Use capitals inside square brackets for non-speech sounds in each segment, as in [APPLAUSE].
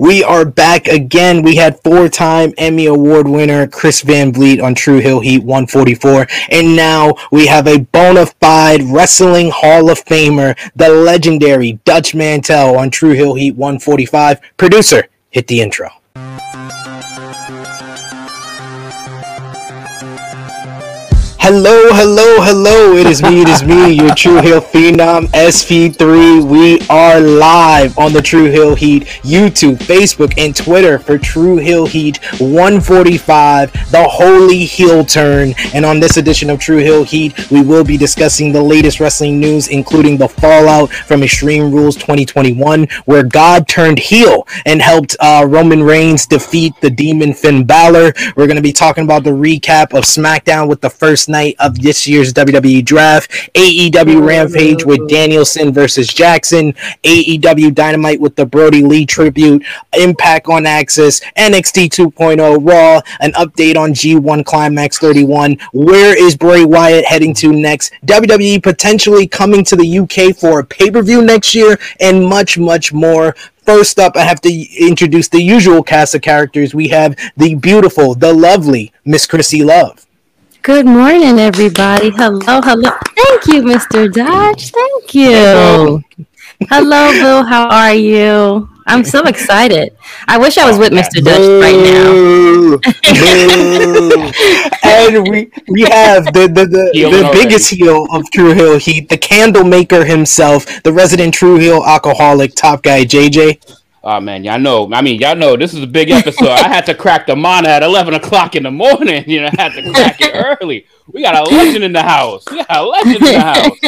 We are back again. We had four time Emmy Award winner Chris Van Vliet on True Heel Heat 144. And now we have a bona fide Wrestling Hall of Famer, the legendary Dutch Mantell on True Heel Heat 145. Producer, hit the intro. Hello, hello, hello. It is me, it is me, your True Heel Phenom SV3. We are live on the True Heel Heat YouTube, Facebook, and Twitter for True Heel Heat 145, the holy heel turn. And on this edition of True Heel Heat, we will be discussing the latest wrestling news, including the fallout from Extreme Rules 2021, where God turned heel and helped uh, Roman Reigns defeat the demon Finn Balor. We're going to be talking about the recap of SmackDown with the first night of this year's WWE draft, AEW Rampage with Danielson versus Jackson, AEW Dynamite with the Brodie Lee tribute, Impact on AXS, NXT 2.0 Raw, an update on G1 Climax 31, where is Bray Wyatt heading to next, WWE potentially coming to the UK for a pay per view next year, and much, much more. First up, I have to introduce the usual cast of characters. We have the beautiful, the lovely Miss Chrissy Love. Good morning, everybody. Hello, hello. Thank you, Mr. Dodge. Thank you. Hello, Bill. How are you? I'm so excited. I wish I was with Mr. Dutch right now. and we we have the the, the, the biggest heel of True Heel Heat, the candle maker himself, the resident True Heel alcoholic top guy, JJ. Oh man, y'all know. I mean, y'all know this is a big episode. I had to crack the mana at eleven o'clock in the morning. [LAUGHS] You know, I had to crack it early. We got a legend in the house. We got a legend in the house.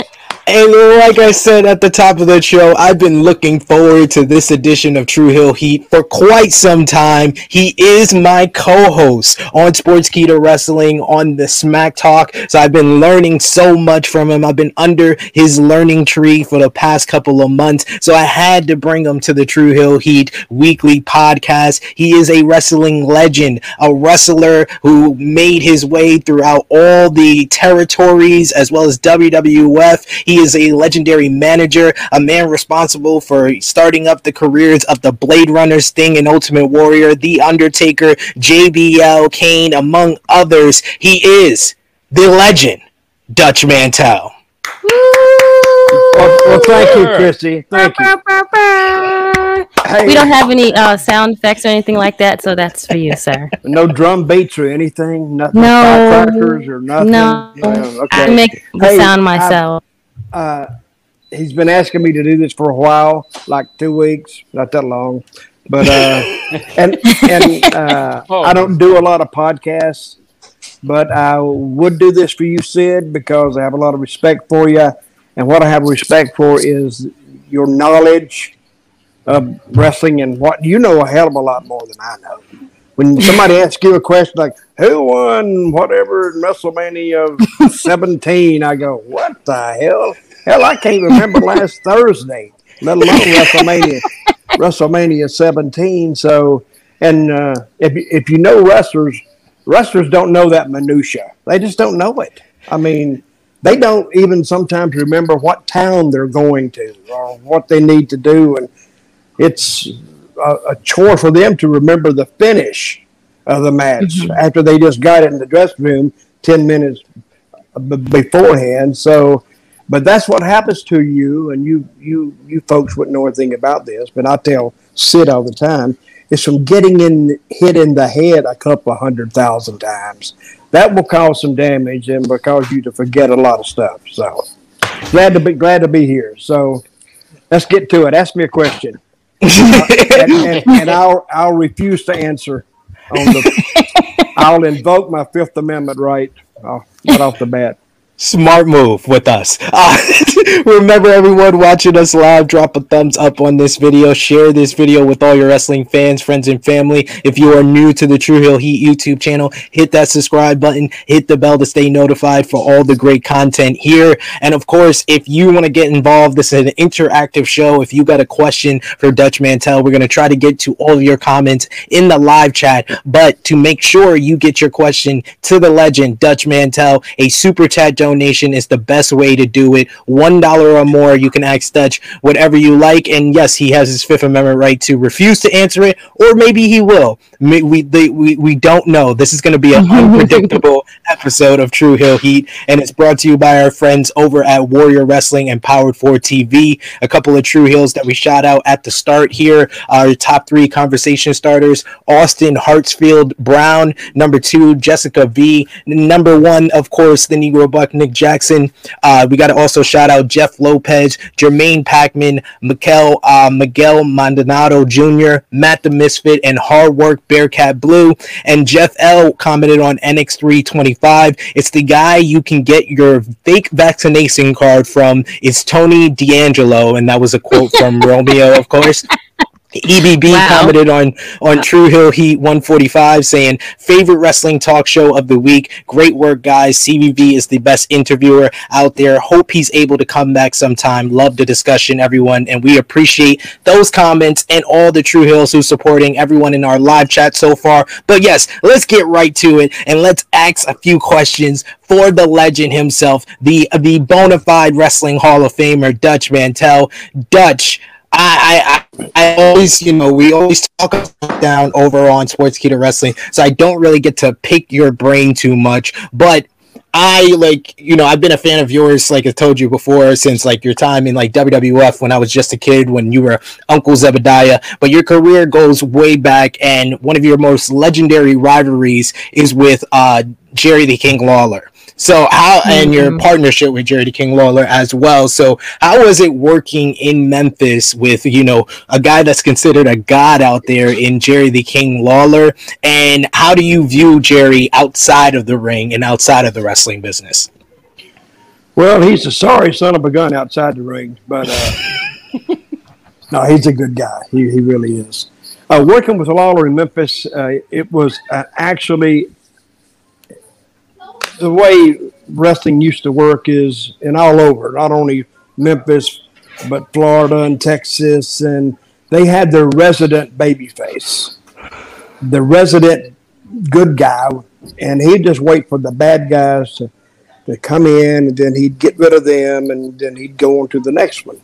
And like I said at the top of the show, I've been looking forward to this edition of True Heel Heat for quite some time. He is my co-host on Sportskeeda Wrestling on the Smack Talk. So I've been learning so much from him. I've been under his learning tree for the past couple of months. So I had to bring him to the True Heel Heat weekly podcast. He is a wrestling legend, a wrestler who made his way throughout all the territories as well as WWF. He he is a legendary manager, a man responsible for starting up the careers of the Blade Runner, Sting, and Ultimate Warrior, The Undertaker, JBL, Kane, among others. He is the legend, Dutch Mantell. Well, well, thank you, Christy. Thank you. Hey. We don't have any uh, sound effects or anything like that, so that's for you, sir. no drum beats or anything. Nothing. No. Firecrackers or nothing. No. Yeah, I okay. make the Hey, sound I- myself. Uh, he's been asking me to do this for a while, like two weeks, not that long. But uh, [LAUGHS] and and uh, Oh. I don't do a lot of podcasts, but I would do this for you, Sid, because I have a lot of respect for you, and what I have respect for is your knowledge of wrestling and what you know a hell of a lot more than I know. When somebody asks you a question like "Who won whatever in WrestleMania of [LAUGHS] '17," I go, "What the hell? Hell, I can't remember last Thursday, let alone WrestleMania, [LAUGHS] WrestleMania 17." So, and uh, if if you know wrestlers, wrestlers don't know that minutia. They just don't know it. I mean, they don't even sometimes remember what town they're going to or what they need to do, and it's a, a chore for them to remember the finish of the match mm-hmm. after they just got it in the dressing room 10 minutes b- beforehand. So, but that's what happens to you, and you you you folks wouldn't know anything about this, but I tell Sid all the time, it's from getting in hit in the head a couple of hundred thousand times. That will cause some damage and will cause you to forget a lot of stuff. So, glad to be glad to be here. So, let's get to it. Ask me a question, and, and, and [LAUGHS] I'll I'll refuse to answer. On the, I'll invoke my Fifth Amendment right uh, right off the bat. Smart move with us. [LAUGHS] Uh, remember, everyone watching us live, drop a thumbs up on this video. Share this video with all your wrestling fans, friends, and family. If you are new to the True Heel Heat YouTube channel, hit that subscribe button, hit the bell to stay notified for all the great content here. And of course, if you want to get involved, this is an interactive show. If you got a question for Dutch Mantell, we're going to try to get to all of your comments in the live chat. But to make sure you get your question to the legend, Dutch Mantell, a super chat donation is the best way to do it. One dollar or more, you can ask Dutch whatever you like, and yes, he has his Fifth Amendment right to refuse to answer it, or maybe he will. We they, we we don't know. This is going to be an [LAUGHS] unpredictable episode of True Heel Heat, and it's brought to you by our friends over at Warrior Wrestling and Powered for TV. A couple of True Heels that we shout out at the start here. Our top three conversation starters: Austin Hartsfield Brown, number two Jessica V, number one, of course, the Negro Buck Nick Jackson. Uh, we got to also shout out Jeff Lopez, Jermaine Packman, Miguel uh, Miguel Maldonado Jr., Matt the Misfit, and Hard Work Bearcat Blue. And Jeff L commented on NX325. It's the guy you can get your fake vaccination card from. It's Tony D'Angelo, and that was a quote from [LAUGHS] Romeo, of course. EBB wow. commented on on uh, True Heel Heat 145 saying favorite wrestling talk show of the week. Great work, guys. CVV is the best interviewer out there. Hope he's able to come back sometime. Love the discussion, everyone, and we appreciate those comments and all the True Heels who's supporting everyone in our live chat so far. But yes, let's get right to it and let's ask a few questions for the legend himself, the the bona fide wrestling Hall of Famer Dutch Mantell. Dutch. I, I, I always, you know, we always talk down over on Sportskeeda Wrestling, so I don't really get to pick your brain too much. But I like, you know, I've been a fan of yours, like I told you before, since like your time in like WWF when I was just a kid, when you were Uncle Zebekiah. But your career goes way back, and one of your most legendary rivalries is with uh, Jerry the King Lawler. So how and your mm-hmm. partnership with Jerry the King Lawler as well. So how was it working in Memphis with you know a guy that's considered a god out there in Jerry the King Lawler? And how do you view Jerry outside of the ring and outside of the wrestling business? Well, he's a sorry son of a gun outside the ring, but uh, [LAUGHS] no, he's a good guy. He, he really is. Uh, working with Lawler in Memphis, uh, it was uh, actually the way wrestling used to work is, and all over, not only Memphis, but Florida and Texas, and they had their resident babyface, the resident good guy, and he'd just wait for the bad guys to, to come in, and then he'd get rid of them, and then he'd go on to the next one.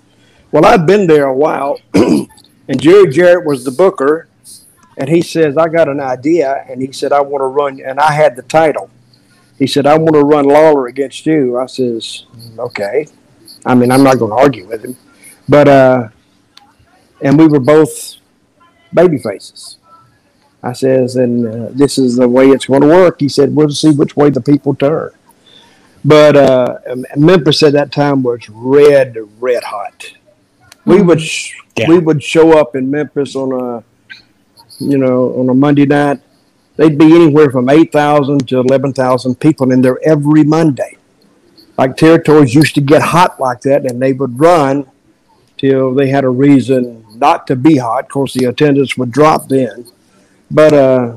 Well, I'd been there a while, [CLEARS THROAT] and Jerry Jarrett was the booker, and he says, I got an idea, and he said, I want to run, and I had the title he said, I want to run Lawler against you. I says, okay. I mean, I'm not going to argue with him. But, uh, and we were both baby faces. I says, and uh, this is the way it's going to work. He said, we'll see which way the people turn. But uh, Memphis at that time was red, red hot. We mm-hmm. would sh- yeah. we would show up in Memphis on a you know on a Monday night they'd be anywhere from 8,000 to 11,000 people in there every Monday. Like territories used to get hot like that, and they would run till they had a reason not to be hot. Of course, the attendance would drop then. But, uh,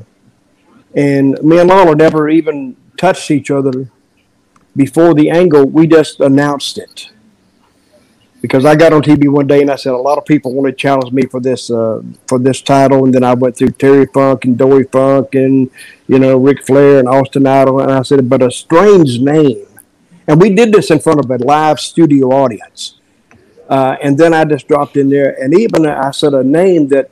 and me and Lawler never even touched each other before the angle. We just announced it because I got on TV one day and I said a lot of people want to challenge me for this uh, for this title, and then I went through Terry Funk and Dory Funk and you know Ric Flair and Austin Idol, and I said, but a strange name, and we did this in front of a live studio audience, uh, and then I just dropped in there, and even I said a name that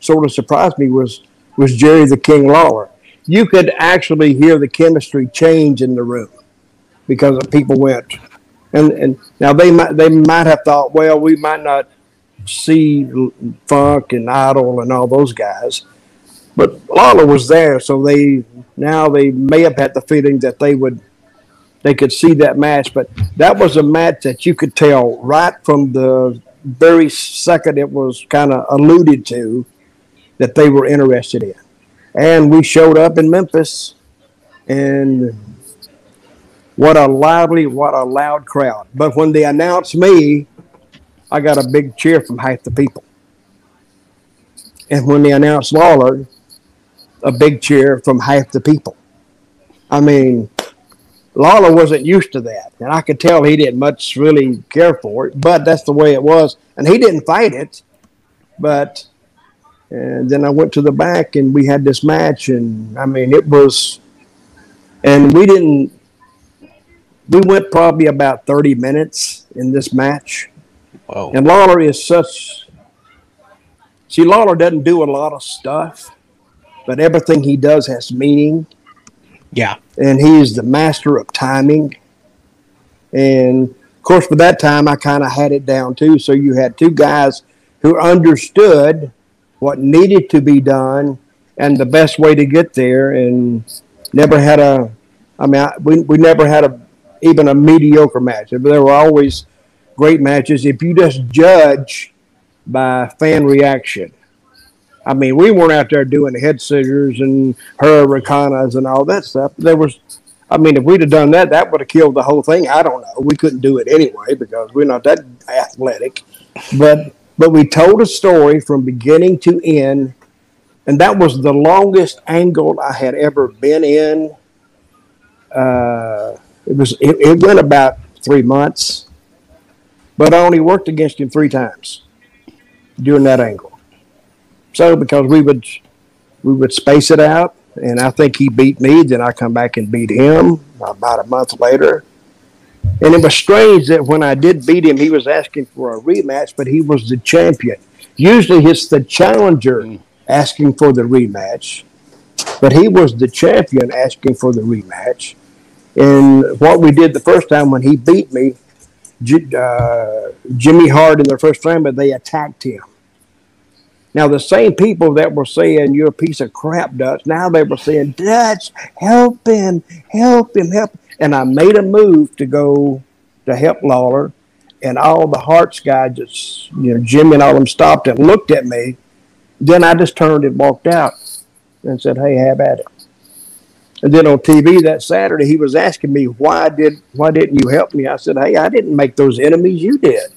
sort of surprised me was was Jerry the King Lawler. You could actually hear the chemistry change in the room because people went and and now they might they might have thought, well, we might not see Funk and Idol and all those guys, but Lawler was there, so they now they may have had the feeling that they would they could see that match, but that was a match that you could tell right from the very second it was kind of alluded to that they were interested in. And we showed up in Memphis and what a lively, what a loud crowd. But when they announced me, I got a big cheer from half the people. And when they announced Lawler, a big cheer from half the people. I mean, Lawler wasn't used to that. And I could tell he didn't much really care for it, but that's the way it was. And he didn't fight it. But and then I went to the back and we had this match. And I mean, it was, and we didn't we went probably about 30 minutes in this match. Whoa. And Lawler is such. See, Lawler doesn't do a lot of stuff, but everything he does has meaning, Yeah. and he's the master of timing. And of course, by that time, I kind of had it down too. So you had two guys who understood what needed to be done and the best way to get there, and never had a. I mean, I, we we never had a even a mediocre match. There were always great matches. If you just judge by fan reaction, I mean, we weren't out there doing head scissors and hurricanes and all that stuff. There was, I mean, if we'd have done that, that would have killed the whole thing. I don't know. We couldn't do it anyway because we're not that athletic. But but we told a story from beginning to end, and that was the longest angle I had ever been in. Uh, it was it, it went about three months, but I only worked against him three times during that angle. So because we would we would space it out, and I think he beat me. Then I come back and beat him about a month later. And it was strange that when I did beat him, he was asking for a rematch, but he was the champion. Usually it's the challenger asking for the rematch, but he was the champion asking for the rematch. And what we did the first time when he beat me, uh, Jimmy Hart in the first but they attacked him. Now the same people that were saying you're a piece of crap, Dutch. Now they were saying Dutch, help him, help him, help. And I made a move to go to help Lawler, and all the Hearts guys just, you know, Jimmy and all them stopped and looked at me. Then I just turned and walked out and said, "Hey, have at it." And then on TV that Saturday, he was asking me why did why didn't you help me? I said, "Hey, I didn't make those enemies. You did."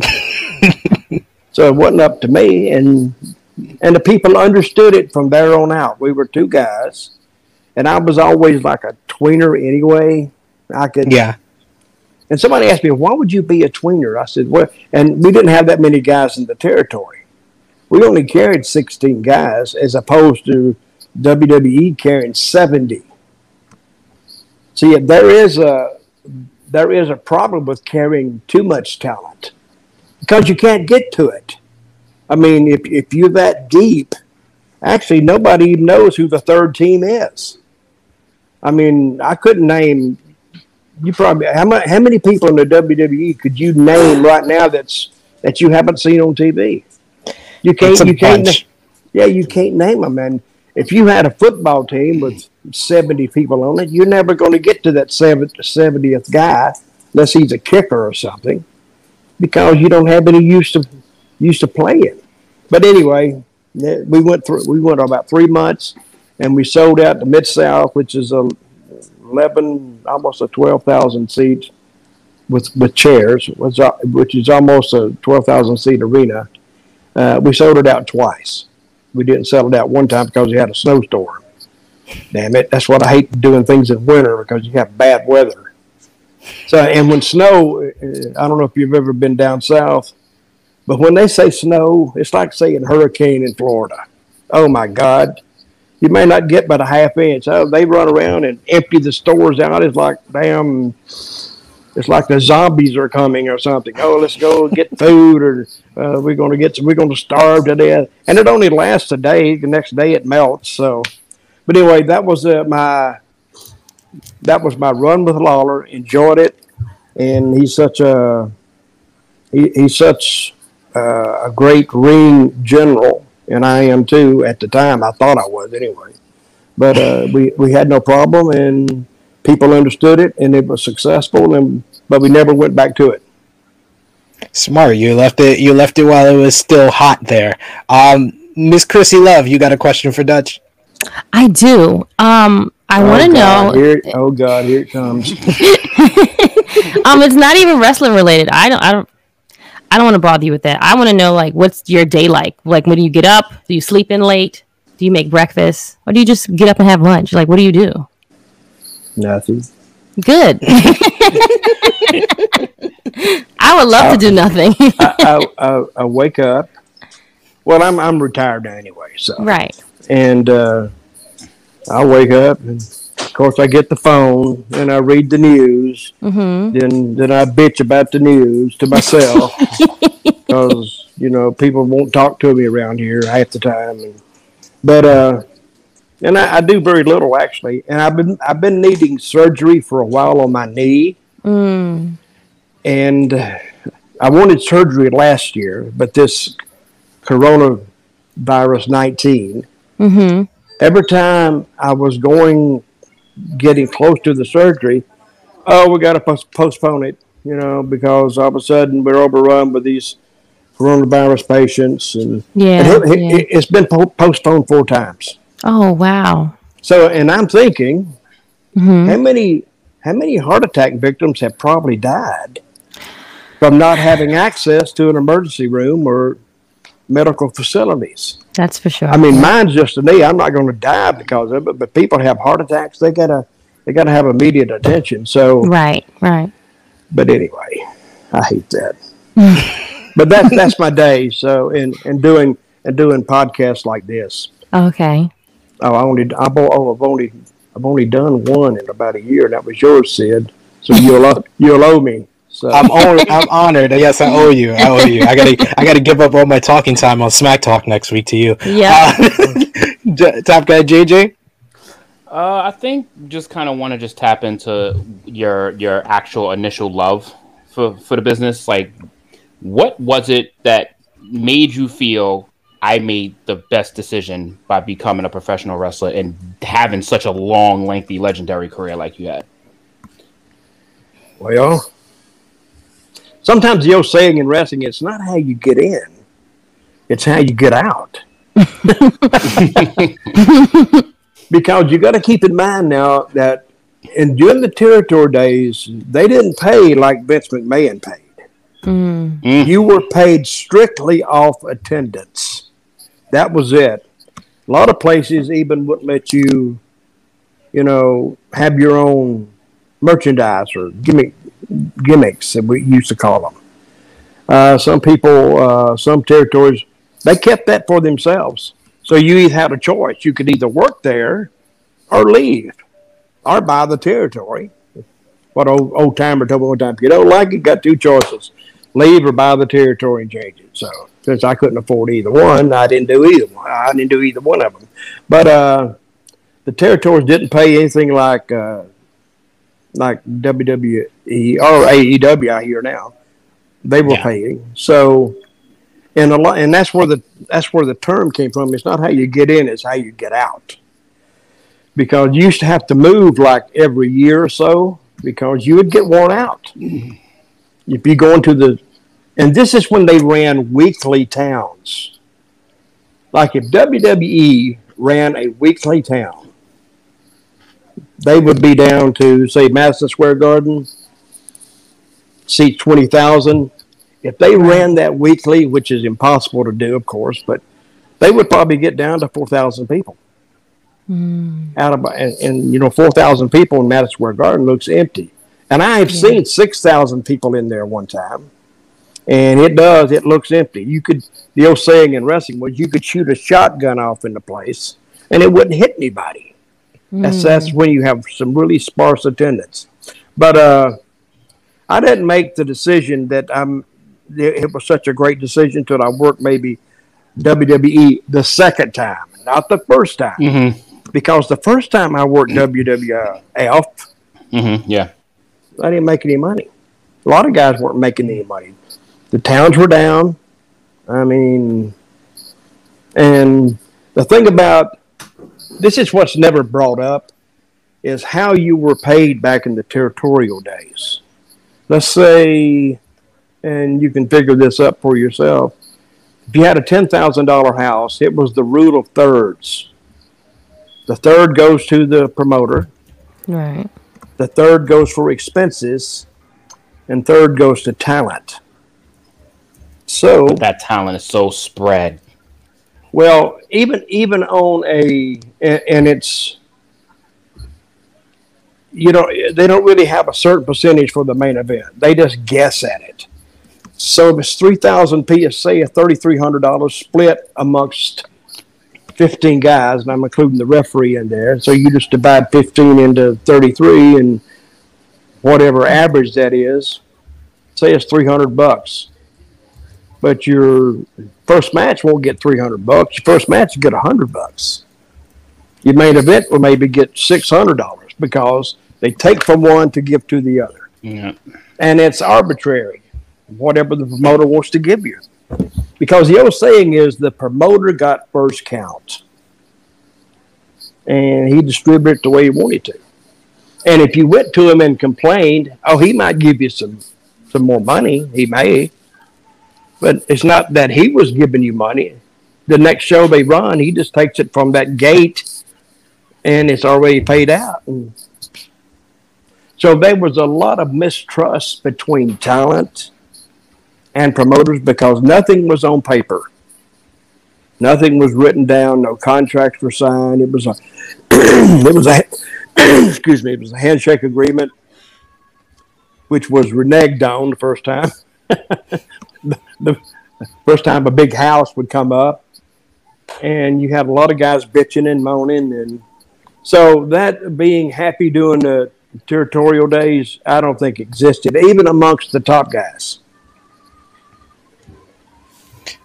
[LAUGHS] so it wasn't up to me, and and the people understood it from there on out. We were two guys, and I was always like a tweener anyway. I could Yeah. and somebody asked me, why would you be a tweener? I said, well, and we didn't have that many guys in the territory. We only carried 16 guys as opposed to WWE carrying 70. See, there is a there is a problem with carrying too much talent because you can't get to it. I mean, if if you're that deep, actually nobody even knows who the third team is. I mean, I couldn't name you probably how much how many people in the WWE could you name right now that's that you haven't seen on TV? You can't you can't yeah you can't name them and if you had a football team with 70 people on it, you're never going to get to that 70th guy unless he's a kicker or something because you don't have any use to used to playing. But anyway, we went through we went about three months and we sold out the Mid South, which is a 11, almost a 12,000 seats with with chairs, which is almost a 12,000 seat arena. Uh, we sold it out twice. We didn't it out one time because we had a snowstorm. Damn it! That's what I hate doing things in winter because you have bad weather. So, and when snow, uh, I don't know if you've ever been down south, but when they say snow, it's like saying hurricane in Florida. Oh my God! You may not get but a half inch. Oh, they run around and empty the stores out. It's like damn. It's like the zombies are coming or something. Oh, let's go get [LAUGHS] food, or uh, we're going to get. We're going to starve to death. And it only lasts a day. The next day it melts. So, but anyway, that was uh, my that was my run with Lawler. Enjoyed it, and he's such a he, he's such uh, a great ring general, and I am too. At the time, I thought I was anyway. But uh, we we had no problem, and people understood it, and it was successful. And but we never went back to it. Smart. You left it. You left it while it was still hot there. Um, Miss Chrissy Love, you got a question for Dutch? I do. Um, I want to Oh, know. Here, oh God, here it comes. [LAUGHS] um, it's not even wrestling related. I don't. I don't. I don't want to bother you with that. I want to know like what's your day like? Like when do you get up? Do you sleep in late? Do you make breakfast? Or do you just get up and have lunch? Like what do you do? Nothing. Good. [LAUGHS] I would love to do nothing. I, [LAUGHS] I, I, I wake up. Well, I'm I'm retired now anyway, so right. and uh, I wake up and of course, I get the phone and I read the news. Mm-hmm. Then, then I bitch about the news to myself [LAUGHS] because you know people won't talk to me around here half the time. And, but uh, and I, I do very little actually. And I've been I've been needing surgery for a while on my knee, Mm. and I wanted surgery last year, but this coronavirus nineteen Mm-hmm. every time I was going, getting close to the surgery, oh, we got to post- postpone it, you know, because all of a sudden we're overrun with these coronavirus patients, and, Yeah. it, yeah. it's been po- postponed four times. Oh wow. So, and I'm thinking, Mm-hmm. how many how many heart attack victims have probably died from not having access to an emergency room or medical facilities? That's for sure. I mean, mine's just a knee. I'm not going to die because of it. But people have heart attacks. They gotta they gotta have immediate attention. So, right, right. but anyway, I hate that. [LAUGHS] but that's that's my day. So, and and doing and doing podcasts like this. Okay. Oh, I only I've, oh, I've only I've only done one in about a year, and that was yours, Sid. So you'll owe, you'll owe me. So I'm on, I'm honored. Yes, I owe you. I owe you. I gotta I gotta give up all my talking time on Smack Talk next week to you. Yeah. Uh, [LAUGHS] Top guy JJ. Uh, I think just kind of want to just tap into your your actual initial love for for the business. Like, what was it that made you feel I made the best decision by becoming a professional wrestler and having such a long, lengthy, legendary career like you had? Well, sometimes the old saying in wrestling, it's not how you get in, it's how you get out. [LAUGHS] because you got to keep in mind now that in during the territory days, they didn't pay like Vince McMahon paid. Mm. You were paid strictly off attendance. That was it. A lot of places even wouldn't let you, you know, have your own merchandise or gimmick gimmicks that we used to call them. Uh, some people, uh, some territories, they kept that for themselves. So you had a choice. You could either work there or leave or buy the territory. What old, old timer told me one time, if you don't like it, you got two choices leave or buy the territory and change it. So since I couldn't afford either one, I didn't do either one. I didn't do either one of them. But uh, the territories didn't pay anything like uh, like WWE or AEW. I hear now they were Yeah. paying. So and a lot, and that's where the that's where the term came from. It's not how you get in; it's how you get out. Because you used to have to move like every year or so because you would get worn out if you go into the and this is when they ran weekly towns like if wwe ran a weekly town they would be down to say madison square garden seat 20000 if they ran that weekly which is impossible to do of course but they would probably get down to 4000 people Mm. out of and, and you know 4000 people in madison square garden looks empty and I have Yeah. seen 6,000 people in there one time. And it does, it looks empty. You could, the old saying in wrestling was you could shoot a shotgun off in the place and it wouldn't hit anybody. That's, that's when you have some really sparse attendance. But uh, I didn't make the decision that I'm, it was such a great decision until I worked maybe WWE the second time, not the first time. Mm-hmm. Because the first time I worked WWF, Mm-hmm. Yeah. I didn't make any money. A lot of guys weren't making any money. The towns were down. I mean, and the thing about this is what's never brought up is how you were paid back in the territorial days. Let's say, and you can figure this up for yourself. If you had a ten thousand dollar house, it was the rule of thirds. The third goes to the promoter. Right. The third goes for expenses, and third goes to talent. So, That talent is so spread. well, even even on a and, it's you know they don't really have a certain percentage for the main event. They just guess at it. So if it's three thousand PSA, a thirty three hundred dollars split amongst 15 guys, and I'm including the referee in there. So you just divide 15 into 33, and whatever average that is, say it's 300 bucks. But your first match won't get 300 bucks. Your first match you get 100 bucks. Your main event will maybe get $600 because they take from one to give to the other. Yeah. And it's arbitrary, whatever the promoter wants to give you. Because the old saying is the promoter got first count. And he distributed it the way he wanted to. And if you went to him and complained, oh, he might give you some some more money. He may. But it's not that he was giving you money. The next show they run, he just takes it from that gate and it's already paid out. And so there was a lot of mistrust between talent and promoters because nothing was on paper. Nothing was written down. No contracts were signed. It was a, [CLEARS THROAT] it was a, [CLEARS THROAT] excuse me, it was a handshake agreement, which was reneged on the first time. [LAUGHS] the, the first time a big house would come up, and you had a lot of guys bitching and moaning, and so that being happy doing the territorial days, I don't think existed even amongst the top guys.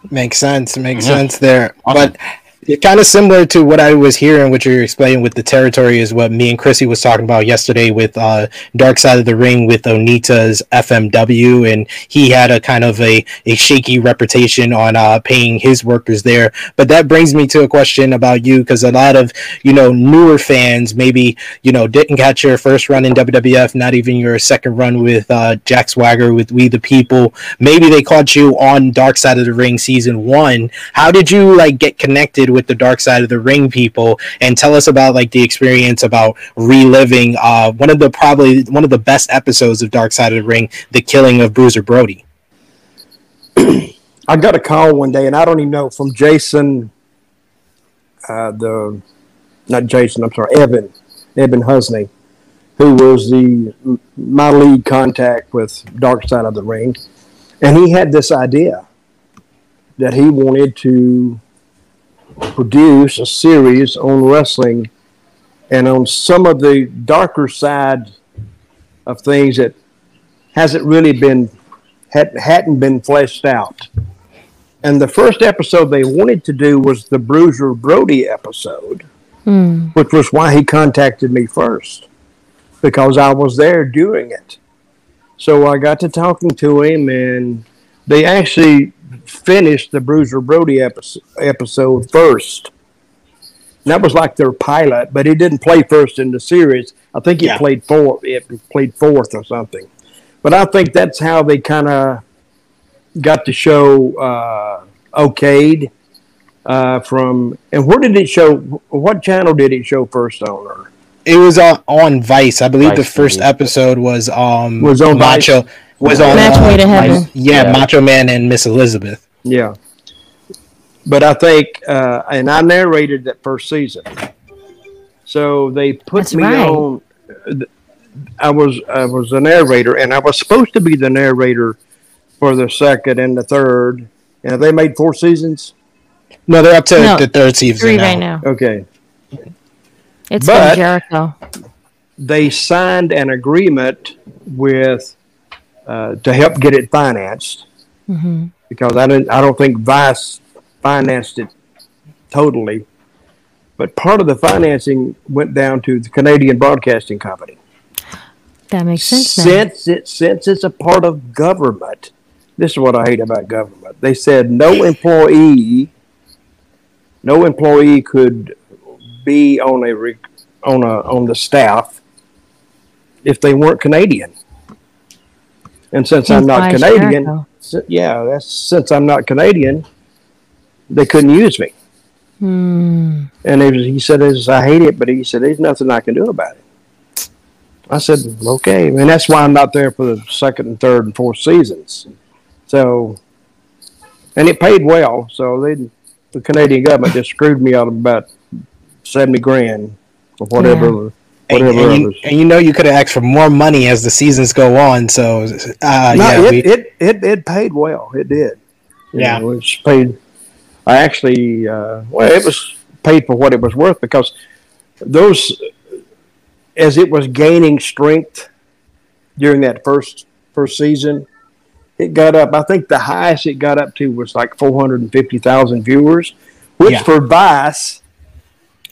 Makes sense. Makes Yeah. sense there. Awesome. But it's kind of similar to what I was hearing, what you're explaining with the territory, is what me and Chrissy was talking about yesterday with uh, Dark Side of the Ring with Onita's FMW, and he had a kind of a, a shaky reputation on uh, paying his workers there. But that brings me to a question about you, because a lot of you know newer fans maybe you know didn't catch your first run in WWF, not even your second run with uh, Jack Swagger with We the People. Maybe they caught you on Dark Side of the Ring season one. How did you like get connected with the Dark Side of the Ring people? And tell us about like the experience about reliving uh, one of the probably one of the best episodes of Dark Side of the Ring, the killing of Bruiser Brody. [CLEARS THROAT] I got a call one day, and I don't even know from Jason, uh, the not Jason, I'm sorry, Evan, Evan Husney, who was the my lead contact with Dark Side of the Ring, and he had this idea that he wanted to produce a series on wrestling and on some of the darker side of things that hasn't really been had, hadn't been fleshed out. And the first episode they wanted to do was the Bruiser Brody episode, Hmm. which was why he contacted me first, because I was there doing it. So I got to talking to him, and they actually finished the Bruiser Brody episode, episode first. And that was like their pilot, but he didn't play first in the series. I think he Yeah. played fourth. It played fourth or something. But I think that's how they kind of got the show uh, okayed uh, from. And where did it show? What channel did it show first on? Or It was on, on Vice. I believe the first TV. episode was um Was on Macho was on Match uh, Made in Heaven. Yeah, Yeah. Macho Man and Miss Elizabeth. yeah. But I think, uh, and I narrated that first season. So they put That's me right. on. I was I was the narrator, and I was supposed to be the narrator for the second and the third. And they made four seasons. No, they're up to No, the third season Three now. right now. Okay. It's But- from Jericho. they signed an agreement with uh, to help get it financed hmm because I didn't I don't think Vice financed it totally, but part of the financing went down to the Canadian Broadcasting Company. That makes sense now. Since it since it's a part of government, this is what I hate about government. They said no employee, no employee could be on a on a on the staff if they weren't Canadian. And since I'm not Canadian, yeah, that's since I'm not Canadian, they couldn't use me. Hmm. And he, was, he said, "Is I hate it, but he said there's nothing I can do about it." I said, "Okay," and that's why I'm not there for the second and third and fourth seasons. So, and it paid well. So they, the Canadian government just screwed me out of about seventy grand or whatever. And, Whatever. and, you, and you know you could have asked for more money as the seasons go on. So uh, no, yeah, it, we, it, it it paid well. It did. You Yeah. know, it's paid. I actually, uh, well, it was paid for what it was worth because those, as it was gaining strength during that first first season, it got up. I think the highest it got up to was like four hundred and fifty thousand viewers, which Yeah. for Vice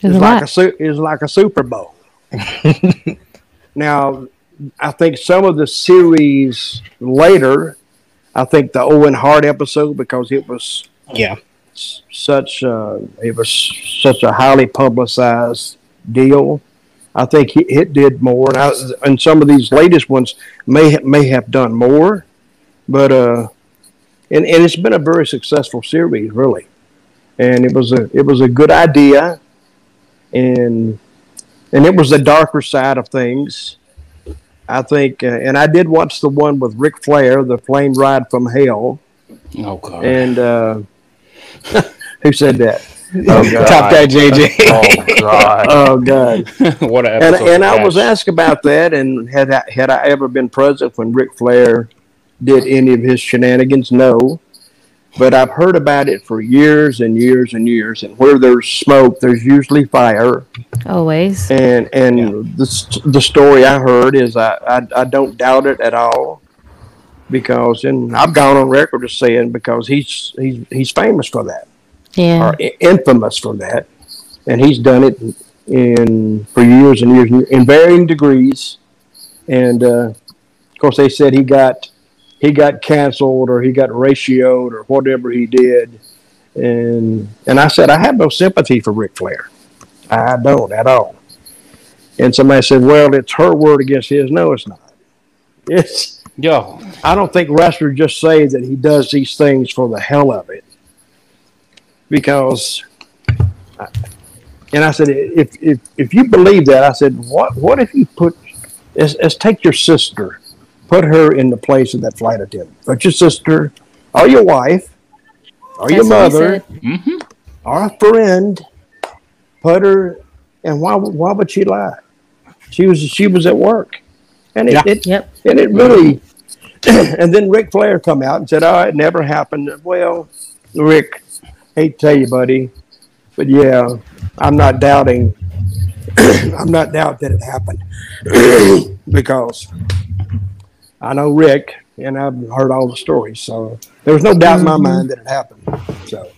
There's is like lot. a su- is like a Super Bowl. [LAUGHS] now, I think some of the series later, I think the Owen Hart episode because it was Yeah. such uh, it was such a highly publicized deal. I think it, it did more, and, I, and some of these latest ones may may have done more, but uh, and and it's been a very successful series, really, and it was a it was a good idea, and and it was the darker side of things. I think, uh, and I did watch the one with Ric Flair, the plane ride from hell, Oh god. and uh, [LAUGHS] who said that? oh [LAUGHS] god. Top guy JJ. [LAUGHS] oh god. Oh God! what an and and I was asked about that, and had I, had I ever been present when Ric Flair did any of his shenanigans? No, but I've heard about it for years and years and years. And where there's smoke, there's usually fire. Always. And and the the story I heard is I, I I don't doubt it at all, because and I've gone on record as saying because he's he's he's famous for that Yeah. are i- infamous for that, and he's done it in for years and years in varying degrees. And uh, of course, they said he got he got canceled or he got ratioed or whatever he did. And and I said I have no sympathy for Ric Flair. I don't at all. And somebody said, "Well, it's her word against his." No, it's not. It's Yo. I don't think wrestlers just say that he does these things for the hell of it. Because, and I said, if if if you believe that, I said, what what if you put, let's, let's take your sister, put her in the place of that flight attendant. Put your sister, or your wife, or your That's what he mother, said. hmm or a friend, put her, and why would- why would she lie? She was she was at work, and it, Yeah. it Yep. and it really [CLEARS THROAT] and then Ric Flair come out and said, "Oh, it never happened." Well, Ric, hate to tell you, buddy, but yeah, I'm not doubting. [CLEARS THROAT] I'm not doubt that it happened [CLEARS THROAT] because I know Ric and I've heard all the stories, so there was no doubt in my mind that it happened. So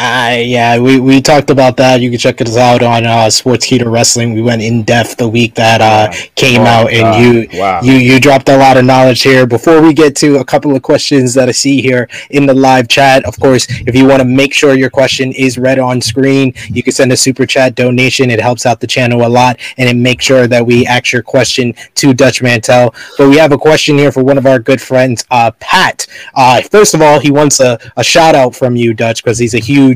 I yeah, we, we talked about that. You can check us out on uh, Sportskeeda Wrestling. We went in depth the week that uh, came Oh, out, and you Wow. you you dropped a lot of knowledge here. Before we get to a couple of questions that I see here in the live chat, of course, if you want to make sure your question is read on screen, you can send a super chat donation. It helps out the channel a lot, and it makes sure that we ask your question to Dutch Mantell. But we have a question here for one of our good friends, uh, Pat. Uh, first of all, he wants a, a shout out from you, Dutch, because he's a huge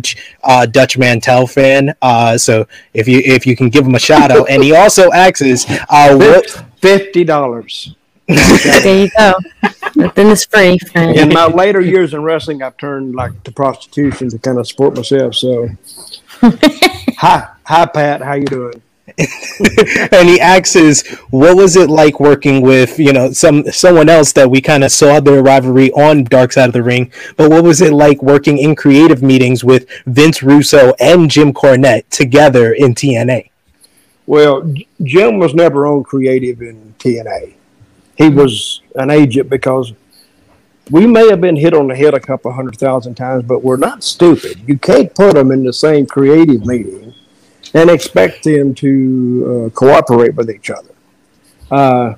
uh, Dutch Mantell fan. Uh, so if you if you can give him a shout out, and he also asks, uh, what fifty dollars. There you go. Nothing is free, friend. In my later years in wrestling, I've turned like to prostitution to kind of support myself. So, [LAUGHS] hi, hi, Pat, how you doing? [LAUGHS] and he asks, what was it like working with you know some someone else that we kind of saw their rivalry on Dark Side of the Ring, but what was it like working in creative meetings with Vince Russo and Jim Cornette together in TNA? Well, Jim was never on creative in TNA. He mm-hmm. was an agent because we may have been hit on the head a couple hundred thousand times, but we're not stupid. You can't put them in the same creative meeting and expect them to uh, cooperate with each other. Uh,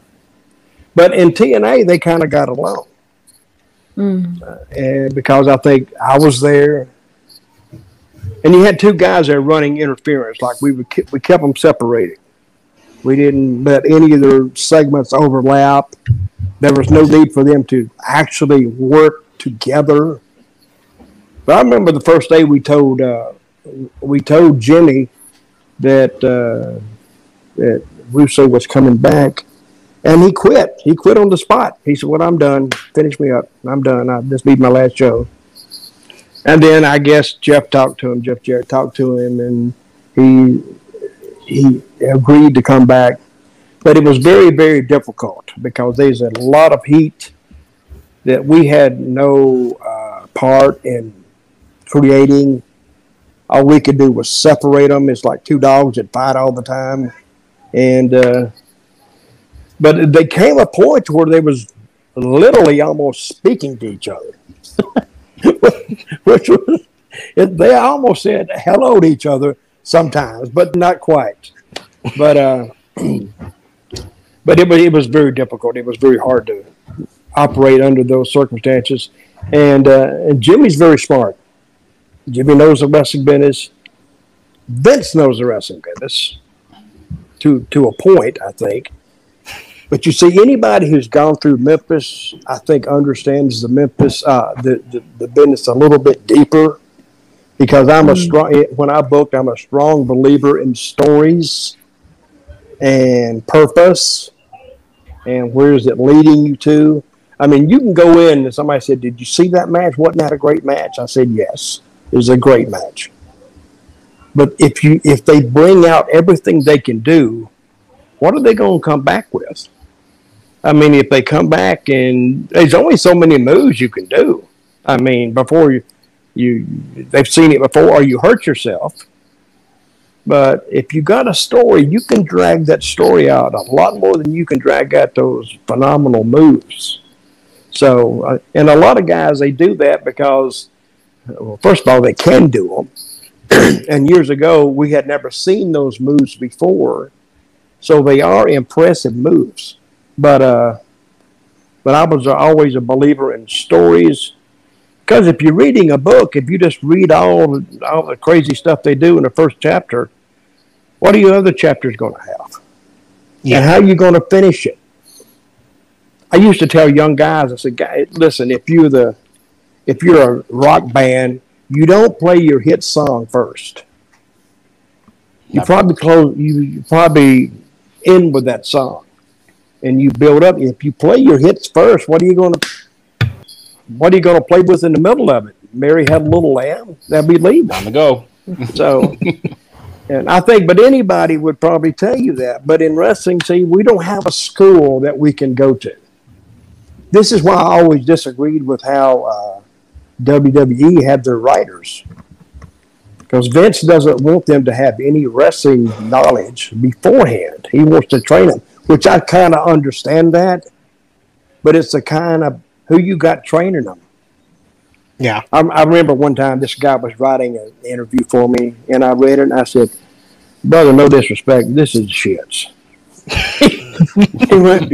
but in TNA, they kind of got along. Mm. and because I think I was there, and you had two guys there running interference, like we would we kept them separated. We didn't let any of their segments overlap. There was no need for them to actually work together. But I remember the first day we told uh, we told Jimmy that uh, that Russo was coming back, and he quit. He quit on the spot. He said, "Well, I'm done. Finish me up. I'm done. I, this be my last show." And then I guess Jeff talked to him. Jeff Jarrett talked to him, and he he agreed to come back. But it was very, very difficult because there's a lot of heat that we had no uh, part in creating. All we could do was separate them. It's like two dogs that fight all the time, and uh, but they came a point where they was literally almost speaking to each other, [LAUGHS] which was they almost said hello to each other sometimes, but not quite. But uh, [CLEARS THROAT] but it was it was very difficult. It was very hard to operate under those circumstances. And, uh, and Jimmy's very smart. Jimmy knows the wrestling business. Vince knows the wrestling business to to a point, I think. But you see, anybody who's gone through Memphis, I think, understands the Memphis uh, the, the the business a little bit deeper. Because I'm a strong when I booked, I'm a strong believer in stories and purpose and where is it leading you to. I mean, you can go in and somebody said, "Did you see that match? Wasn't that a great match?" I said, "Yes, it was a great match." But if you if they bring out everything they can do, what are they going to come back with? I mean, if they come back and there's only so many moves you can do. I mean, before you you they've seen it before, or you hurt yourself. But if you got a story, you can drag that story out a lot more than you can drag out those phenomenal moves. So, uh, and a lot of guys they do that because, well, first of all, they can do them. [CLEARS THROAT] and years ago, we had never seen those moves before, so they are impressive moves. But uh, but I was always a believer in stories because if you're reading a book, if you just read all all the crazy stuff they do in the first chapter, what are your other chapters going to have? Yeah. And how are you going to finish it? I used to tell young guys, I said, "Guy, listen, if you're the if you're a rock band, you don't play your hit song first. You probably close. You, you probably end with that song, and you build up. If you play your hits first, what are you going to what are you going to play with in the middle of it? Mary had a little lamb. That'd be leaving. Time to go. [LAUGHS] So, and I think, but anybody would probably tell you that. But in wrestling, see, we don't have a school that we can go to. This is why I always disagreed with how uh, WWE have their writers. Because Vince doesn't want them to have any wrestling knowledge beforehand. He wants to train them, which I kind of understand that. But it's the kind of who you got training them. Yeah. I, I, remember one time this guy was writing an interview for me, and I read it, and I said, "Brother, no disrespect, this is shits." [LAUGHS] he went,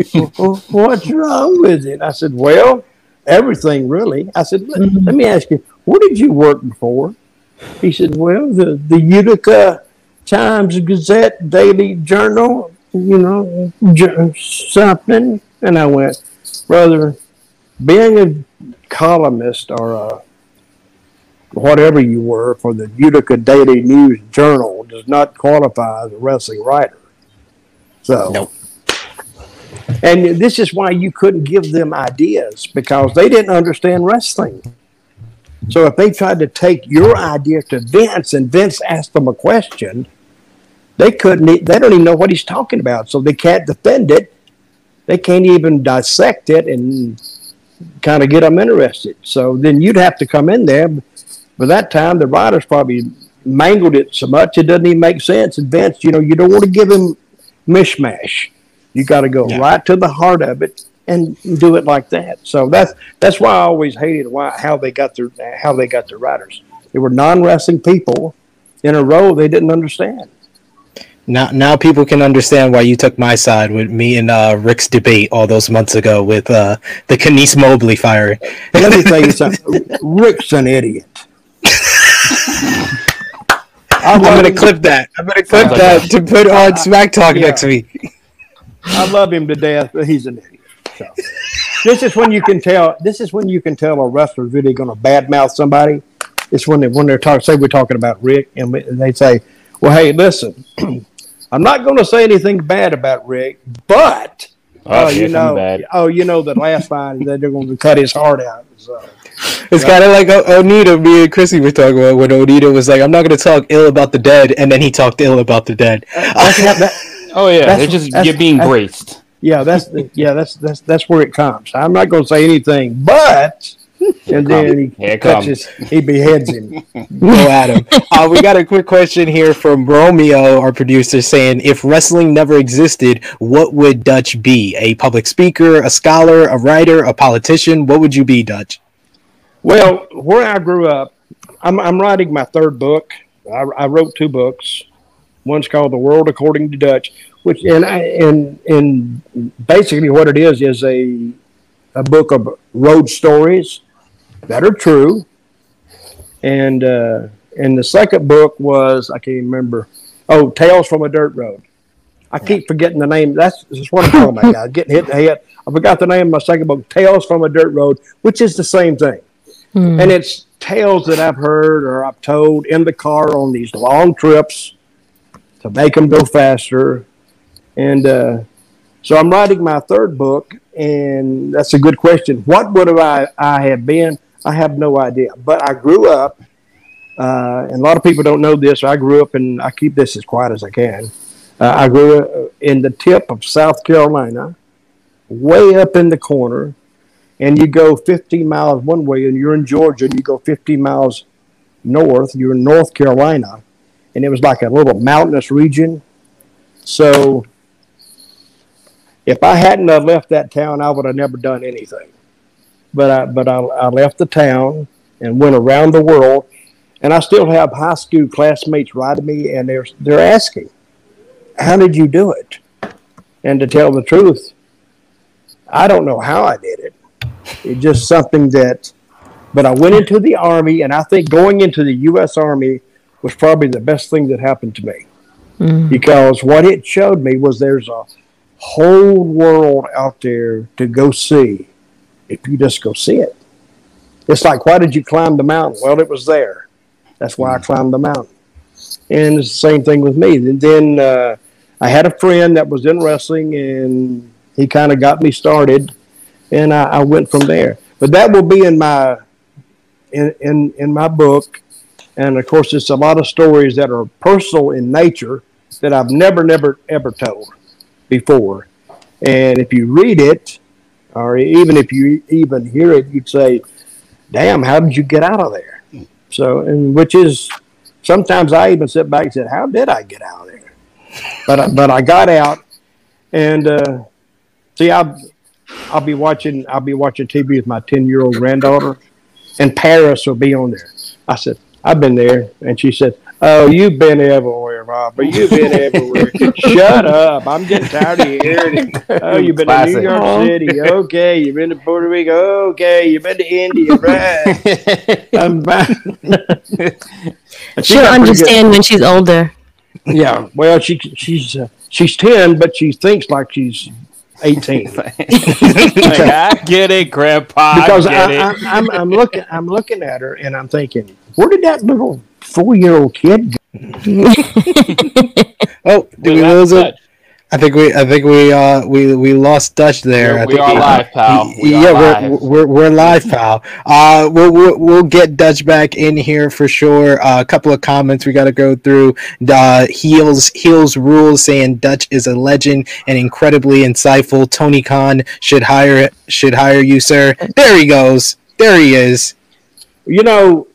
"What's wrong with it?" I said, "Well, everything really." I said, "Let, mm-hmm. let me ask you, what did you work for? He said, "Well, the the Utica Times Gazette Daily Journal, you know, something." And I went, "Brother, being a columnist or a whatever you were for the Utica Daily News Journal does not qualify as a wrestling writer. So, nope. And this is why you couldn't give them ideas because they didn't understand wrestling. So if they tried to take your idea to Vince and Vince asked them a question, they couldn't. They don't even know what he's talking about, so they can't defend it. They can't even dissect it and kind of get them interested. So then you'd have to come in there. By that time, the writers probably mangled it so much it doesn't even make sense. And Vince, you know, you don't want to give him mishmash. You got to go yeah. right to the heart of it and do it like that. So that's that's why I always hated why how they got their how they got their writers. They were non wrestling people in a role they didn't understand now now people can understand why you took my side with me and uh, Rick's debate all those months ago with uh, the Kenice Mobley firing. Let me tell you [LAUGHS] something. Rick's an idiot. I'm, I'm gonna clip that. I'm gonna clip that to put on Smack Talk yeah. next week. I love him to death, but he's an idiot. So. This is when you can tell. This is when you can tell a wrestler's really going to badmouth somebody. It's when they when they're talking. Say we're talking about Rick, and they say, "Well, hey, listen, [CLEARS THROAT] I'm not going to say anything bad about Rick, but oh, uh, you know, oh, you know, the last line that they're going to cut his heart out. So. It's kind of like Onita. Me and Chrissy were talking about when Onita was like, "I'm not going to talk ill about the dead," and then he talked ill about the dead. Uh, that, oh yeah, they're just you're being braced. Yeah, that's the, yeah, that's that's that's where it comes. I'm not going to say anything, but and then he Here touches, he beheads him. [LAUGHS] Go at him. Uh, we got a quick question here from Romeo, our producer, saying, "If wrestling never existed, what would Dutch be? A public speaker, a scholar, a writer, a politician? What would you be, Dutch?" Well, where I grew up, I'm, I'm writing my third book. I, I wrote two books. One's called The World According to Dutch, which and and and basically what it is is a a book of road stories that are true. And uh, and the second book was I can't remember. Oh, Tales from a Dirt Road. I keep forgetting the name. That's, that's what I'm talking about. Guys. Getting hit in the head. I forgot the name of my second book, Tales from a Dirt Road, which is the same thing. Hmm. And it's tales that I've heard or I've told in the car on these long trips to make them go faster. And uh, so I'm writing my third book, and that's a good question. What would have I, I have been? I have no idea. But I grew up, uh, and a lot of people don't know this. I grew up, and I keep this as quiet as I can. Uh, I grew up in the tip of South Carolina, way up in the corner, and you go 15 miles one way, and you're in Georgia, and you go 15 miles north, you're in North Carolina, and it was like a little mountainous region. So if I hadn't left that town, I would have never done anything. But I, but I, I left the town and went around the world, and I still have high school classmates writing me, and they're they're asking, "How did you do it?" And to tell the truth, I don't know how I did it. It's just something that. But I went into the army, and I think going into the U.S. Army was probably the best thing that happened to me Mm. because what it showed me was there's a whole world out there to go see if you just go see it. It's like, why did you climb the mountain? Well, it was there. That's why I climbed the mountain. And it's the same thing with me. And then uh, I had a friend that was in wrestling, and he kind of got me started, and I, I went from there. But that will be in my in, in in my book, and of course, it's a lot of stories that are personal in nature that I've never, never, ever told before. And if you read it, or even if you even hear it, you'd say, "Damn, how did you get out of there?" So, and which is sometimes I even sit back and said, "How did I get out of there?" But I, but I got out, and uh, see, I I'll be watching I'll be watching TV with my ten year old granddaughter, and Paris will be on there. I said, "I've been there," and she said, "Oh, you've been everywhere, but You've been everywhere. [LAUGHS] Shut up! I'm getting tired of hearing it. Oh, you've been Classic. to New York City. Okay, you've been to Puerto Rico. Okay, you've been to India. [LAUGHS] Right? I'm fine." [LAUGHS] And she She'll got pretty good- understand when she's older. Yeah, well, she she's uh, she's ten, but she thinks like she's eighteen. [LAUGHS] like, I get it, Grandpa. because I get I, it. I, I'm, I'm looking I'm looking at her and I'm thinking, where did that little four year old kid? Go? [LAUGHS] Oh, did we lose it? I think we, I think we, uh, we, we lost Dutch there. We're- I we think are live, pal. We are yeah, live. we're, we're we're live, pal. Uh, we'll, we'll we'll get Dutch back in here for sure. Uh, a couple of comments we got to go through. Uh, heels heels rules saying Dutch is a legend and incredibly insightful. Tony Khan should hire should hire you, sir. There he goes. There he is. You know,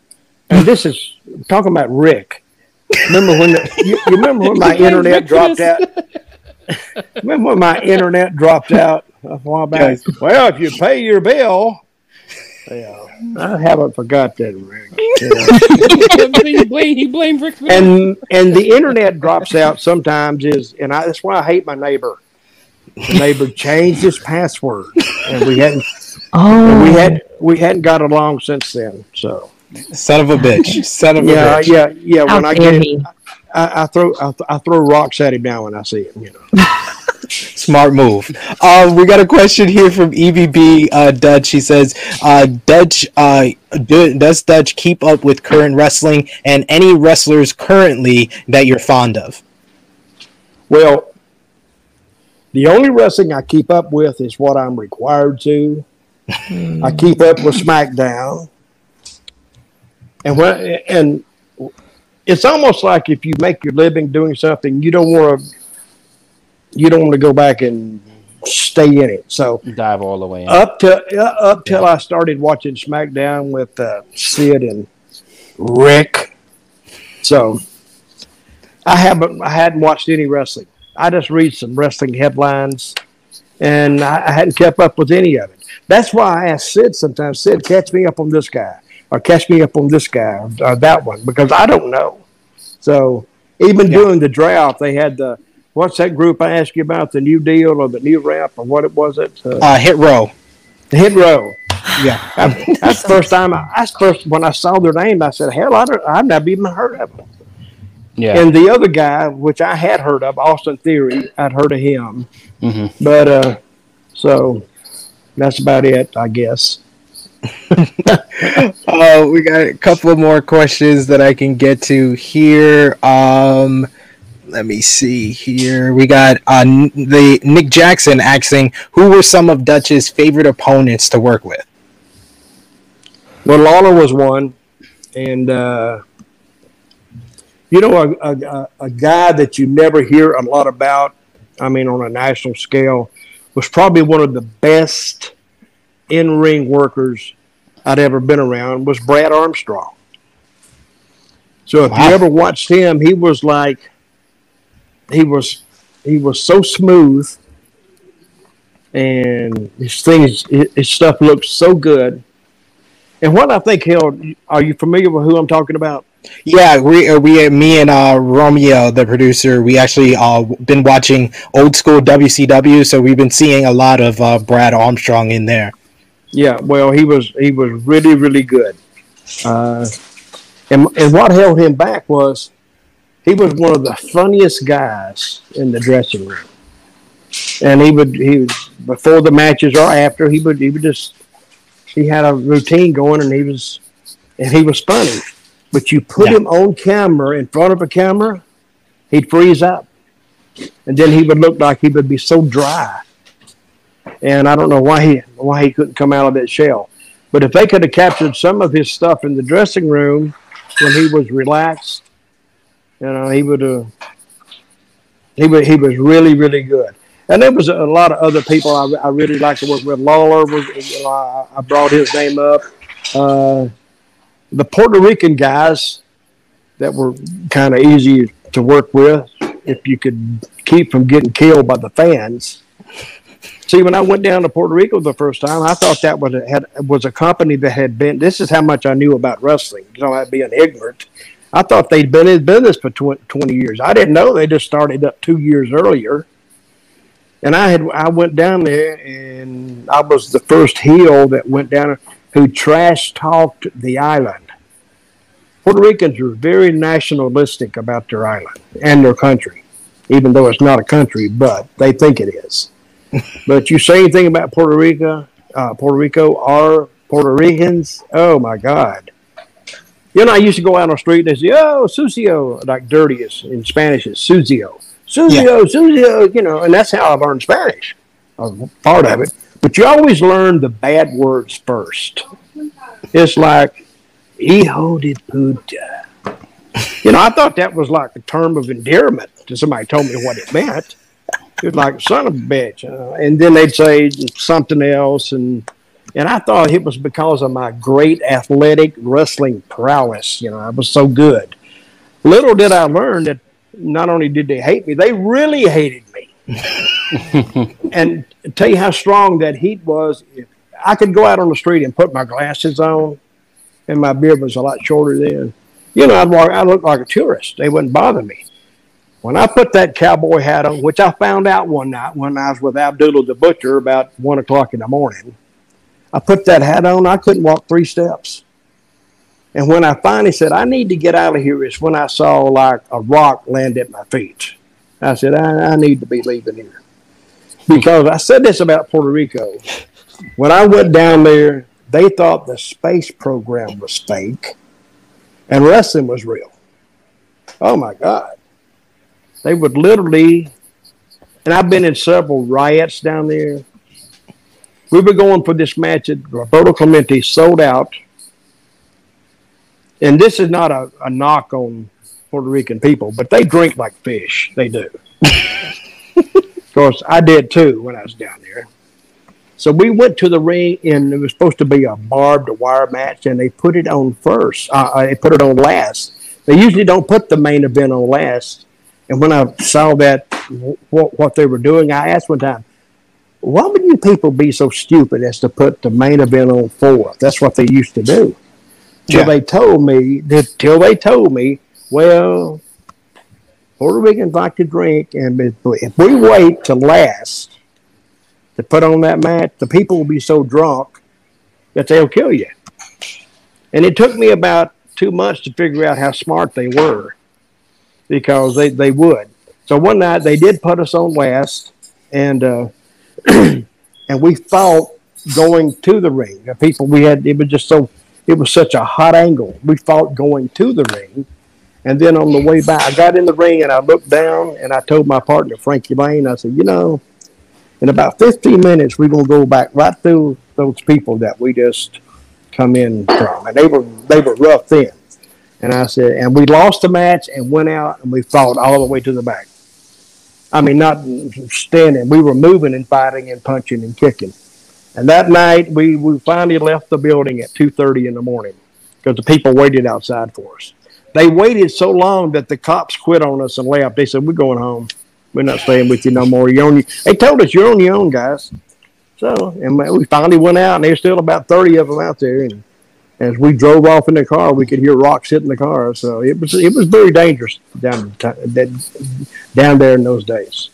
and this is talking about Rick. Remember when the, you, you remember when [LAUGHS] my internet dropped out? [LAUGHS] Remember when my internet dropped out a while back? Well, if you pay your bill, yeah, I haven't forgot that, Rick. Yeah. [LAUGHS] he blamed he blamed Rick. and and the internet drops out sometimes is and I, that's why I hate my neighbor. The neighbor changed his password, and we hadn't Oh, we had we hadn't got along since then. So Son of a bitch. Son of a yeah, bitch. yeah, yeah. how When I get he? I, I throw I, I throw rocks at him now when I see him. You know. [LAUGHS] Smart move. Uh, we got a question here from EVB uh, Dutch. He says, uh, "Dutch, uh, do, does Dutch keep up with current wrestling and any wrestlers currently that you're fond of?" Well, the only wrestling I keep up with is what I'm required to. I keep up with SmackDown, and when and it's almost like if you make your living doing something, you don't want to you don't want to go back and stay in it. So Dive all the way in. up to uh, up till I started watching SmackDown with uh, Sid and Rick. So I haven't I hadn't watched any wrestling. I just read some wrestling headlines, and I, I hadn't kept up with any of it. That's why I ask Sid sometimes. Sid, catch me up on this guy, or catch me up on this guy, or, that one, because I don't know. So even Yeah. during the draft, they had the what's that group I asked you about the New Deal or the New Rap or what it was it uh, Uh, hit row. the Hit Row. Yeah. [LAUGHS] I- that's the first time I, that's first when I saw their name. I said, "Hell, I don't, I've never even heard of them." yeah. And the other guy, which I had heard of, Austin Theory, I'd heard of him, Mhm. but uh, so that's about it, I guess. Uh, we got a couple more questions that I can get to here. Um, let me see here. We got uh, the Nick Jackson asking, "Who were some of Dutch's favorite opponents to work with?" Well, Lawler was one, and uh, you know, a, a, a- a guy that you never hear a lot about. I mean, on a national scale, was probably one of the best in-ring workers I'd ever been around. Was Brad Armstrong. So if Wow. you ever watched him, he was like, he was, he was so smooth, and his things, his stuff looked so good. And what I think, hell, are you familiar with who I'm talking about? Yeah, we uh, we me and uh, Romeo, the producer, we actually uh been watching old school WCW, so we've been seeing a lot of uh, Brad Armstrong in there. Yeah, well, he was he was really really good. Uh, and and what held him back was he was one of the funniest guys in the dressing room. And he would he would before the matches or after he would he would just he had a routine going and he was and he was funny. But you put Yeah. him on camera in front of a camera, he'd freeze up. And then he would look like he would be so dry and I don't know why he why he couldn't come out of that shell. But if they could have captured some of his stuff in the dressing room when he was relaxed, you know, he would have. He was he was really really good, and there was a lot of other people I, I really like to work with. Lawler was you know, I, I brought his name up. Uh, the Puerto Rican guys that were kind of easy to work with if you could keep from getting killed by the fans. See, when I went down to Puerto Rico the first time, I thought that was a, had, was a company that had been. This is how much I knew about wrestling. You know, I'd being ignorant. I thought they'd been in business for tw- twenty years. I didn't know they just started up two years earlier. And I had I went down there, and I was the first heel that went down who trash talked the island. Puerto Ricans are very nationalistic about their island and their country, even though it's not a country, but they think it is. But you say anything about Puerto Rico, uh, Puerto Rico, or Puerto Ricans? Oh my God! You know, I used to go out on the street and they say, "Oh, sucio," like dirty is in Spanish is sucio, sucio, sucio. You know, and that's how I learned Spanish. Part of it, but you always learn the bad words first. It's like hijo de puta. You know, I thought that was like a term of endearment till somebody told me what it meant. It was like son of a bitch, uh, and then they'd say something else, and and I thought it was because of my great athletic wrestling prowess. You know, I was so good. Little did I learn that not only did they hate me, they really hated me. [LAUGHS] and tell you how strong that heat was. If I could go out on the street and put my glasses on, and my beard was a lot shorter then. You know, I'd walk. I looked like a tourist. They wouldn't bother me. When I put that cowboy hat on, which I found out one night when I was with Abdullah the butcher about one o'clock in the morning, I put that hat on. I couldn't walk three steps. And when I finally said, I need to get out of here, is when I saw like a rock land at my feet. I said, I, I need to be leaving here. Because I said this about Puerto Rico. When I went down there, they thought the space program was fake and wrestling was real. Oh my God. They would literally, and I've been in several riots down there. We were going for this match at Roberto Clemente sold out. And this is not a, a knock on Puerto Rican people, but they drink like fish. They do. [LAUGHS] Of course, I did too when I was down there. So we went to the ring, and it was supposed to be a barbed wire match, and they put it on first. Uh, uh they put it on last. They usually don't put the main event on last. And when I saw that, what, what they were doing, I asked one time, why would you people be so stupid as to put the main event on fourth? That's what they used to do. Till yeah. they told me, till they told me, well, Puerto Ricans like to drink, and if we wait to last to put on that match, the people will be so drunk that they'll kill you. And it took me about two months to figure out how smart they were because they, they would. So one night they did put us on last, and uh, [CLEARS THROAT] and we fought going to the ring. The people we had it was just so it was such a hot angle. We fought going to the ring, and then on the way back, I got in the ring and I looked down and I told my partner Frankie Lane, I said, you know, in about 15 minutes we're gonna go back right through those people that we just come in from, and they were they were rough then. And I said, and we lost the match and went out and we fought all the way to the back. I mean, not standing. We were moving and fighting and punching and kicking. And that night, we, we finally left the building at 2.30 in the morning because the people waited outside for us. They waited so long that the cops quit on us and left. They said, we're going home. We're not staying with you no more. You're on your, they told us, you're on your own, guys. So, and we finally went out, and there's still about 30 of them out there. And as we drove off in the car, we could hear rocks hitting the car. So it was it was very dangerous down down there in those days.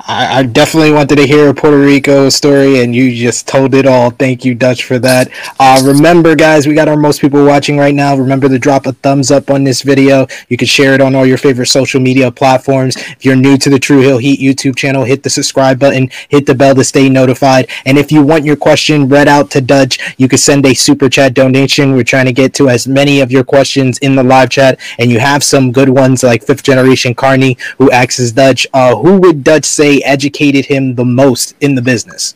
I, I, definitely wanted to hear a Puerto Rico story, and you just told it all. Thank you, Dutch, for that. Uh, remember, guys, we got our most people watching right now. Remember to drop a thumbs up on this video. You can share it on all your favorite social media platforms. If you're new to the True Heel Heat YouTube channel, hit the subscribe button, hit the bell to stay notified. And if you want your question read out to Dutch, you can send a super chat donation. We're trying to get to as many of your questions in the live chat, and you have some good ones like Fifth Generation Carney, who acts as Dutch. Uh, who would Dutch say? Educated him the most in the business?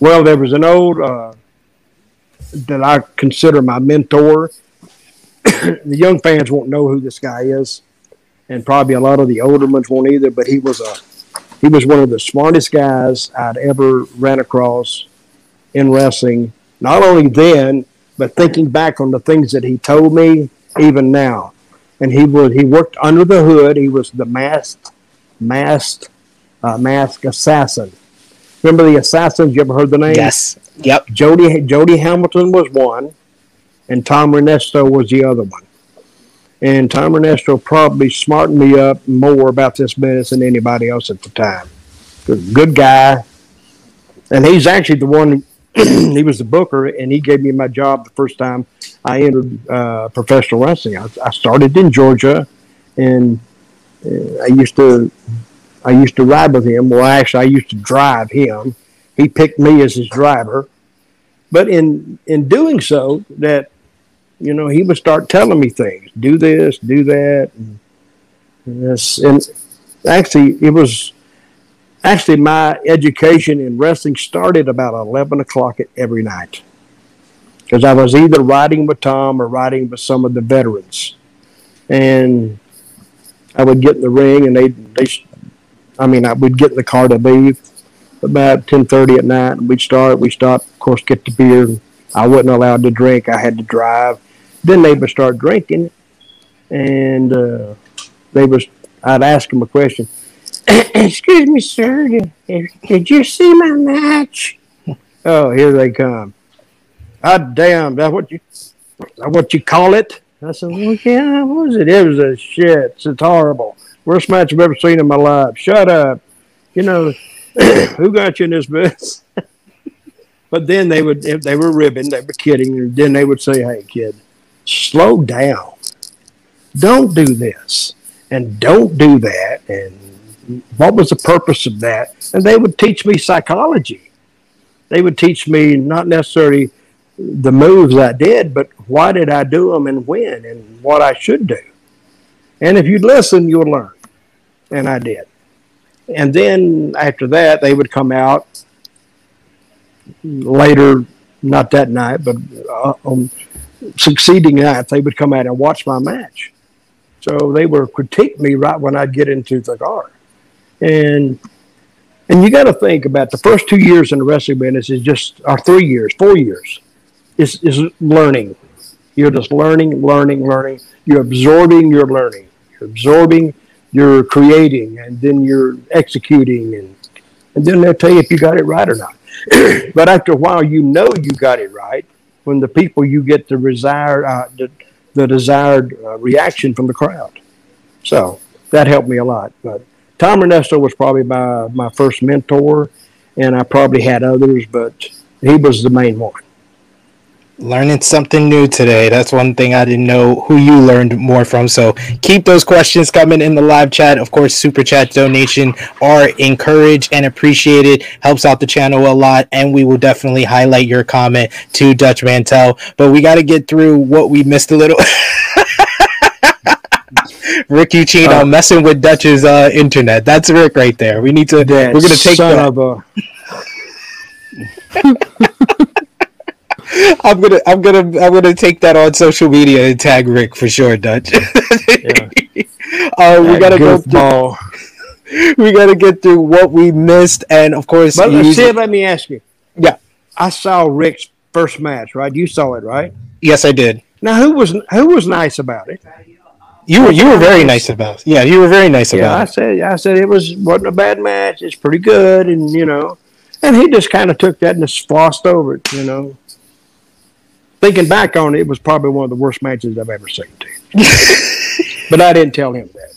Well, there was an old uh, that I consider my mentor. [COUGHS] the young fans won't know who this guy is, and probably a lot of the older ones won't either. But he was a he was one of the smartest guys I'd ever ran across in wrestling. Not only then, but thinking back on the things that he told me, even now. And he was he worked under the hood. He was the masked masked uh, mask assassin. Remember the assassins? You ever heard the name? Yes. Yep. Jody Jody Hamilton was one, and Tom Renesto was the other one. And Tom Renesto probably smartened me up more about this business than anybody else at the time. Good, good guy, and he's actually the one. [CLEARS THROAT] he was the booker, and he gave me my job the first time I entered uh, professional wrestling. I, I started in Georgia, and I used to I used to ride with him. Well, actually, I used to drive him. He picked me as his driver. But in in doing so, that you know, he would start telling me things. Do this, do that. And, this, and actually, it was actually my education in wrestling started about eleven o'clock every night because I was either riding with Tom or riding with some of the veterans, and I would get in the ring and they they I mean I would get in the car to leave about ten thirty at night. And we'd start we stop of course get the beer. I wasn't allowed to drink. I had to drive. Then they would start drinking and uh, they was I'd ask them a question. [COUGHS] Excuse me sir did, did you see my match? Oh here they come. I damn that what you that what you call it I said, well, yeah, what was it? It was a shit. It's horrible. Worst match I've ever seen in my life. Shut up. You know, [CLEARS THROAT] who got you in this mess? [LAUGHS] but then they would, if they were ribbing, they were kidding, and then they would say, hey, kid, slow down. Don't do this. And don't do that. And what was the purpose of that? And they would teach me psychology. They would teach me not necessarily the moves I did, but why did I do them and when and what I should do. And if you'd listen, you'll learn. And I did. And then after that, they would come out later, not that night, but uh, on succeeding nights, they would come out and watch my match. So they would critique me right when I'd get into the car. and and you got to think about the first two years in the wrestling business is just or three years, four years is is learning. You're just learning, learning, learning. You're absorbing, you're learning. You're absorbing, you're creating, and then you're executing, and and then they'll tell you if you got it right or not. [CLEARS THROAT] but after a while, you know you got it right when the people you get the desired uh, the, the desired uh, reaction from the crowd. So that helped me a lot. But Tom Renesto was probably my my first mentor, and I probably had others, but he was the main one. Learning something new today. That's one thing I didn't know who you learned more from. So keep those questions coming in the live chat. Of course, super chat donation are encouraged and appreciated. Helps out the channel a lot, and we will definitely highlight your comment to Dutch Mantell. But we got to get through what we missed a little. [LAUGHS] Rick Ucchino uh, messing with Dutch's uh, internet. That's Rick right there. We need to. We're gonna take that. [LAUGHS] [LAUGHS] I'm gonna I'm gonna I'm gonna take that on social media and tag Rick for sure, Dutch. [LAUGHS] yeah. uh, we gotta go through, [LAUGHS] we gotta get through what we missed and of course But let's see, let me ask you. Yeah. I saw Rick's first match, right? You saw it, right? Yes, I did. Now who was who was nice about it? You were you were very nice about it. Yeah, you were very nice yeah, about I it. I said I said it was wasn't a bad match. It's pretty good, and you know, and he just kind of took that and just flossed over it, you know thinking back on it, it was probably one of the worst matches I've ever seen. [LAUGHS] but I didn't tell him that.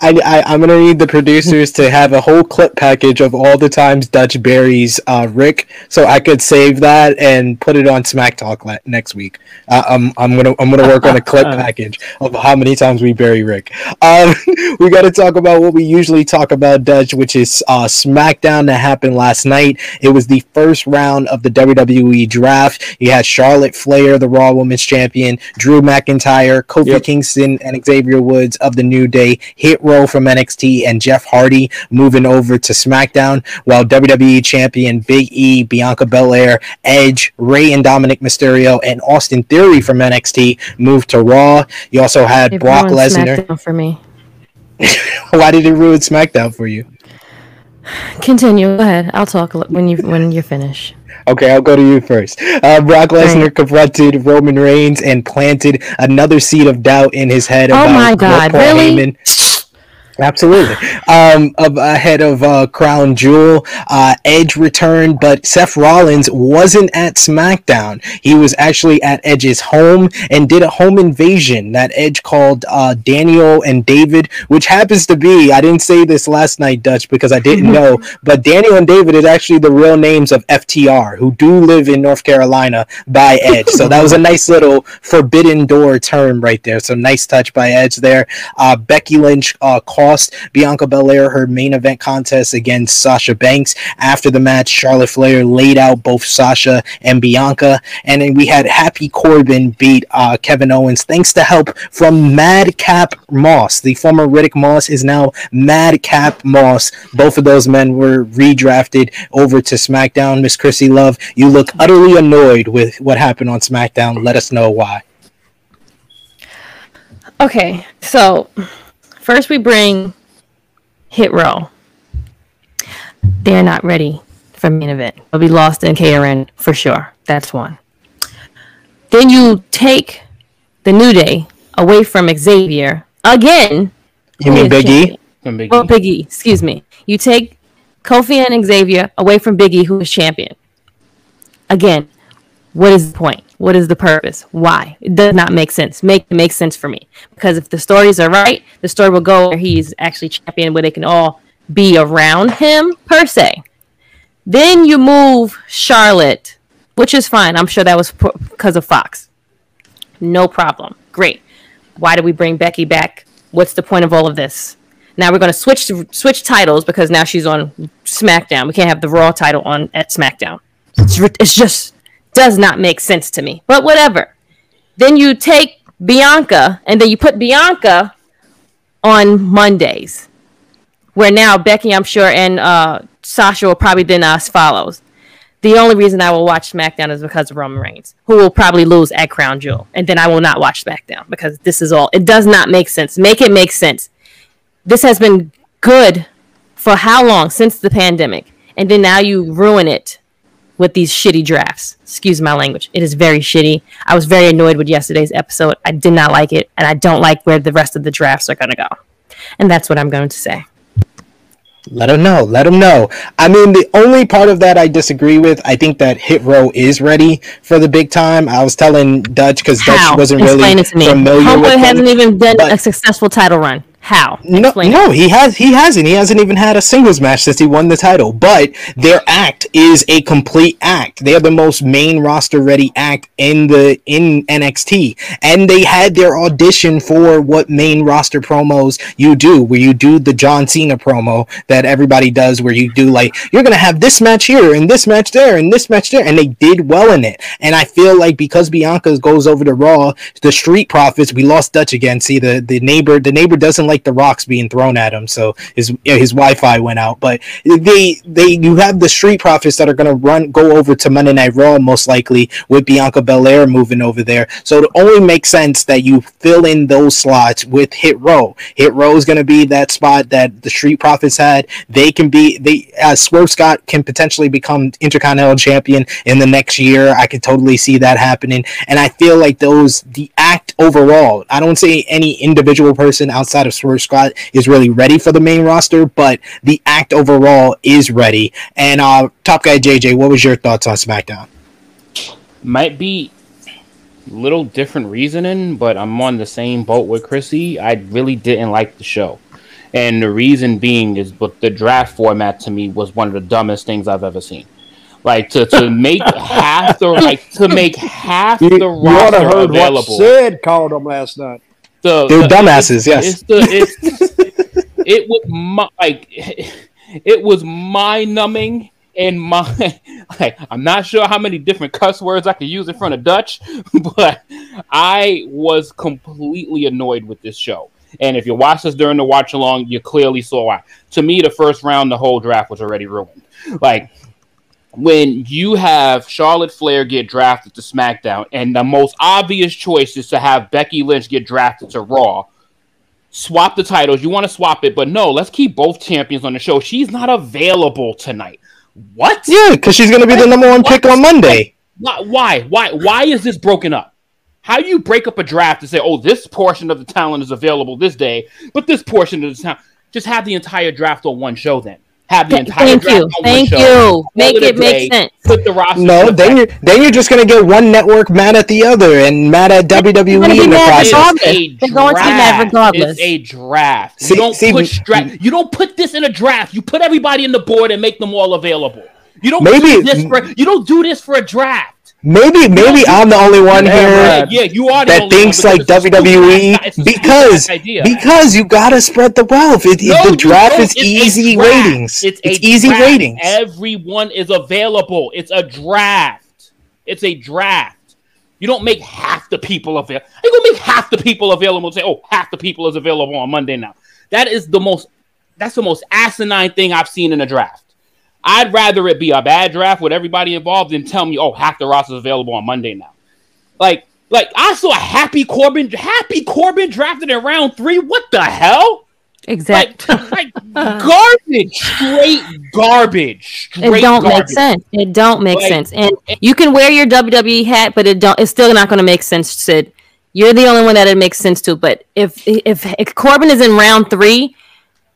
I, I am gonna need the producers to have a whole clip package of all the times Dutch buries uh, Rick, so I could save that and put it on Smack Talk la- next week. Uh, I'm I'm gonna I'm gonna work on a clip [LAUGHS] package of how many times we bury Rick. Um, [LAUGHS] we got to talk about what we usually talk about, Dutch, which is uh, SmackDown that happened last night. It was the first round of the WWE draft. You had Charlotte Flair, the Raw Women's Champion, Drew McIntyre, Kofi yep. Kingston, and Xavier Woods of the New Day Hit Row from NXT and Jeff Hardy moving over to SmackDown, while WWE Champion Big E, Bianca Belair, Edge, Ray and Dominic Mysterio, and Austin Theory from NXT moved to Raw. You also had They've Brock Lesnar. For me, [LAUGHS] why did it ruin SmackDown for you? Continue. Go ahead. I'll talk when you when you're finished. Okay, I'll go to you first. Uh, Brock Lesnar right. confronted Roman Reigns and planted another seed of doubt in his head. Oh my God! Really? Heyman Absolutely. Um, ahead of uh, Crown Jewel, uh, Edge returned, but Seth Rollins wasn't at SmackDown. He was actually at Edge's home and did a home invasion that Edge called uh, Daniel and David, which happens to be, I didn't say this last night, Dutch, because I didn't know, [LAUGHS] but Daniel and David is actually the real names of FTR, who do live in North Carolina by Edge. So that was a nice little forbidden door term right there. So nice touch by Edge there. Uh, Becky Lynch uh, called lost Bianca Belair her main event contest against Sasha Banks. After the match, Charlotte Flair laid out both Sasha and Bianca, and then we had Happy Corbin beat uh, Kevin Owens thanks to help from Madcap Moss. The former Riddick Moss is now Madcap Moss. Both of those men were redrafted over to SmackDown. Miss Chrissy Love, you look utterly annoyed with what happened on SmackDown. Let us know why. Okay, so First, we bring Hit Row. They're not ready for main event. They'll be lost in KRN for sure. That's one. Then you take the New Day away from Xavier again. You mean Biggie? E? Big oh, Big E. Excuse me. You take Kofi and Xavier away from Big E, who is champion. Again, what is the point? What is the purpose? Why? It does not make sense. Make it make sense for me. Because if the stories are right, the story will go where he's actually champion, where they can all be around him per se. Then you move Charlotte, which is fine. I'm sure that was because of Fox. No problem. Great. Why did we bring Becky back? What's the point of all of this? Now we're going to switch switch titles because now she's on SmackDown. We can't have the Raw title on at SmackDown. It's, it's just does not make sense to me. But whatever. Then you take Bianca and then you put Bianca on Mondays, where now Becky, I'm sure, and uh, Sasha will probably then us follows. The only reason I will watch SmackDown is because of Roman Reigns, who will probably lose at Crown Jewel, and then I will not watch SmackDown because this is all. It does not make sense. Make it make sense. This has been good for how long since the pandemic, and then now you ruin it with these shitty drafts. Excuse my language. It is very shitty. I was very annoyed with yesterday's episode. I did not like it, and I don't like where the rest of the drafts are going to go. And that's what I'm going to say. Let him know. Let him know. I mean, the only part of that I disagree with, I think that Hit Row is ready for the big time. I was telling Dutch because Dutch wasn't Explain really it to me. familiar Homeboy with hasn't them, even done a successful title run. How? No, Explain it. no, he has. He hasn't. He hasn't even had a singles match since he won the title. But their act is a complete act. They are the most main roster ready act in the in NXT, and they had their audition for what main roster promos you do, where you do the John Cena promo that everybody does, where you do like you're gonna have this match here and this match there and this match there, and they did well in it. And I feel like because Bianca goes over to Raw, the Street Profits, we lost Dutch again. See the the neighbor, the neighbor doesn't like the rocks being thrown at him, so his his Wi-Fi went out. But they they you have the Street Profits that are gonna run go over to Monday Night Raw most likely with Bianca Belair moving over there. So it only makes sense that you fill in those slots with Hit Row. Hit Row is gonna be that spot that the Street Profits had. They can be they uh, Swerve Scott can potentially become Intercontinental Champion in the next year. I could totally see that happening, and I feel like those the act overall. I don't say any individual person outside of Swerve Scott is really ready for the main roster, but the act overall is ready. And uh, Top Guy JJ, what was your thoughts on SmackDown? Might be little different reasoning, but I'm on the same boat with Chrissy. I really didn't like the show. And the reason being is but the draft format to me was one of the dumbest things I've ever seen. Like to, to [LAUGHS] make half the like to make half You, the you roster heard what. Sid called them last night. The, They're the- dumbasses, yes. It's the, it's, it was my, like it was mind numbing and my [LAUGHS] like I'm not sure how many different cuss words I could use in front of Dutch, [LAUGHS] but I was completely annoyed with this show. And if you watched this during the watch along, you clearly saw why. To me, the first round, the whole draft was already ruined. Like when you have Charlotte Flair get drafted to SmackDown, and the most obvious choice is to have Becky Lynch get drafted to Raw. Swap the titles. You want to swap it, but no, let's keep both champions on the show. She's not available tonight. What? Yeah, because she's gonna be the number one pick on Monday. Why? Why? Why? Why is this broken up? How do you break up a draft to say, "Oh, this portion of the talent is available this day, but this portion of the talent"? Just have the entire draft on one show. Then have the Th- entire Thank draft you. Thank you. Make it make day, sense. Put the roster. No, put then you're then you're just gonna get one network mad at the other and mad at gonna WWE be in the process. regardless. a They're going to be mad draft. regardless. It's a draft. See- you don't see, push we- dra- hmm. You don't put this in a draft. You put everybody in the board and make them all available. You don't Maybe- do this for. You don't do this for a draft. Maybe maybe I'm the only one Yeah, here right. Yeah, you are that thinks like because it's a WWE stupid-ass- it's a because because you gotta spread the wealth. It, it- No, the draft is It's easy ratings. It's, It's, easy draft. ratings. Everyone is available. It's a draft. It's a draft. You don't make half the people available. You gonna make half the people available and say, "Oh, half the people is available on Monday now." That is the most. That's the most asinine thing I've seen in a draft. I'd rather it be a bad draft with everybody involved than tell me, "Oh, half the roster is available on Monday now." Like, like I saw Happy Corbin. Happy Corbin drafted in round three. What the hell? Exactly. Like, [LAUGHS] like garbage, straight garbage, straight it don't garbage. make sense. It don't make Like- sense. And you can wear your WWE hat, but it don't. It's still not going to make sense, Sid. You're the only one that it makes sense to. But if if, if Corbin is in round three,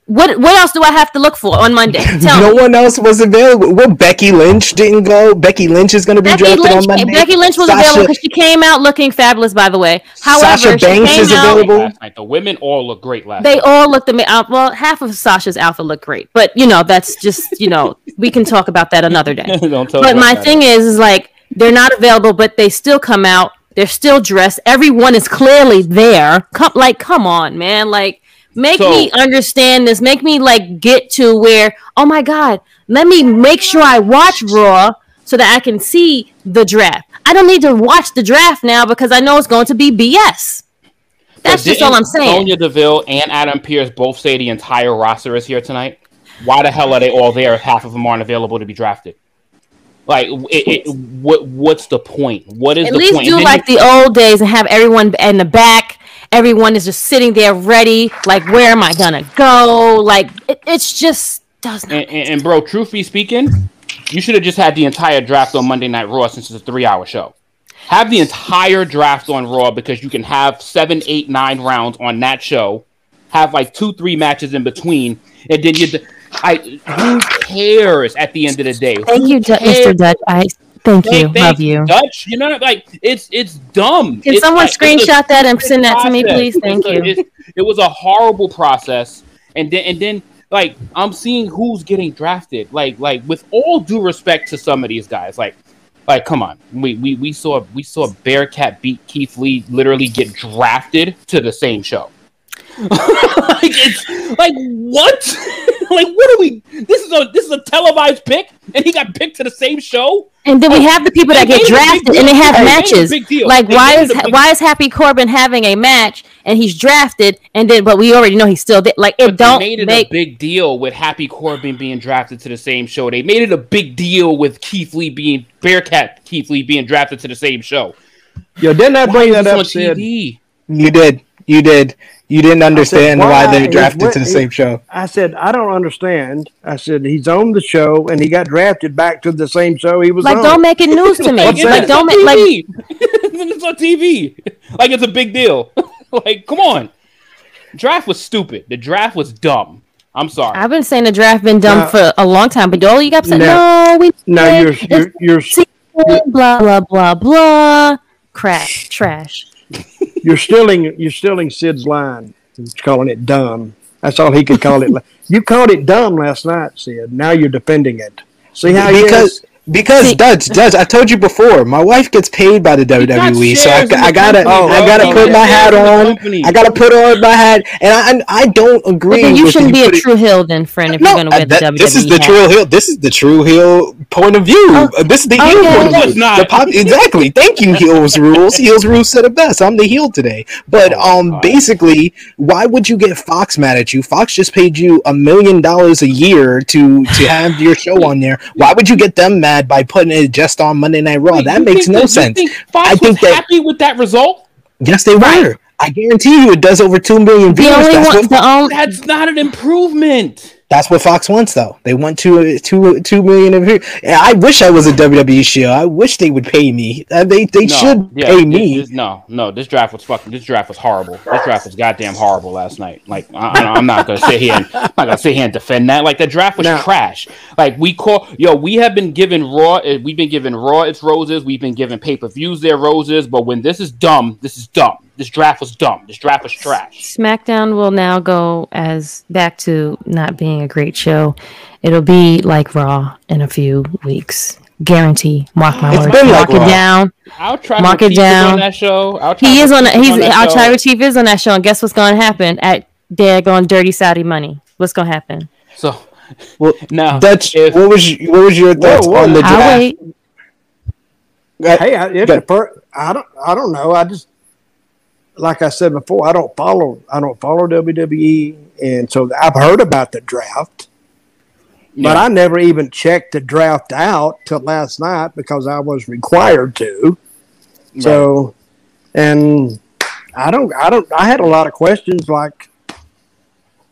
what what else do I have to look for on Monday? [LAUGHS] Tell no me. one else was available. Well, Becky Lynch didn't go. Becky Lynch is going to be Becky drafted Lynch, on Monday. Becky Lynch was Sasha- available because she came out looking fabulous. By the way, however, Sasha she Banks came is out, available. Last night, the women all look great last They night. all looked at me. Uh, well, half of Sasha's outfit looked great, but you know that's just you know we can talk about that another day. [LAUGHS] Don't tell but my about thing is, is like they're not available, but they still come out. They're still dressed. Everyone is clearly there. Come, like, come on, man. Like, make So- me understand this. Make me like get to where. Oh my god, let me make sure I watch Raw so that I can see the draft. I don't need to watch the draft now because I know it's going to be BS. That's just all I'm saying. Sonya Deville and Adam Pearce both say the entire roster is here tonight. Why the hell are they all there if half of them aren't available to be drafted? Like, it, it, what what's the point? What is At the least point? do like you- the old days and have everyone in the back. Everyone is just sitting there ready. Like, where am I gonna go? Like, it, it's just Does not. And, and, and bro, truth be speaking, you should have just had the entire draft on Monday Night Raw since it's a three-hour show. Have the entire draft on Raw because you can have seven, eight, nine rounds on that show. Have like two, three matches in between, and then you. I who cares at the end of the day? Thank Who you, cares? Mr. Dutch. I thank you. Thank Love you. Dutch. You know, like it's it's dumb. Can It's someone like- it's a screenshot that and send that to me, please? Thank you. it's- it was a horrible process, and then and then like I'm seeing who's getting drafted. Like like with all due respect to some of these guys, like like come on, we we, we saw we saw Bearcat beat Keith Lee literally get drafted to the same show. [LAUGHS] like it's like what? [LAUGHS] [LAUGHS] like what are we? This is a this is a televised pick, and he got picked to the same show. And then we have the people that get made it a big drafted and they have They made it a matches. big deal. Like They why is it a big- why is Happy Corbin having a match and he's drafted and then but we already know he's still there. Like it But don't made it make a big deal with Happy Corbin being drafted to the same show. They made it a big deal with Keith Lee being Bearcat Keith Lee being drafted to the same show. Yo, didn't I bring that up? on Sid? TV? You did. You did. You didn't understand why, why they drafted what- to the same show. I said I don't understand. I said he's on the show and he got drafted back to the same show he was like on. don't make it news to [LAUGHS] me. What's like don't it's make on like TV. it's on TV. [LAUGHS] Like it's a big deal. [LAUGHS] like come on. Draft was stupid. The draft was dumb. I'm sorry. I've been saying the draft been dumb Now- for a long time, but all you got to say, Now- no, we now you're it's you're, you're blah blah blah blah. Crap, trash. You're stealing you're stealing Sid's line. He's calling it dumb. That's all he could call it. [LAUGHS] You called it dumb last night, Sid. Now you're defending it. See how he because is? Because See- Dutch [LAUGHS] Dutch I told you before my wife gets paid by the WWE so I, shares in the I gotta company, I gotta put my hat on. I gotta put on my hat and I I don't Well, agree then you with shouldn't be a true heel then, friend, if no, you're gonna wear uh, the that- WWE this is the hat. true heel. This is the true heel point of view. Oh, Uh, this is the okay. heel point No, of it's view. not. The pop, exactly. Thank you, heels rules. [LAUGHS] Heels rules said it best. I'm the heel today. But Oh, um, God. basically, why would you get Fox mad at you? Fox just paid you a million dollars a year to to have your show [LAUGHS] on there. Why would you get them mad by putting it just on Monday Night Raw? Wait, that makes think no that- you sense. think Fox I think was that- happy with that result. Yes, they were. I guarantee you, it does over two million The viewers. only That's one, the only, That's not an improvement. That's what Fox wants, though. They want two, two, two million of here. I wish I was a WWE show. I wish they would pay me. Uh, they they No, should yeah, pay this- me. this- no, no, this draft was fucking. This draft was horrible. This draft was goddamn horrible last night. Like I, I- I'm not gonna sit here and I'm not gonna sit here and defend that. Like the draft was No. trash. Like we call yo, we have been given raw. uh, We've been given raw its roses. We've been given pay per views their roses. But when this is dumb, this is dumb. This draft was dumb. This draft was trash. SmackDown will now go as back to not being a great show. It'll be like Raw in a few weeks. Guarantee. Mark my It's words. been Mark like it Raw. down. I'll try. Mark it down. on that show. I'll He is on. He's. that Our show. Tribal Chief is on that show, and guess what's going to happen at daggone Dirty Saudi Money? What's going to happen? So Well, [LAUGHS] now, Dutch, if- what was what was your thoughts whoa, on the I'll draft? wait. Uh, Hey, I, it's Good. per, I don't I don't know. I just like I said before, I don't follow I don't follow WWE, and so I've heard about the draft, but Yeah. I never even checked the draft out till last night because I was required to. So, and I don't I don't I had a lot of questions like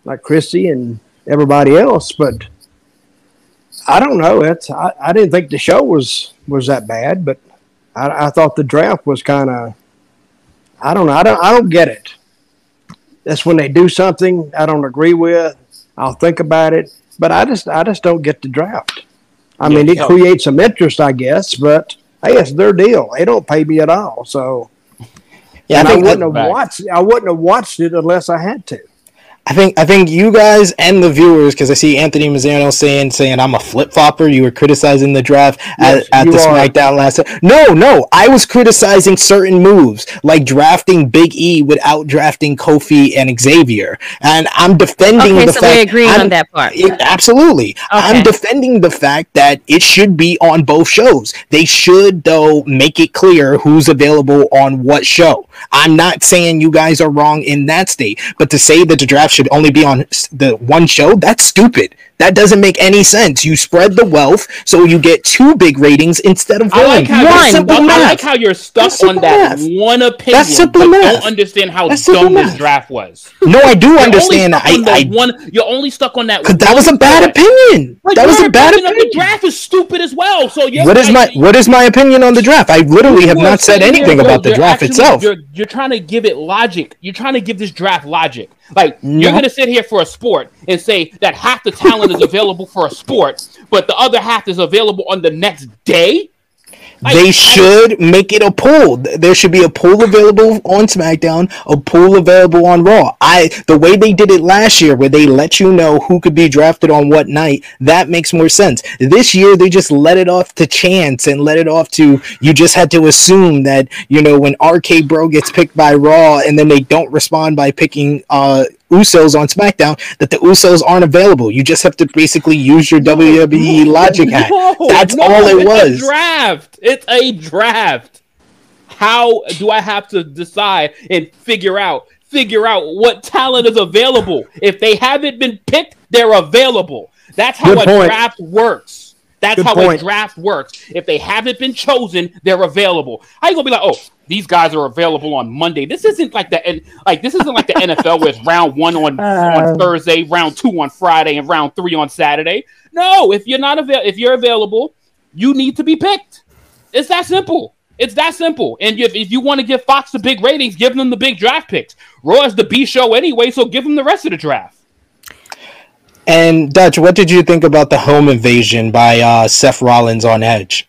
like Chrissy and everybody else, but I don't know. It's I, I didn't think the show was was that bad, but I, I thought the draft was kind of I don't know. I don't I don't get it. That's when they do something I don't agree with. I'll think about it, but I just I just don't get the draft. I Yeah, mean, it yeah. creates some interest, I guess, but hey, it's their deal. They don't pay me at all, so Yeah, I I, wouldn't have Right. watched. I wouldn't have watched it unless I had to. I think I think you guys and the viewers, because I see Anthony Mazzano saying saying I'm a flip flopper. You were criticizing the draft Yes, at, at you the are. SmackDown last. Time. No, no, I was criticizing certain moves, like drafting Big E without drafting Kofi and Xavier, and I'm defending Okay, the so fact. we're agreeing I'm- on that part. it- absolutely. I'm defending the fact that it should be on both shows. They should, though, make it clear who's available on what show. I'm not saying you guys are wrong in that state, but to say that the draft should only be on the one show, that's stupid. That doesn't make any sense. You spread the wealth so you get two big ratings instead of I one. like how That's you're simple I like how you're stuck on that math. one opinion, That's simple but math. don't understand how That's dumb this math. draft was. no, I do You're understand. Stuck on I, that I one. You're only stuck on that. Cause that was a bad opinion. But That was a bad opinion. The draft is stupid as well. So you're What is my what is my opinion on the draft? I literally have not said anything about the draft actually- itself. You're you're trying to give it logic. You're trying to give this draft logic. Like you're gonna sit here for a sport and say that half the talent is available for a sport, but the other half is available on the next day. Like, they should make it a pool. There should be a pool available on SmackDown, a pool available on Raw. I the way they did it last year, where they let you know who could be drafted on what night, that makes more sense. This year, they just let it off to chance and let it off to you. Just had to assume that you know when RK Bro gets picked by Raw, and then they don't respond by picking uh Usos on SmackDown, that the Usos aren't available. You just have to basically use your WWE logic hat. No, That's no, all it it's was. A draft. It's a draft. How do I have to decide and figure out figure out what talent is available? If they haven't been picked, they're available. That's how Good a point. draft works. That's Good how point. a draft works. If they haven't been chosen, they're available. How you gonna be like, oh, these guys are available on Monday? This isn't like the and like this isn't like the NFL where it's round one on [LAUGHS] on um. Thursday, round two on Friday, and round three on Saturday. No, if you're not avail, if you're available, you need to be picked. It's that simple. It's that simple. And if, if you want to give Fox the big ratings, give them the big draft picks. Raw is the B show anyway, so give them the rest of the draft. And Dutch, what did you think about the home invasion by uh, Seth Rollins on Edge?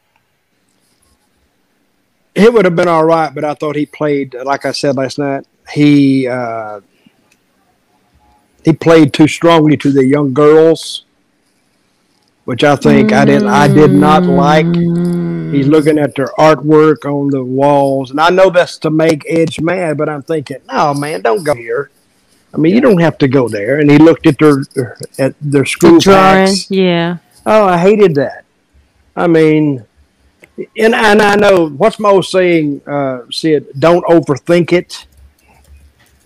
It would have been all right, but I thought he played like I said last night. He uh, he played too strongly to the young girls, which I think I didn't. I did not like. He's looking at their artwork on the walls, and I know that's to make Edge mad. But I'm thinking, no, man, don't go here. I mean, you don't have to go there. And he looked at their at their school Drawing, packs. yeah. Oh, I hated that. I mean, and and I know what's my old saying, uh, Sid? Don't overthink it.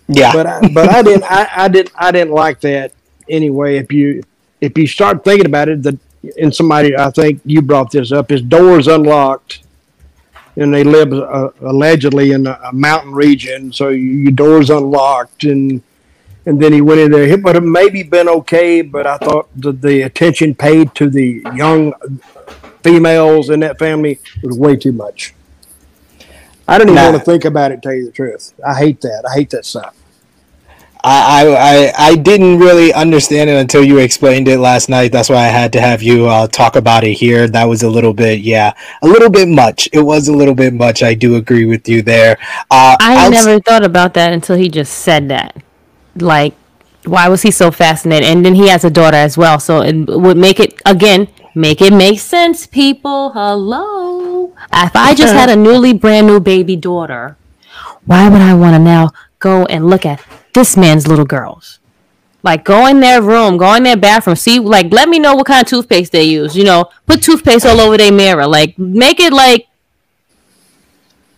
Yeah, But I, but I didn't I, I didn't I didn't like that anyway. If you if you start thinking about it, that and somebody I think you brought this up, his doors unlocked, and they live uh, allegedly in a, a mountain region, so your doors unlocked and. And then he went in there. It would have maybe been okay, but I thought the, the attention paid to the young females in that family was way too much. I don't even Nah. want to think about it. Tell you the truth, I hate that. I hate that stuff. I, I I I didn't really understand it until you explained it last night. That's why I had to have you uh, talk about it here. That was a little bit, yeah, a little bit much. It was a little bit much. I do agree with you there. Uh, I outs- never thought about that until he just said that. Like, why was he so fascinated? And then he has a daughter as well, so it would make it again make it make sense. People, hello. If I just had a [LAUGHS] newly brand new baby daughter, why would I want to now go and look at this man's little girls? Like go in their room, go in their bathroom, see like let me know what kind of toothpaste they use. You know, put toothpaste all over their mirror. Like make it like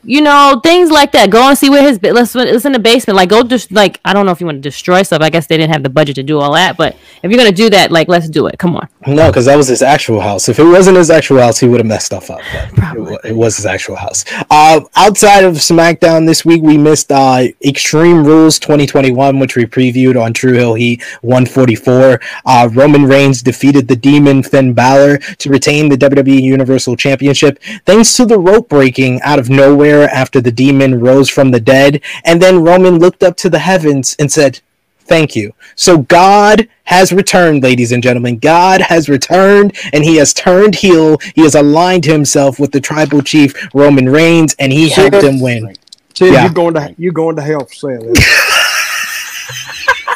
you know, things like that. Go and see where his let's it's in the basement. Like go just like I don't know if you want to destroy stuff. I guess they didn't have the budget to do all that, but if you're gonna do that, like let's do it. Come on. No, because that was his actual house. If it wasn't his actual house, he would have messed stuff up. But it, Probably. it was his actual house. Uh, outside of SmackDown this week, we missed uh, Extreme Rules 2021, which we previewed on True Heel Heat 144. Uh, Roman Reigns defeated the Demon Finn Balor to retain the WWE Universal Championship thanks to the rope breaking out of nowhere after the Demon rose from the dead. And then Roman looked up to the heavens and said, Thank you. So God has returned, ladies and gentlemen. God has returned and he has turned heel. He has aligned himself with the tribal chief Roman Reigns and he See, helped him win. See, Yeah. you're going to you're going to hell for saying that.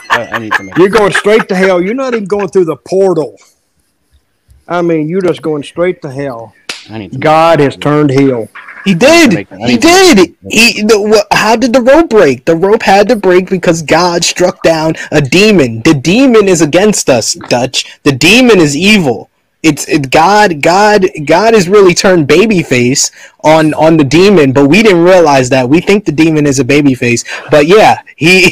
[LAUGHS] I, I need to make You're going straight to hell. You're not even going through the portal. I mean, you're just going straight to hell. I need to God has turned heel. He did. He did. He. The, wha- how did the rope break? The rope had to break because God struck down a demon. The demon is against us, Dutch. The demon is evil. It's it, God. God. God has really turned babyface on on the demon, but we didn't realize that. We think the demon is a babyface, but yeah, he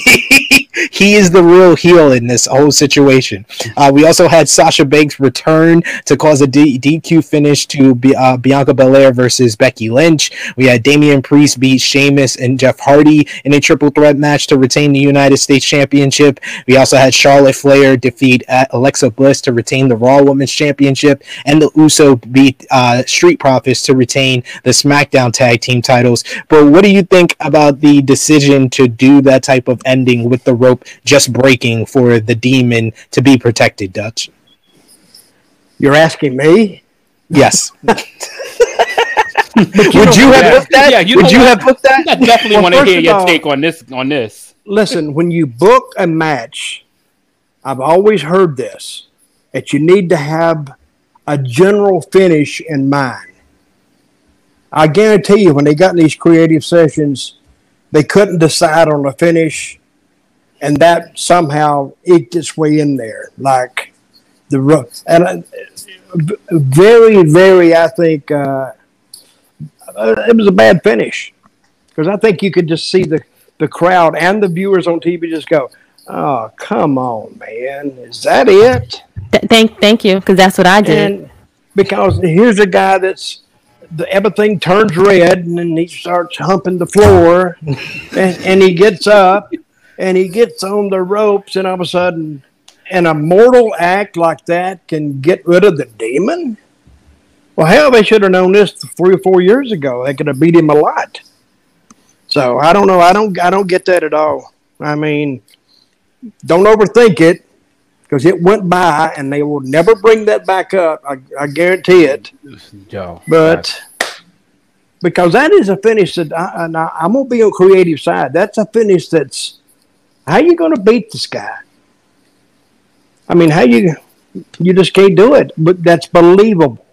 [LAUGHS] he is the real heel in this whole situation. Uh, we also had Sasha Banks return to cause a D- DQ finish to B- uh, Bianca Belair versus Becky Lynch. We had Damian Priest beat Sheamus and Jeff Hardy in a triple threat match to retain the United States Championship. We also had Charlotte Flair defeat uh, Alexa Bliss to retain the Raw Women's Championship, and the Uso beat uh, Street Profits to retain the SmackDown Tag Team titles. But what do you think about the decision to do that type of ending with the rope just breaking for the demon to be protected, Dutch? You're asking me? Yes. [LAUGHS] But Would know you have booked that? Yeah, you Would you what? have booked that? I definitely Well, want to hear your all- take on this. On this, Listen, when you book a match, I've always heard this that you need to have a general finish in mind. I guarantee you, when they got in these creative sessions, they couldn't decide on a finish, and that somehow eked its way in there. Like the ro- and uh, very, very, I think uh, uh, it was a bad finish because I think you could just see the the crowd and the viewers on TV just go, "Oh, come on, man, is that it?" Th- thank, thank you, because that's what I did. And because here's a guy that's the, everything turns red, and then he starts humping the floor, and, and he gets up, and he gets on the ropes, and all of a sudden, an immortal act like that can get rid of the demon. Well, hell, they should have known this three or four years ago. They could have beat him a lot. So I don't know. I don't. I don't get that at all. I mean, don't overthink it because it went by, and they will never bring that back up. I, I guarantee it. Joe. But because that is a finish that I, and I, I'm gonna be on creative side. That's a finish that's how you gonna beat this guy. I mean, how you you just can't do it, but that's believable.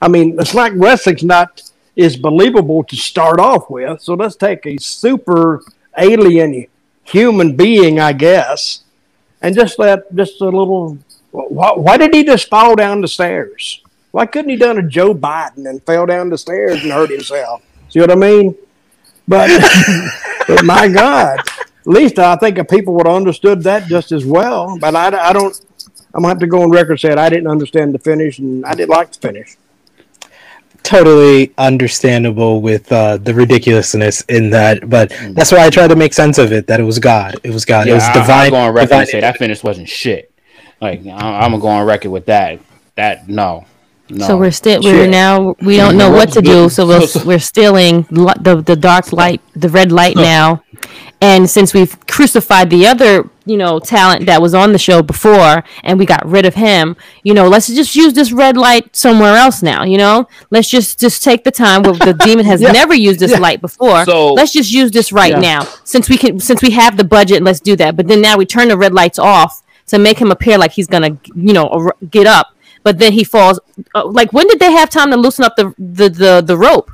I mean, it's like wrestling's not is believable to start off with. So let's take a super alien human being, I guess, and just let just a little. Why, why did he just fall down the stairs? Why couldn't he done a Joe Biden and fell down the stairs and hurt himself? See what I mean? But, [LAUGHS] but my God, least I think if people would have understood that just as well. But I, I don't. I'm gonna have to go on record saying I didn't understand the finish and I didn't like the finish. totally understandable with uh, the ridiculousness in that, but that's why I tried to make sense of it. That it was God. It was God. it was I, divine. I'm going on record divine and say that finish wasn't shit. Like I, I'm gonna go on record with that. That no, no. So we're still we're Shit. now we don't know what to do. So we'll, So- so- we're stealing li- the the dark light, the red light [LAUGHS] now. And since we've crucified the other, you know, talent that was on the show before, and we got rid of him, you know, let's just use this red light somewhere else now. You know, let's just just take the time where the demon has [LAUGHS] Yeah. never used this Yeah. light before. So- let's just use this right Yeah. now, since we can, since we have the budget. Let's do that. But then now we turn the red lights off to make him appear like he's gonna, you know, get up but then he falls. Uh, like when did they have time to loosen up the the the, the rope?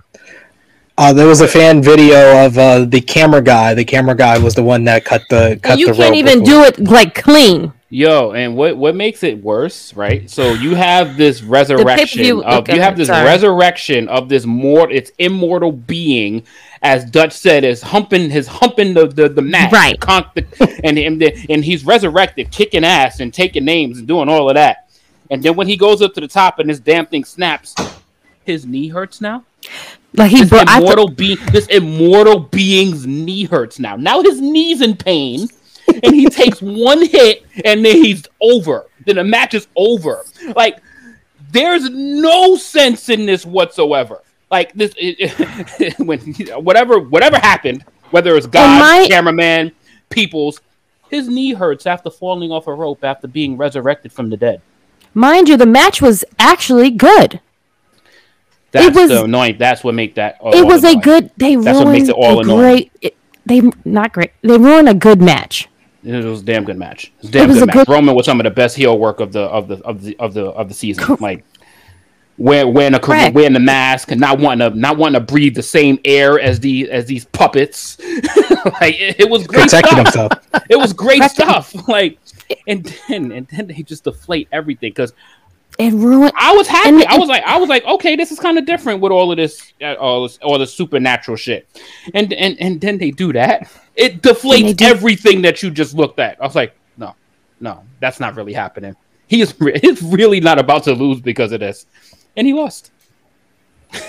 Uh, there was a fan video of uh, the camera guy. The camera guy was the one that cut the cut And you the can't even before. do it like clean. Yo, and what what makes it worse, right? So you have this resurrection of okay, you have this sorry. resurrection of this more its immortal being, as Dutch said, is humping his humping the the, the mat, Right. Con- the- and and and he's resurrected, kicking ass and taking names and doing all of that. And then when he goes up to the top and this damn thing snaps, his knee hurts now. Like he This bro- immortal being, this immortal being's knee hurts now. Now his knee's in pain, and he takes [LAUGHS] one hit, and then he's over. Then the match is over. Like there's no sense in this whatsoever. Like this, it, [LAUGHS] when whatever whatever happened, whether it's God, my- cameraman, people's, his knee hurts after falling off a rope after being resurrected from the dead. mind you, the match was actually good. That's was- the annoying. That's what make that. it all was a good. They That's what makes it all a annoying. great. It, they not great. They ruined a good match. It was a damn good match. It was a damn was good a match. good- Roman was some of the best heel work of the of the of the of the of the season. Cor- Like wearing wearing a Correct. wearing the mask and not wanting to not wanting to breathe the same air as the as these puppets. [LAUGHS] like it, it was great protecting stuff. himself. It was great stuff. [LAUGHS] Like and then and then they just deflate everything because It ruined. I was happy. And- I was like, I was like, okay, this is kind of different with all of this, uh, all this, all the supernatural shit. And and and then they do that. It deflates do- everything that you just looked at. I was like, no, no, that's not really happening. He is re- [LAUGHS] he's really not about to lose because of this, and he lost. [LAUGHS]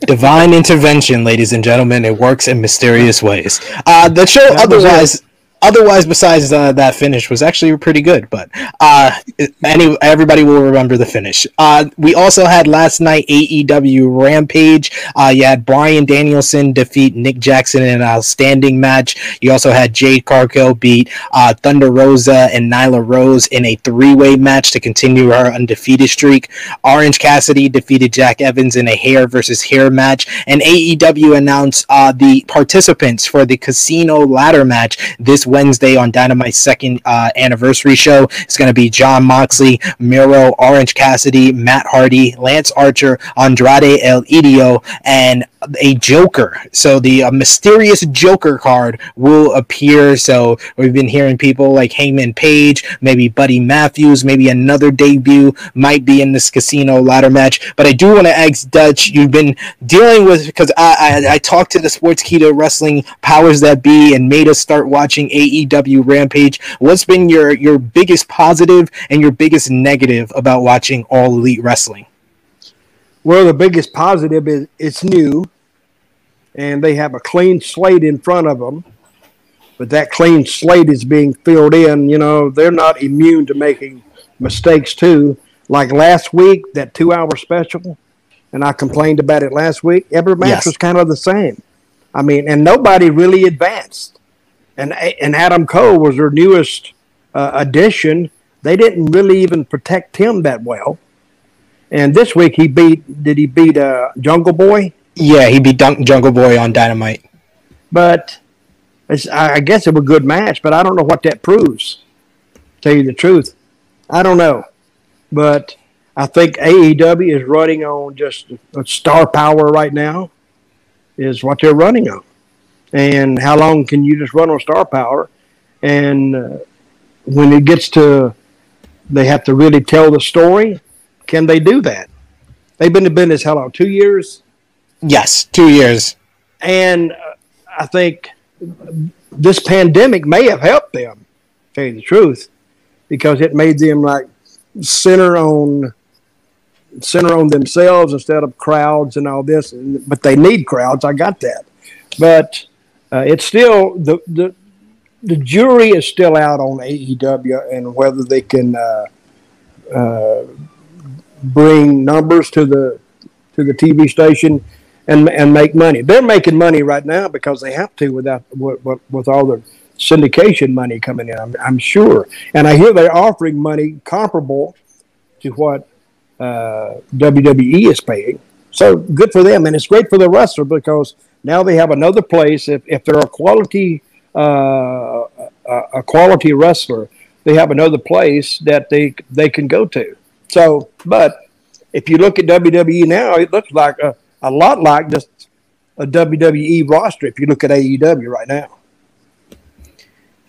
Divine intervention, ladies and gentlemen. It works in mysterious ways. Uh, the show, That was otherwise, otherwise, besides uh, that finish, was actually pretty good. But uh, any everybody will remember the finish. Uh, we also had last night AEW Rampage. Uh, you had Bryan Danielson defeat Nick Jackson in an outstanding match. You also had Jade Cargill beat uh, Thunder Rosa and Nyla Rose in a three-way match to continue her undefeated streak. Orange Cassidy defeated Jack Evans in a hair versus hair match, and AEW announced uh, the participants for the Casino Ladder match this Wednesday on Dynamite's second uh, anniversary show. It's going to be Jon Moxley, Miro, Orange Cassidy, Matt Hardy, Lance Archer, Andrade El Idolo, and a Joker. So the uh, mysterious Joker card will appear. So we've been hearing people like Hangman Page, maybe Buddy Matthews, maybe another debut might be in this casino ladder match. But I do want to ask Dutch, you've been dealing with because I, I I talked to the Sportskeeda Wrestling powers that be and made us start watching AEW Rampage. What's been your your biggest positive and your biggest negative about watching All Elite Wrestling? Well, the biggest positive is it's new, and they have a clean slate in front of them. But that clean slate is being filled in. You know, they're not immune to making mistakes too. Like last week, that two-hour special, and I complained about it last week. Every match Yes. was kind of the same. I mean, and nobody really advanced. And and Adam Cole was their newest uh, addition. They didn't really even protect him that well. And this week he beat. Did he beat uh, Jungle Boy? Yeah, he beat Dunk Jungle Boy on Dynamite. But it's, I guess it was a good match. But I don't know what that proves. Tell you the truth, I don't know. But I think AEW is running on just star power right now. Is what they're running on. And how long can you just run on star power? And uh, when it gets to, they have to really tell the story. Can they do that? They've been in business how long? Two years. Yes, two years. And uh, I think this pandemic may have helped them, to tell you the truth, because it made them like center on center on themselves instead of crowds and all this. But they need crowds. I got that. But uh, it's still the the the jury is still out on AEW and whether they can uh, uh, bring numbers to the to the TV station and and make money. They're making money right now because they have to without with, with, all the syndication money coming in. I'm, I'm sure, and I hear they're offering money comparable to what uh, WWE is paying. So good for them, and it's great for the wrestler because now they have another place. If if they're a quality uh, a quality wrestler, they have another place that they they can go to. So, but if you look at WWE now, it looks like a, a lot like just a WWE roster. If you look at AEW right now,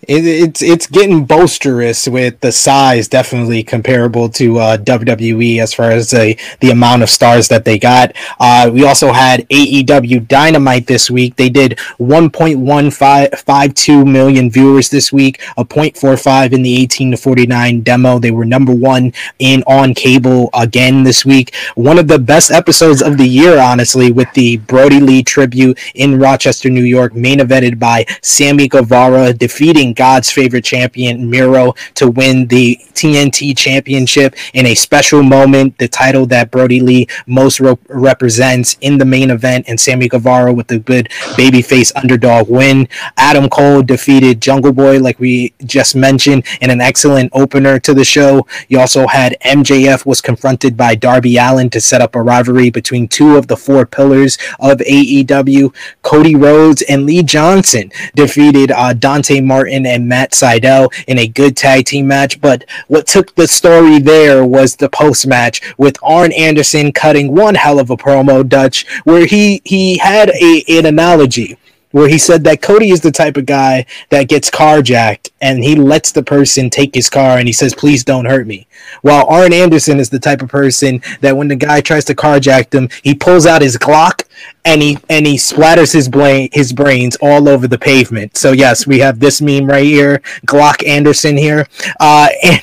It, it's it's getting boisterous with the size, definitely comparable to uh, WWE as far as the the amount of stars that they got. Uh, we also had AEW Dynamite this week. They did 1.152 million viewers this week, a 0.45 in the 18 to 49 demo. They were number one in on cable again this week. One of the best episodes of the year, honestly, with the Brodie Lee tribute in Rochester, New York, main evented by Sammy Guevara defeating God's favorite champion Miro to win the TNT Championship in a special moment. The title that Brodie Lee most re- represents in the main event, and Sammy Guevara with a good babyface underdog win. Adam Cole defeated Jungle Boy, like we just mentioned, in an excellent opener to the show. You also had MJF was confronted by Darby Allin to set up a rivalry between two of the four pillars of AEW. Cody Rhodes and Lee Johnson defeated uh, Dante Martin and Matt Sydal in a good tag team match. But what took the story there was the post match with Arn Anderson cutting one hell of a promo, Dutch, where he he had a an analogy where he said that Cody is the type of guy that gets carjacked and he lets the person take his car and he says, "Please don't hurt me." While Arn Anderson is the type of person that when the guy tries to carjack him, he pulls out his Glock and he and he splatters his brain his brains all over the pavement. So yes, we have this meme right here, Glock Anderson here, uh, [LAUGHS] and.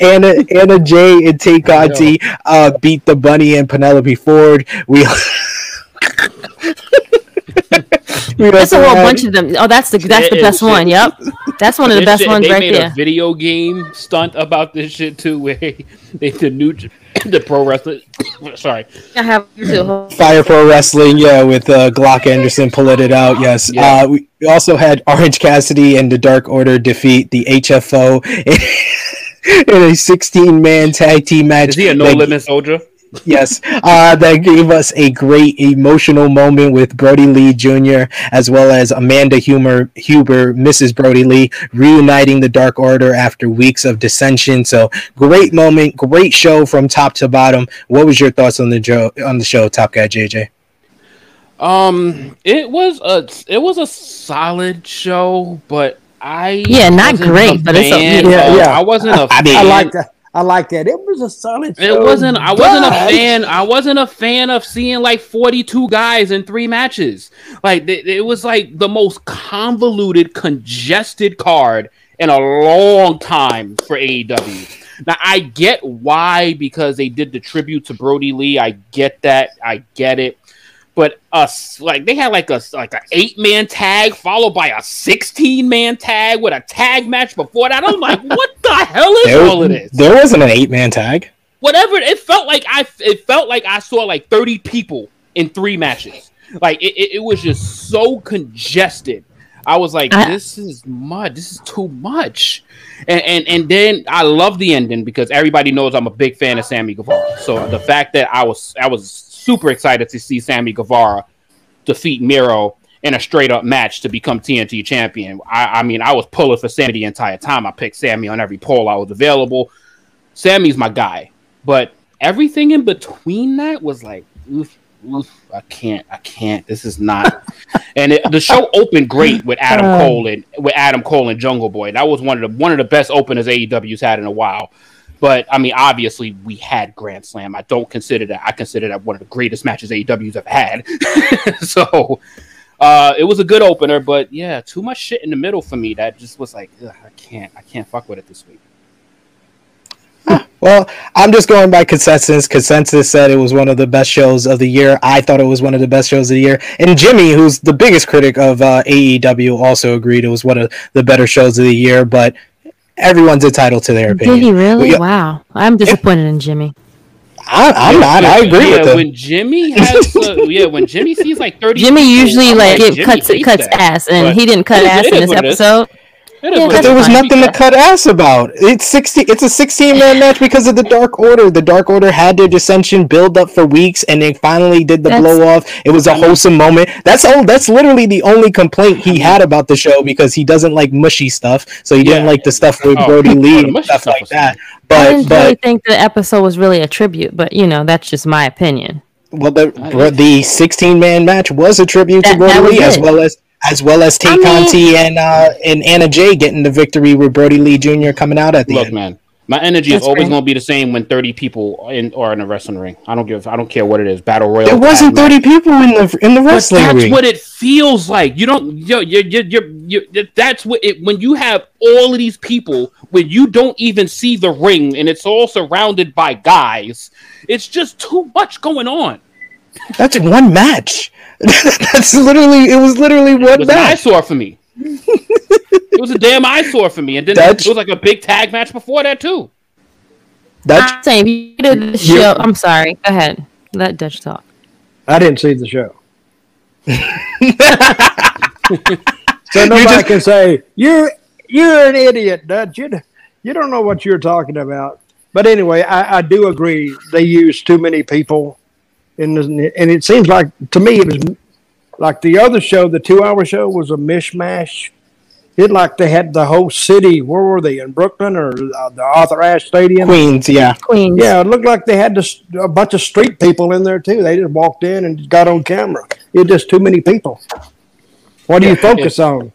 Anna Anna Jay and Tay Conti uh, beat the Bunny and Penelope Ford. We [LAUGHS] [LAUGHS] That's a whole had- bunch of them. Oh, that's the that's the best one. Yep, that's one of the This best shit- ones they right made there. a video game stunt about this shit too, where they the new [COUGHS] the pro wrestler. [COUGHS] sorry, I have to. [COUGHS] Fire Pro Wrestling, yeah, with uh, Glock Anderson pulling it out. Yes. Yeah. Uh, we we also had Orange Cassidy and the Dark Order defeat the HFO [LAUGHS] in a 16 man tag team match. is he a no that- limit soldier? Yes. Uh, that gave us a great emotional moment with Brodie Lee Jr. as well as Amanda Humer, Huber, Mrs. Brodie Lee, reuniting the Dark Order after weeks of dissension. So great moment, great show from top to bottom. What was your thoughts on the jo- on the show, Top Guy JJ? Um, it was a it was a solid show, but I Yeah, not great, but it's a- yeah, yeah. I wasn't a [LAUGHS] I mean, fan. I like that. I like that. It was a solid show. It wasn't. I wasn't a fan. I wasn't a fan of seeing like forty-two guys in three matches. Like th- it was like the most convoluted, congested card in a long time for AEW. Now I get why because they did the tribute to Brodie Lee. I get that. I get it. But us like they had like a like an eight man tag followed by a sixteen man tag with a tag match before that. I'm like, what the hell is There, all of this? there wasn't an eight man tag. whatever it felt like i it felt like i saw like 30 people in three matches like it, it, it was just so congested i was like this is much this is too much and, and and then i love the ending because everybody knows i'm a big fan of sammy guevara so the fact that i was i was super excited to see sammy guevara defeat miro in a straight up match to become TNT champion. I, I mean, I was pulling for Sammy the entire time. I picked Sammy on every poll I was available. Sammy's my guy. But everything in between that was like, oof, oof, I can't, I can't. This is not. [LAUGHS] and it, the show opened great with Adam Uh. Cole and with Adam Cole and Jungle Boy. That was one of the one of the best openers AEW's had in a while. But I mean, obviously, we had Grand Slam. I don't consider that. I consider that one of the greatest matches AEW's ever had. [LAUGHS] so uh, it was a good opener, but yeah, too much shit in the middle for me. That just was like, ugh, I can't, I can't fuck with it this week. [LAUGHS] Well, I'm just going by consensus. Consensus said it was one of the best shows of the year. I thought it was one of the best shows of the year. And Jimmy, who's the biggest critic of uh, AEW, also agreed it was one of the better shows of the year. But everyone's entitled to their opinion. Did opinion. he really? Yeah. Wow, I'm disappointed in Jimmy. I, I'm not. I agree yeah, with him. when Jimmy has, uh, yeah, when Jimmy sees like thirty, Jimmy usually I'm like, it Jimmy cuts hates cuts that. ass, and But he didn't cut [LAUGHS] ass in this what it is. episode. It is Yeah, what But it was nothing to cut ass about. It's sixty. It's a sixteen man [LAUGHS] match because of the Dark Order. The Dark Order had their dissension build up for weeks, and they finally did the That's- blow off. It was a wholesome moment. That's all. That's literally the only complaint he had about the show because he doesn't like mushy stuff. So he didn't Yeah. like the stuff with Oh, Brodie Lee and stuff stuff like was that. I But didn't really think the episode was really a tribute, but you know that's just my opinion. well, the the sixteen man match was a tribute to Brodie Lee as well as. As well as Tay I mean- Conti and uh, and Anna Jay getting the victory with Brodie Lee Jr. coming out at the Look, end. man, my energy That's is always great. going to be the same when thirty people in or in a wrestling ring. I don't give, I don't care what it is, battle royal. There wasn't tag match. thirty people in the in the But wrestling that's ring. what it feels like. You don't. Yo, you you you you that's what it. When you have all of these people, when you don't even see the ring, and it's all surrounded by guys, it's just too much going on. That's one match. [LAUGHS] That's literally it was literally one It one was an match. eyesore for me. it was a damn eyesore for me, and then That's- it was like a big tag match before that too. That's I'm saying you did the You- show. I'm sorry. Go ahead. Let Dutch talk. I didn't see the show. [LAUGHS] so nobody just- can say you're you're an idiot, Dutch. You, you don't know what you're talking about. But anyway, I, I do agree they use too many people, in the, and it seems like to me it was like the other show, the two-hour show, was a mishmash. It like they had the whole city. Where were they in Brooklyn or uh, the Arthur Ashe Stadium? Queens, yeah. Queens. Yeah, it looked like they had this, a bunch of street people in there too. They just walked in and got on camera. It just too many people. What do you focus on?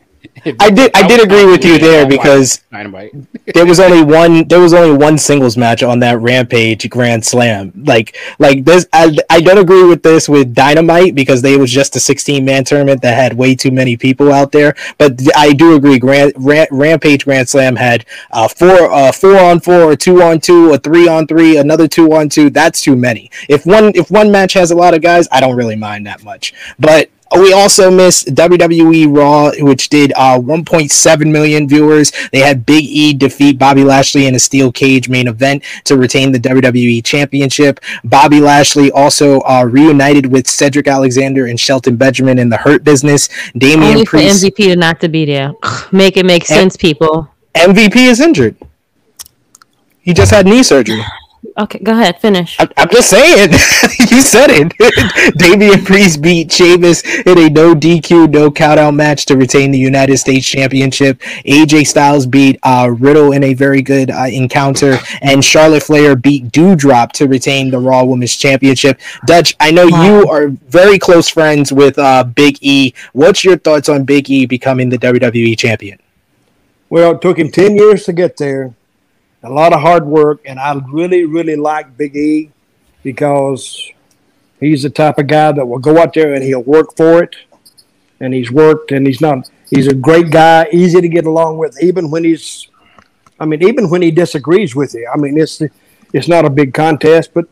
I did I did agree with you there because [LAUGHS] there was only one there was only one singles match on that Rampage Grand Slam. Like like this I, I don't agree with this with Dynamite because they was just a 16 man tournament that had way too many people out there. But I do agree Grand Ram, Rampage Grand Slam had uh, four uh, four on four, a two on two, a three on three, another two on two. That's too many. If one if one match has a lot of guys, I don't really mind that much. But we also missed WWE Raw, which did uh, 1.7 million viewers. They had Big E defeat Bobby Lashley in a steel cage main event to retain the WWE Championship. Bobby Lashley also uh, reunited with Cedric Alexander and Shelton Benjamin in the Hurt Business. Damian Only for MVP to not to be there. Make it make sense, people. MVP is injured. He just had knee surgery. Okay, go ahead, finish. I'm, I'm just saying. [LAUGHS] you said it. [LAUGHS] Damian Priest beat Sheamus in a no DQ, no countout match to retain the United States Championship. AJ Styles beat uh, Riddle in a very good uh, encounter, and Charlotte Flair beat Doudrop to retain the Raw Women's Championship. Dutch, I know Wow. you are very close friends with uh, Big E. What's your thoughts on Big E becoming the WWE Champion? Well, it took him 10 years to get there, a lot of hard work, and I really, really like Big E because he's the type of guy that will go out there and he'll work for it. And he's worked, and he's not, he's a great guy, easy to get along with, even when he's, I mean, even when he disagrees with you. I mean, it's, it's not a big contest, but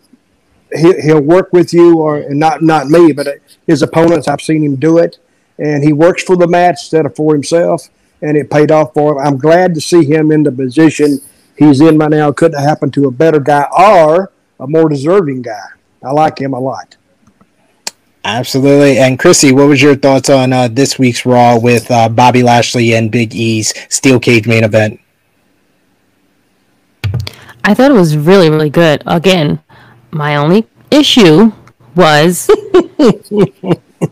he, he'll work with you, or not, not me, but his opponents, I've seen him do it. And he works for the match instead of for himself and it paid off for him. I'm glad to see him in the position he's in right now. Couldn't have happened to a better guy or a more deserving guy. I like him a lot. Absolutely. And Chrissy, what was your thoughts on uh, this week's Raw with uh, Bobby Lashley and Big E's steel cage main event? I thought it was really, really good. Again, my only issue was [LAUGHS]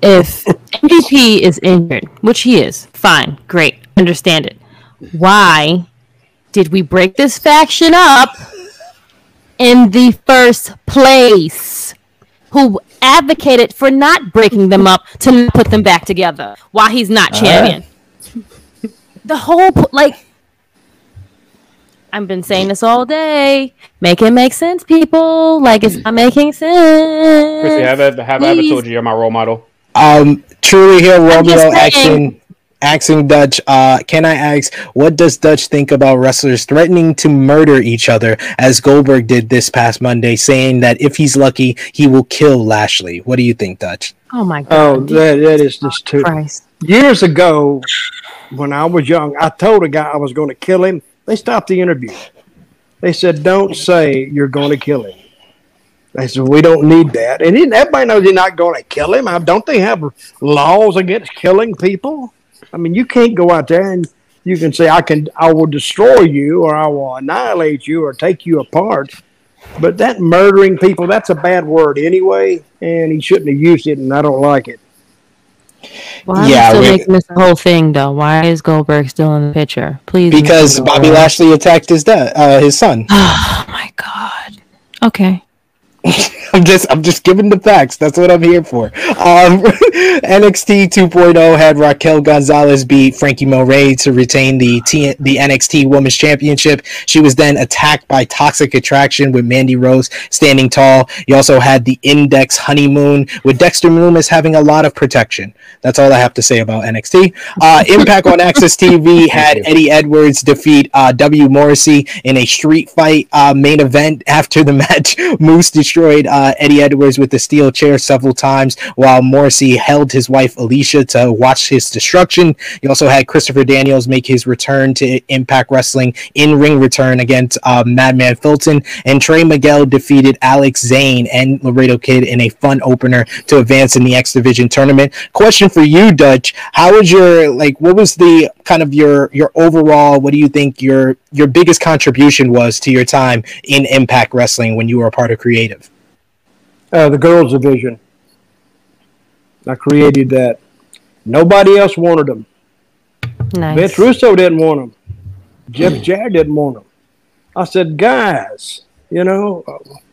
if MVP is injured, which he is, fine, great, understand it. Why did we break this faction up in the first place? Who advocated for not breaking them up to put them back together Why he's not champion? The whole like I've been saying this all day. Make it make sense, people. Like it's not making sense. Chrissy, have, I, have I ever told you you're my role model? Um, truly here, Romeo just saying. Asking, asking Dutch. Uh, can I ask what does Dutch think about wrestlers threatening to murder each other, as Goldberg did this past Monday, saying that if he's lucky, he will kill Lashley? What do you think, Dutch? Oh my god. Oh, that, that is just too. Christ. Years ago, when I was young, I told a guy I was going to kill him. They stopped the interview. They said, "Don't say you're going to kill him." They said, "We don't need that." And everybody knows you're not going to kill him. Don't they have laws against killing people? I mean, you can't go out there and you can say, "I can, I will destroy you, or I will annihilate you, or take you apart." But that murdering people—that's a bad word anyway, and he shouldn't have used it, and I don't like it. Why are Yeah, still we- making this whole thing though? Why is Goldberg still in the picture? Please. Because Bobby. Lashley attacked his dad, uh, his son. [SIGHS] Oh my god. Okay. [LAUGHS] I'm just I'm just giving the facts. That's what I'm here for. Um, [LAUGHS] NXT 2.0 had Raquel Gonzalez beat Franky Monet to retain the T- the NXT Women's Championship. She was then attacked by Toxic Attraction with Mandy Rose standing tall. You also had the Index Honeymoon with Dexter Lumis having a lot of protection. That's all I have to say about NXT. Uh, [LAUGHS] Impact on AXS TV had Eddie Edwards defeat uh, W Morrissey in a street fight uh, main event. After the match, Moose destroyed uh, Eddie Edwards with the steel chair several times, while Morrissey held his wife Alisha to watch his destruction. You also had Christopher Daniels make his return to Impact Wrestling in ring return against uh, Madman Fulton, and Trey Miguel defeated Alex Zayne and Laredo Kid in a fun opener to advance in the X Division tournament. Question for you, Dutch: How was your like? What was the kind of your your overall? What do you think your your biggest contribution was to your time in Impact Wrestling when you were a part of Creative? Uh, the girls division. I created that. Nobody else wanted them. Nice. Vince Russo didn't want them. Jeff Jarrett didn't want them. I said, guys, you know,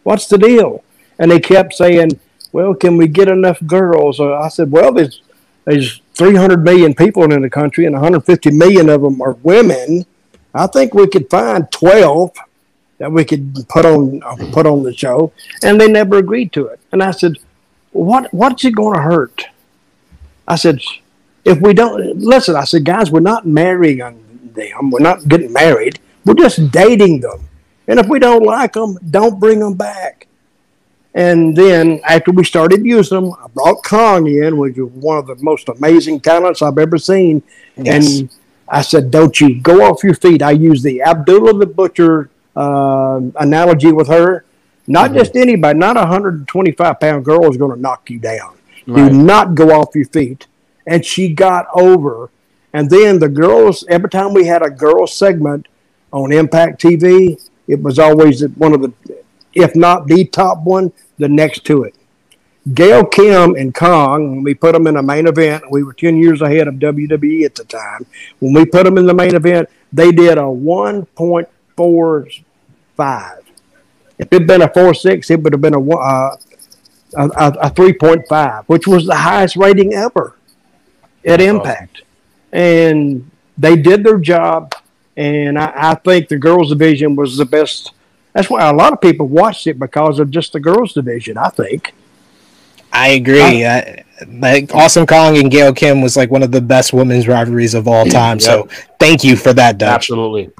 what's the deal? And they kept saying, well, can we get enough girls? Uh, I said, well, there's, there's 300 million people in the country, and 150 million of them are women. I think we could find 12 that we could put on uh, put on the show, and they never agreed to it. And I said, "What what's it going to hurt?" I said, "If we don't listen," I said, "Guys, we're not marrying them. We're not getting married. We're just dating them. And if we don't like them, don't bring them back." And then after we started using them, I brought Kong in, which was one of the most amazing talents I've ever seen. Yes. And I said, "Don't you go off your feet." I used the Abdullah the Butcher uh, analogy with her. Not mm-hmm. just anybody, not a 125 pound girl is going to knock you down. Right. Do not go off your feet. And she got over. And then the girls, every time we had a girl segment on Impact TV, it was always one of the, if not the top one, the next to it. Gail Kim and Kong, when we put them in a main event, we were 10 years ahead of WWE at the time. When we put them in the main event, they did a 1.45. If it had been a four six, it would have been a, uh, a, a 3.5, which was the highest rating ever at Impact. And they did their job. And I, I think the girls' division was the best. That's why a lot of people watched it because of just the girls' division, I think. I agree. I, like Awesome Kong and Gail Kim was like one of the best women's rivalries of all time. Yep. So thank you for that, Dutch. Absolutely.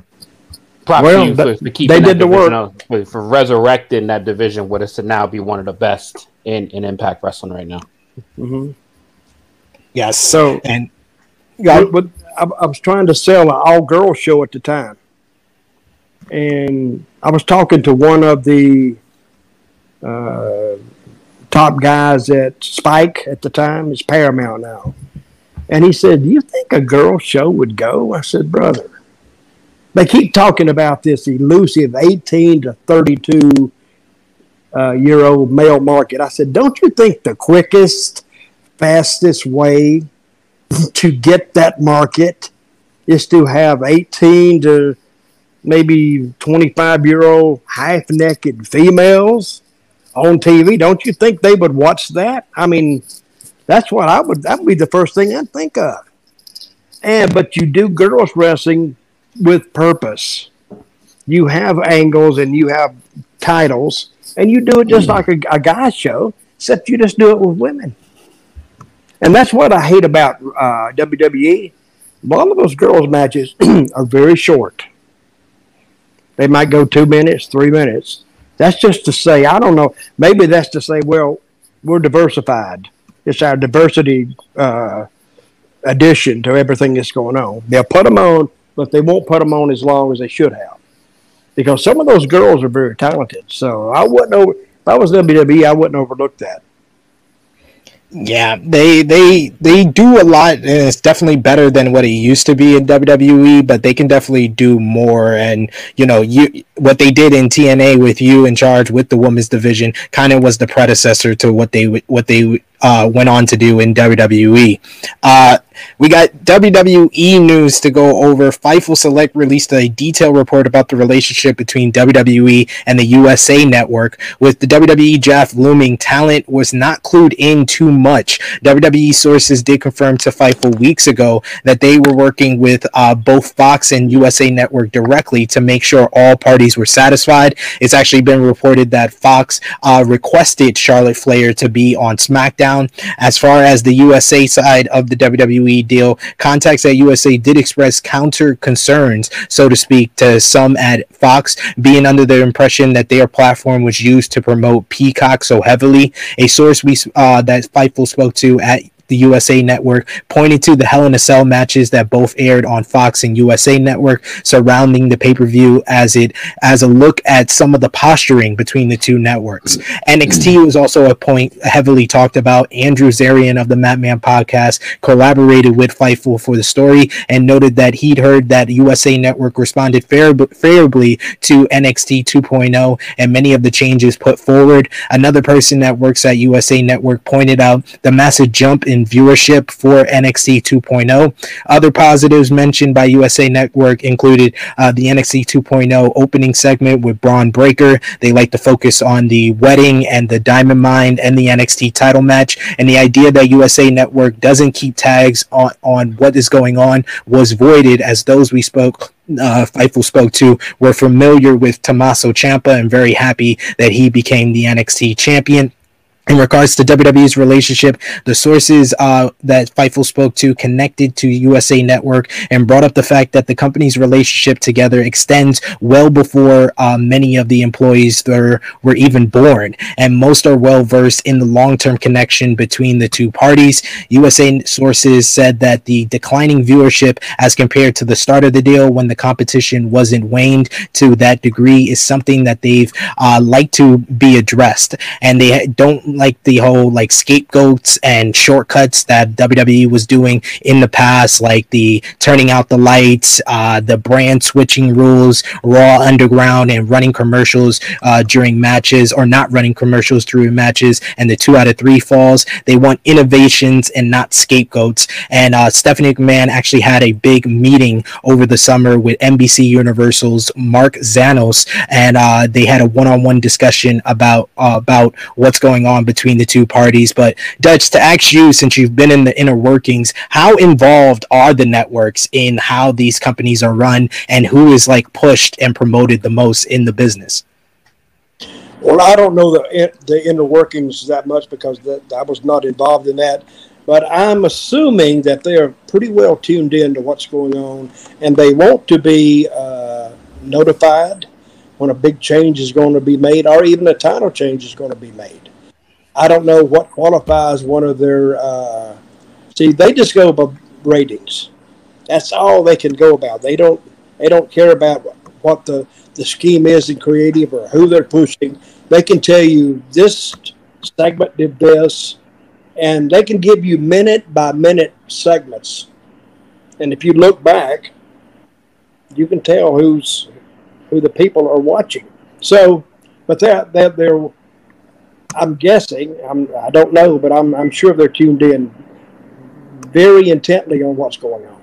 Props well, to you for, for keeping they did the work up, for resurrecting that division with us to now be one of the best in, in Impact Wrestling right now. Mm-hmm. Yes. So and yeah, but I, I was trying to sell an all girl show at the time, and I was talking to one of the. Uh, top guys at Spike at the time. It's Paramount now. And he said, Do you think a girl show would go? I said, Brother, they keep talking about this elusive 18 to 32 uh, year old male market. I said, Don't you think the quickest, fastest way [LAUGHS] to get that market is to have 18 to maybe 25 year old half naked females? on TV, don't you think they would watch that? I mean, that's what I would. That would be the first thing I'd think of. And but you do girls wrestling with purpose. You have angles and you have titles, and you do it just like a, a guy show, except you just do it with women. And that's what I hate about uh, WWE. lot of those girls' matches [CLEARS THROAT] are very short. They might go two minutes, three minutes. That's just to say, I don't know. Maybe that's to say, well, we're diversified. It's our diversity uh, addition to everything that's going on. They'll put them on, but they won't put them on as long as they should have, because some of those girls are very talented. So I wouldn't over. If I was WWE, I wouldn't overlook that. Yeah, they they they do a lot, and it's definitely better than what it used to be in WWE. But they can definitely do more, and you know, you what they did in TNA with you in charge with the women's division kind of was the predecessor to what they what they uh, went on to do in WWE. Uh, we got WWE news to go over. Fightful Select released a detailed report about the relationship between WWE and the USA Network. With the WWE draft looming, talent was not clued in too much. WWE sources did confirm to Fightful weeks ago that they were working with uh, both Fox and USA Network directly to make sure all parties were satisfied. It's actually been reported that Fox uh, requested Charlotte Flair to be on SmackDown as far as the USA side of the WWE deal, contacts at USA did express counter concerns, so to speak, to some at Fox being under the impression that their platform was used to promote Peacock so heavily. A source we uh, that Fightful spoke to at the USA Network, pointing to the Hell in a Cell matches that both aired on Fox and USA Network surrounding the pay per view as it as a look at some of the posturing between the two networks. [CLEARS THROAT] NXT was also a point heavily talked about. Andrew Zarian of the Mat Men podcast collaborated with Fightful for the story and noted that he'd heard that USA Network responded favorably to NXT 2.0 and many of the changes put forward. Another person that works at USA Network pointed out the massive jump in in viewership for NXT 2.0. Other positives mentioned by USA Network included uh, the NXT 2.0 opening segment with Bron Breakker. They like to focus on the wedding and the Diamond Mine and the NXT title match. And the idea that USA Network doesn't keep tags on, on what is going on was voided as those we spoke uh, Fightful spoke to were familiar with Tommaso Ciampa and very happy that he became the NXT champion in regards to WWE's relationship, the sources uh, that Fightful spoke to connected to USA Network and brought up the fact that the company's relationship together extends well before uh, many of the employees there were even born, and most are well versed in the long term connection between the two parties. USA sources said that the declining viewership, as compared to the start of the deal when the competition wasn't waned to that degree, is something that they've uh, like to be addressed, and they don't like the whole like scapegoats and shortcuts that WWE was doing in the past, like the turning out the lights, uh, the brand switching rules, Raw Underground, and running commercials uh, during matches or not running commercials during matches, and the two out of three falls. They want innovations and not scapegoats. And uh, Stephanie McMahon actually had a big meeting over the summer with NBC Universal's Mark Zanos, and uh, they had a one-on-one discussion about uh, about what's going between the two parties. But Dutch, to ask you, since you've been in the inner workings, how involved are the networks in how these companies are run, and who is like pushed and promoted the most in the business? Well, I don't know the the inner workings that much because I was not involved in that. But I'm assuming that they are pretty well tuned in to what's going on, and they want to be uh, notified when a big change is going to be made, or even a title change is going to be made. I don't know what qualifies one of their. Uh, see, they just go by ratings. That's all they can go about. They don't. They don't care about what the the scheme is in creative or who they're pushing. They can tell you this segment did this, and they can give you minute by minute segments. And if you look back, you can tell who's who the people are watching. So, but that that they're I'm guessing. I'm, I don't know, but I'm, I'm sure they're tuned in very intently on what's going on.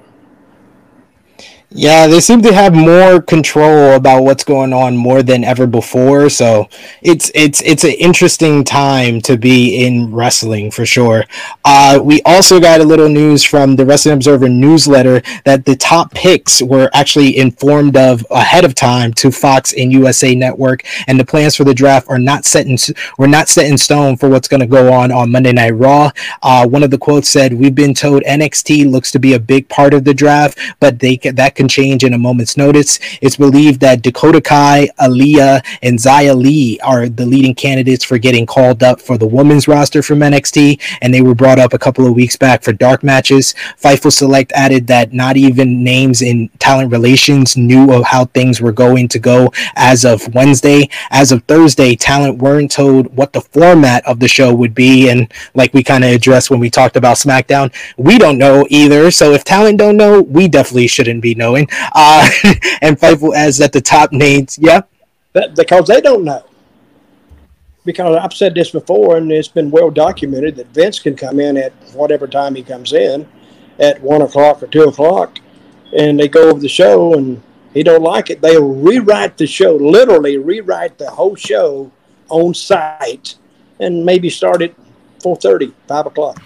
Yeah, they seem to have more control about what's going on more than ever before. So it's it's it's an interesting time to be in wrestling for sure. Uh, we also got a little news from the Wrestling Observer newsletter that the top picks were actually informed of ahead of time to Fox and USA Network, and the plans for the draft are not set in were not set in stone for what's going to go on on Monday Night Raw. Uh, one of the quotes said, "We've been told NXT looks to be a big part of the draft, but they that." Can change in a moment's notice. It's believed that Dakota Kai, Aliyah, and Xia Li are the leading candidates for getting called up for the women's roster from NXT, and they were brought up a couple of weeks back for dark matches. Fightful Select added that not even names in talent relations knew of how things were going to go as of Wednesday. As of Thursday, talent weren't told what the format of the show would be, and like we kind of addressed when we talked about SmackDown, we don't know either. So if talent don't know, we definitely shouldn't be knowing. Uh, [LAUGHS] and Fightful as at the top needs, Yeah. That, because they don't know. Because I've said this before, and it's been well documented that Vince can come in at whatever time he comes in, at one o'clock or two o'clock, and they go over the show, and he don't like it. They'll rewrite the show, literally rewrite the whole show on site, and maybe start at 4.30, 5 o'clock.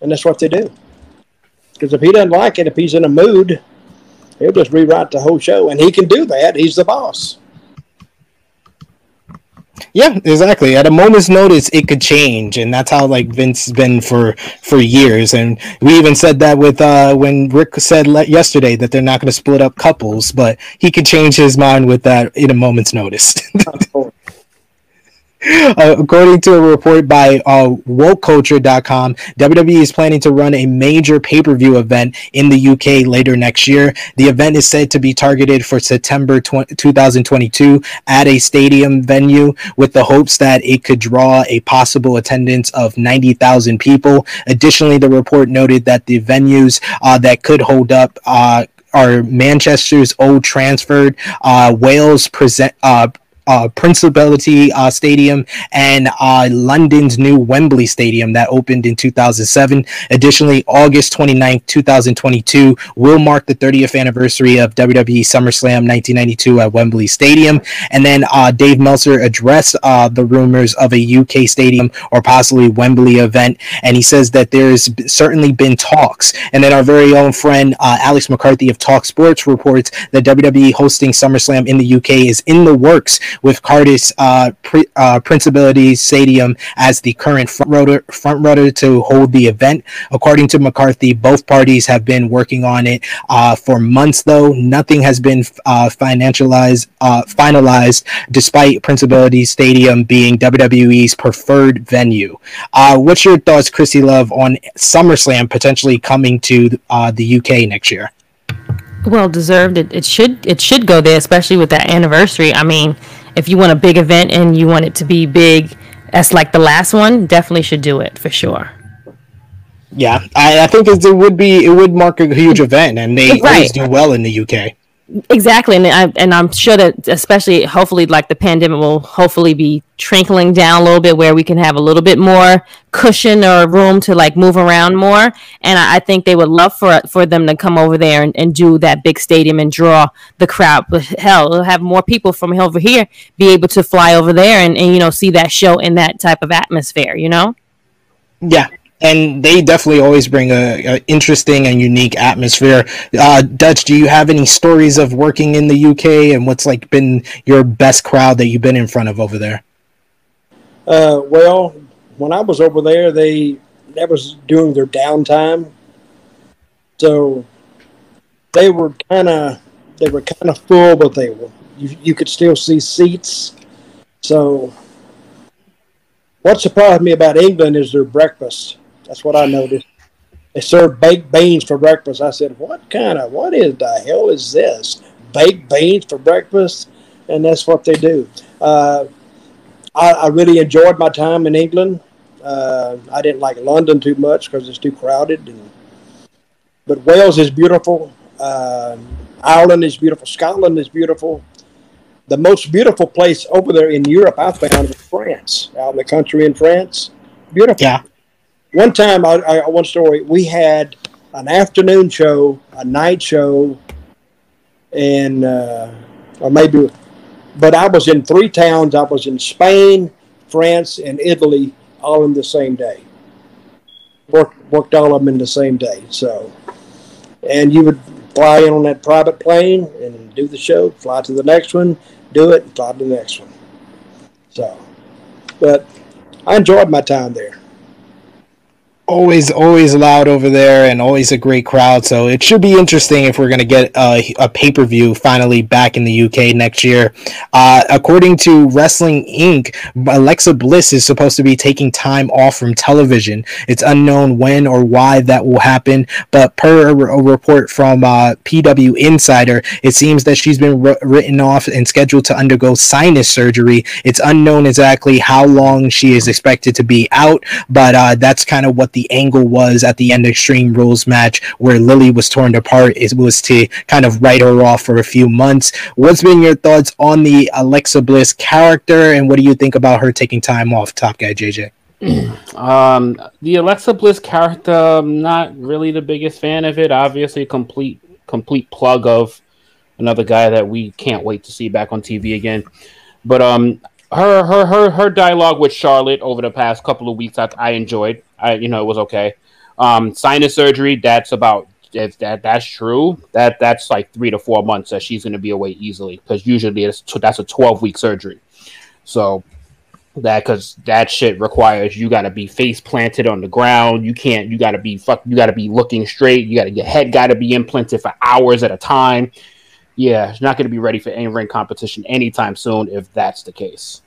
And that's what they do. Because if he doesn't like it, if he's in a mood, He'll just rewrite the whole show, and he can do that. He's the boss. Yeah, exactly. At a moment's notice, it could change, and that's how like Vince has been for for years. And we even said that with uh, when Rick said le- yesterday that they're not going to split up couples, but he could change his mind with that in a moment's notice. [LAUGHS] [LAUGHS] Uh, according to a report by uh, WokeCulture.com, WWE is planning to run a major pay per view event in the UK later next year. The event is said to be targeted for September 20, 2022 at a stadium venue with the hopes that it could draw a possible attendance of 90,000 people. Additionally, the report noted that the venues uh, that could hold up uh, are Manchester's Old Trafford, uh, Wales present uh, Principality uh, Stadium and uh, London's new Wembley Stadium that opened in 2007. Additionally, August 29th, 2022 will mark the 30th anniversary of WWE SummerSlam 1992 at Wembley Stadium. And then uh, Dave Meltzer addressed uh, the rumors of a UK stadium or possibly Wembley event, and he says that there's certainly been talks. And then our very own friend uh, Alex McCarthy of Talk Sports reports that WWE hosting SummerSlam in the UK is in the works with Cardiff uh, uh, Principality Stadium as the current front runner, to hold the event. According to McCarthy, both parties have been working on it uh, for months, though nothing has been uh, financialized, uh, finalized, despite Principality Stadium being WWE's preferred venue. Uh, what's your thoughts, Chrissy Love, on SummerSlam potentially coming to uh, the UK next year? Well deserved. It, it should it should go there, especially with that anniversary. I mean, if you want a big event and you want it to be big, as like the last one, definitely should do it for sure. Yeah, I, I think it would be it would mark a huge event, and they [LAUGHS] right. always do well in the UK. Exactly, and I and I'm sure that especially hopefully like the pandemic will hopefully be trickling down a little bit where we can have a little bit more cushion or room to like move around more. And I, I think they would love for for them to come over there and, and do that big stadium and draw the crowd. But hell, have more people from over here be able to fly over there and, and you know see that show in that type of atmosphere. You know. Yeah, and they definitely always bring a, a interesting and unique atmosphere. Uh, Dutch, do you have any stories of working in the UK and what's like been your best crowd that you've been in front of over there? Uh, well, when I was over there, they that was during their downtime, so they were kind of they were kind of full, but they were you, you could still see seats. So, what surprised me about England is their breakfast. That's what I noticed. They serve baked beans for breakfast. I said, "What kind of what is the hell is this? Baked beans for breakfast?" And that's what they do. Uh, I, I, really enjoyed my time in England. Uh, I didn't like London too much because it's too crowded. And, but Wales is beautiful. Uh, Ireland is beautiful. Scotland is beautiful. The most beautiful place over there in Europe I found was France, out in the country in France. Beautiful. Yeah one time, I, I one story. We had an afternoon show, a night show, and uh, or maybe, but I was in three towns. I was in Spain, France, and Italy, all in the same day. Worked worked all of them in the same day. So, and you would fly in on that private plane and do the show, fly to the next one, do it, and fly to the next one. So, but I enjoyed my time there always always loud over there and always a great crowd. So it should be interesting if we're going to get a, a pay-per-view finally back in the uk next year. Uh, according to wrestling inc alexa bliss is supposed to be taking time off from television. It's unknown when or why that will happen but per a, report from uh, pw insider it seems that she's been r- written off and scheduled to undergo sinus surgery. It's unknown exactly how long she is expected to be out but uh, that's kind of what the the angle was at the end of Extreme Rules match where Lily was torn apart. It was to kind of write her off for a few months. What's been your thoughts on the Alexa Bliss character, and what do you think about her taking time off, Top Guy JJ? [CLEARS THROAT] um, the Alexa Bliss character, I'm not really the biggest fan of it. Obviously, complete complete plug of another guy that we can't wait to see back on TV again. But um, her her her her dialogue with Charlotte over the past couple of weeks, I, I enjoyed. I you know it was okay. Um, sinus surgery. That's about if that that's true. That that's like three to four months that she's going to be away easily because usually it's that's a twelve week surgery. So that because that shit requires you got to be face planted on the ground. You can't. You got to be fuck. You got to be looking straight. You got to your head got to be implanted for hours at a time. Yeah, she's not going to be ready for any ring competition anytime soon if that's the case.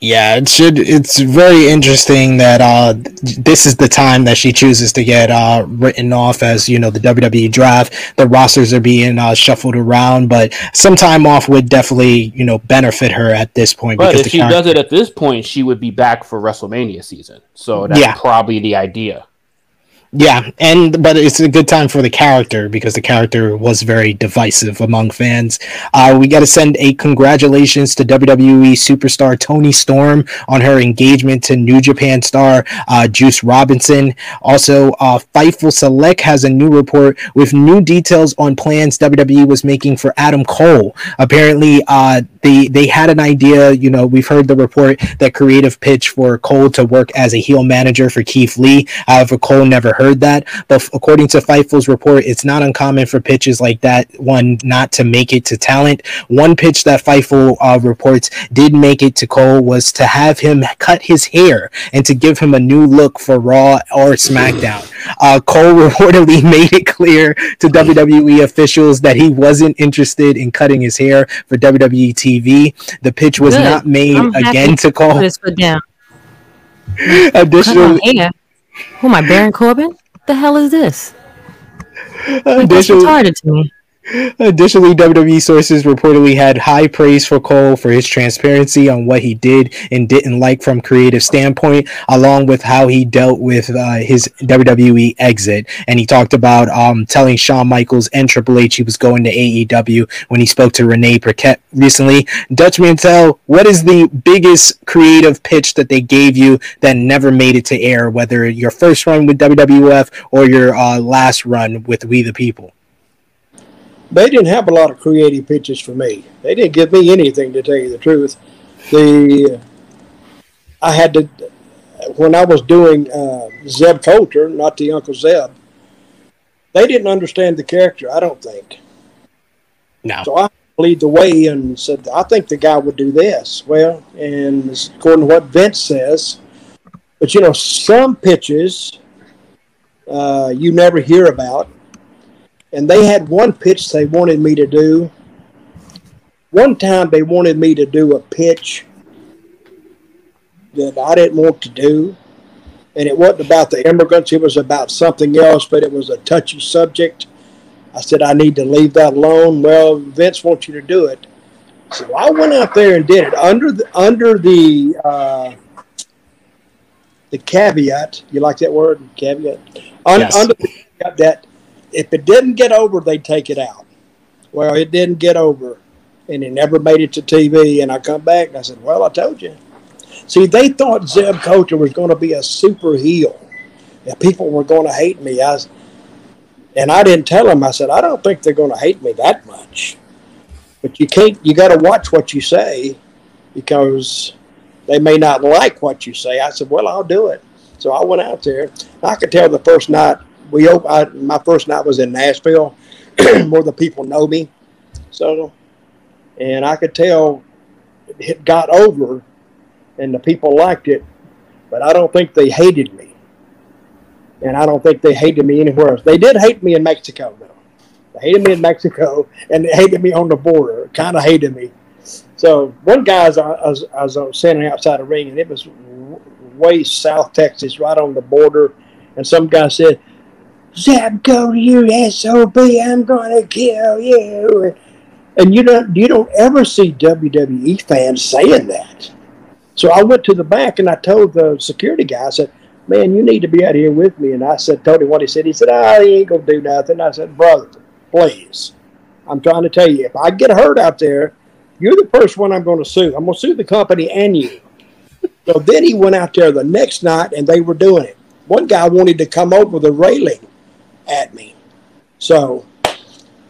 Yeah, it should. It's very interesting that uh, this is the time that she chooses to get uh, written off as you know the WWE draft. The rosters are being uh, shuffled around, but some time off would definitely you know benefit her at this point. But if she character- does it at this point, she would be back for WrestleMania season. So that's yeah. probably the idea. Yeah, and but it's a good time for the character because the character was very divisive among fans. Uh, we got to send a congratulations to WWE superstar Toni Storm on her engagement to New Japan star uh, Juice Robinson. Also, uh, Fightful Select has a new report with new details on plans WWE was making for Adam Cole. Apparently, uh, they they had an idea. You know, we've heard the report that creative pitch for Cole to work as a heel manager for Keith Lee. However, Cole never heard heard that, but according to Fightful's report, it's not uncommon for pitches like that one not to make it to talent. One pitch that Fightful uh, reports did make it to Cole was to have him cut his hair and to give him a new look for Raw or SmackDown. Uh, Cole [LAUGHS] reportedly made it clear to WWE officials that he wasn't interested in cutting his hair for WWE TV. The pitch was Good. not made I'm again to Cole. [LAUGHS] Additionally, who am I, Baron Corbin? The hell is this? Like, that's retarded to me. Additionally, WWE sources reportedly had high praise for Cole for his transparency on what he did and didn't like from creative standpoint, along with how he dealt with uh, his WWE exit. And he talked about um, telling Shawn Michaels and Triple H he was going to AEW when he spoke to Renee Paquette recently. Dutch Mantell, what is the biggest creative pitch that they gave you that never made it to air, whether your first run with WWF or your uh, last run with We the People? They didn't have a lot of creative pitches for me. They didn't give me anything to tell you the truth. The I had to when I was doing uh, Zeb Colter, not the Uncle Zeb. They didn't understand the character. I don't think. No. So I lead the way and said, I think the guy would do this. Well, and according to what Vince says, but you know, some pitches uh, you never hear about and they had one pitch they wanted me to do. One time they wanted me to do a pitch that I didn't want to do, and it wasn't about the immigrants. It was about something else, but it was a touchy subject. I said I need to leave that alone. Well, Vince wants you to do it. So I went out there and did it under the under the uh, the caveat. You like that word? Caveat. Un, yes. Under the, that if it didn't get over, they'd take it out. Well, it didn't get over, and it never made it to TV. And I come back and I said, "Well, I told you." See, they thought Zeb Colter was going to be a super heel, and people were going to hate me. I, and I didn't tell them. I said, "I don't think they're going to hate me that much." But you can't. You got to watch what you say, because they may not like what you say. I said, "Well, I'll do it." So I went out there. I could tell the first night we I, my first night was in Nashville, [CLEARS THROAT] where the people know me. So, and I could tell it got over, and the people liked it, but I don't think they hated me, and I don't think they hated me anywhere else. They did hate me in Mexico, though. They hated me in Mexico, and they hated me on the border. Kind of hated me. So one guy, uh, I was, I was standing outside a ring, and it was way south Texas, right on the border. And some guy said, To you, SOB, I'm gonna kill you. And you don't you don't ever see WWE fans saying that. So I went to the back and I told the security guy, I said, Man, you need to be out here with me. And I said, told him what he said. He said, Oh, he ain't gonna do nothing. I said, Brother, please. I'm trying to tell you, if I get hurt out there, you're the first one I'm gonna sue. I'm gonna sue the company and you. So then he went out there the next night and they were doing it. One guy wanted to come over the railing at me. So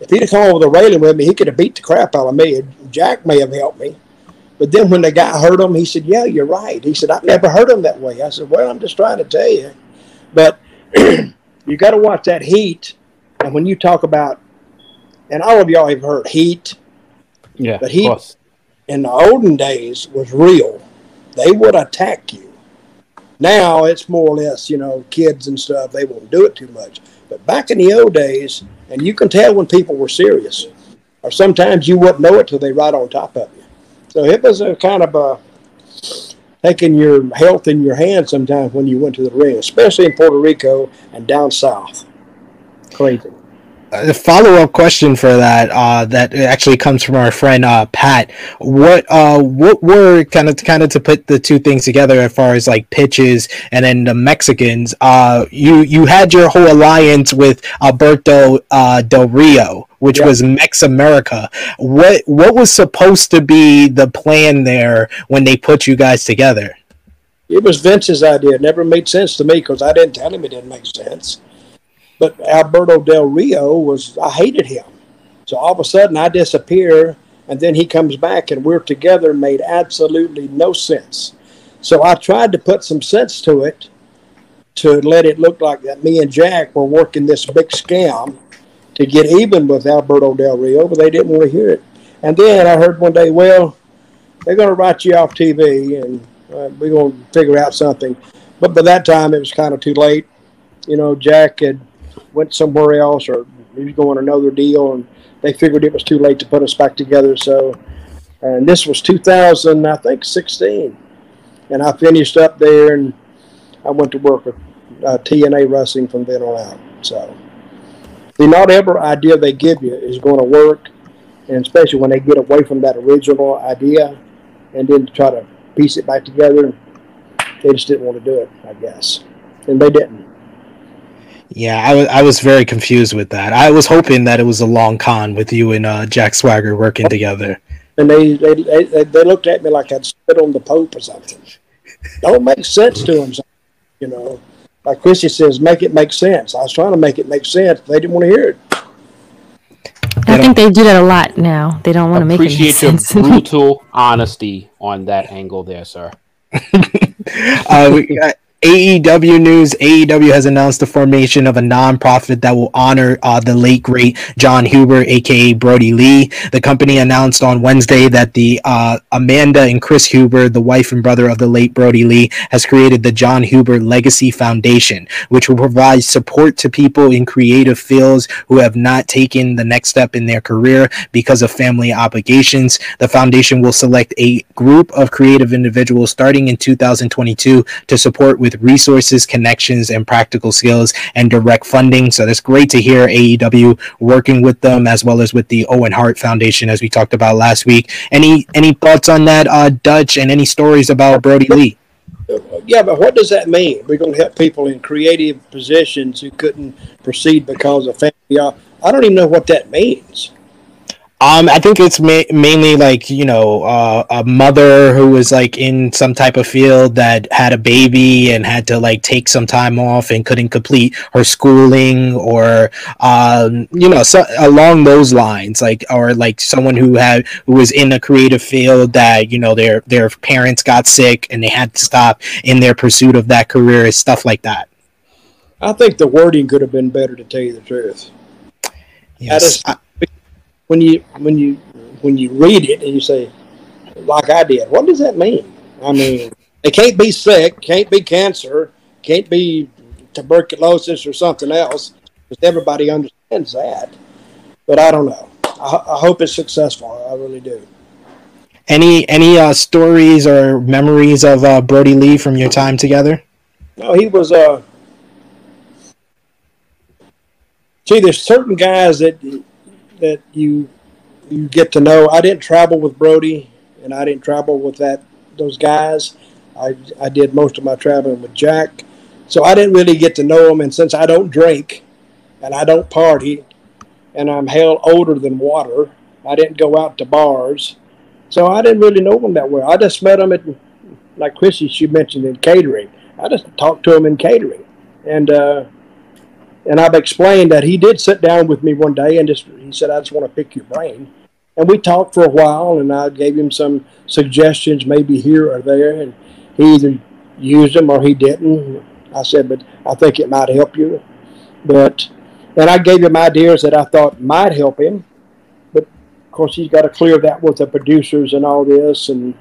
if he'd have come over the railing with me, he could have beat the crap out of me. Jack may have helped me. But then when the guy heard him, he said, Yeah, you're right. He said, I've never heard him that way. I said, Well, I'm just trying to tell you. But [CLEARS THROAT] you got to watch that heat. And when you talk about, and all of y'all have heard heat. Yeah. But heat in the olden days was real. They would attack you. Now it's more or less, you know, kids and stuff, they won't do it too much. But back in the old days, and you can tell when people were serious, or sometimes you wouldn't know it till they right on top of you. So it was a kind of a taking your health in your hands sometimes when you went to the ring, especially in Puerto Rico and down south. Crazy. A follow up question for that uh, that actually comes from our friend uh, Pat. What uh, what were kind of kind of to put the two things together as far as like pitches and then the Mexicans? Uh, you you had your whole alliance with Alberto uh, Del Rio, which yep. was Mex America. What what was supposed to be the plan there when they put you guys together? It was Vince's idea. It never made sense to me because I didn't tell him it didn't make sense. But Alberto Del Rio was, I hated him. So all of a sudden I disappear and then he comes back and we're together made absolutely no sense. So I tried to put some sense to it to let it look like that me and Jack were working this big scam to get even with Alberto Del Rio, but they didn't want to hear it. And then I heard one day, well, they're going to write you off TV and uh, we're going to figure out something. But by that time, it was kind of too late. You know, Jack had went somewhere else or he was going another deal, and they figured it was too late to put us back together. So, and this was 2000, I think, 16, and I finished up there, and I went to work with uh, TNA Wrestling from then on out. So, the not every idea they give you is going to work, and especially when they get away from that original idea, and then try to piece it back together. They just didn't want to do it, I guess, and they didn't. Yeah, I was I was very confused with that. I was hoping that it was a long con with you and uh, Jack Swagger working together. And they, they they, they looked at me like I'd spit on the Pope or something. Don't make sense to them, you know. Like Chrissy says, make it make sense. I was trying to make it make sense. They didn't want to hear it. I think they do that a lot now. They don't want to make it Appreciate your [LAUGHS] brutal honesty on that angle there, sir. [LAUGHS] uh, we, AEW news AEW has announced the formation of a nonprofit that will honor uh, the late great John Huber, aka Brodie Lee. The company announced on Wednesday that the uh, Amanda and Chris Huber, the wife and brother of the late Brodie Lee, has created the John Huber Legacy Foundation, which will provide support to people in creative fields who have not taken the next step in their career because of family obligations. The foundation will select a group of creative individuals starting in 2022 to support with with resources, connections, and practical skills and direct funding. So that's great to hear AEW working with them as well as with the Owen Hart Foundation, as we talked about last week. Any any thoughts on that, uh, Dutch, and any stories about Brodie Lee? Yeah, but what does that mean? We're going to help people in creative positions who couldn't proceed because of family. I don't even know what that means. Um, I think it's ma- mainly like you know uh, a mother who was like in some type of field that had a baby and had to like take some time off and couldn't complete her schooling or um, you know so, along those lines like or like someone who had who was in a creative field that you know their their parents got sick and they had to stop in their pursuit of that career and stuff like that. I think the wording could have been better to tell you the truth. Yes. I, when you when you when you read it and you say, like I did, what does that mean? I mean, it can't be sick, can't be cancer, can't be tuberculosis or something else, because everybody understands that. But I don't know. I, I hope it's successful. I really do. Any any uh, stories or memories of uh, Brodie Lee from your time together? No, he was. Uh, see, there's certain guys that that you you get to know. I didn't travel with Brodie, and I didn't travel with that those guys. I I did most of my traveling with Jack, so I didn't really get to know them. And since I don't drink, and I don't party, and I'm hell older than water, I didn't go out to bars, so I didn't really know them that well. I just met them at like Chrissy she mentioned in catering. I just talked to them in catering, and. Uh, and I've explained that he did sit down with me one day and just he said, I just want to pick your brain. And we talked for a while and I gave him some suggestions, maybe here or there. And he either used them or he didn't. I said, but I think it might help you. But, and I gave him ideas that I thought might help him. But of course, he's got to clear that with the producers and all this. And,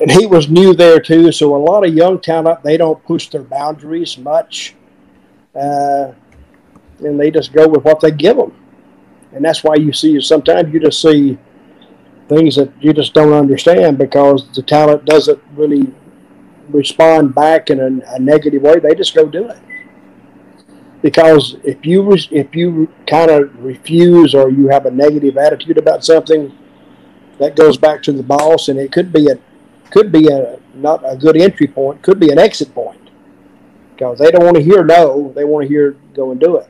and he was new there too. So a lot of young talent, they don't push their boundaries much uh, and they just go with what they give them. And that's why you see sometimes you just see things that you just don't understand because the talent doesn't really respond back in a, a negative way. They just go do it. because if you if you kind of refuse or you have a negative attitude about something, that goes back to the boss, and it could be a could be a not a good entry point, could be an exit point because they don't want to hear no, they want to hear go and do it.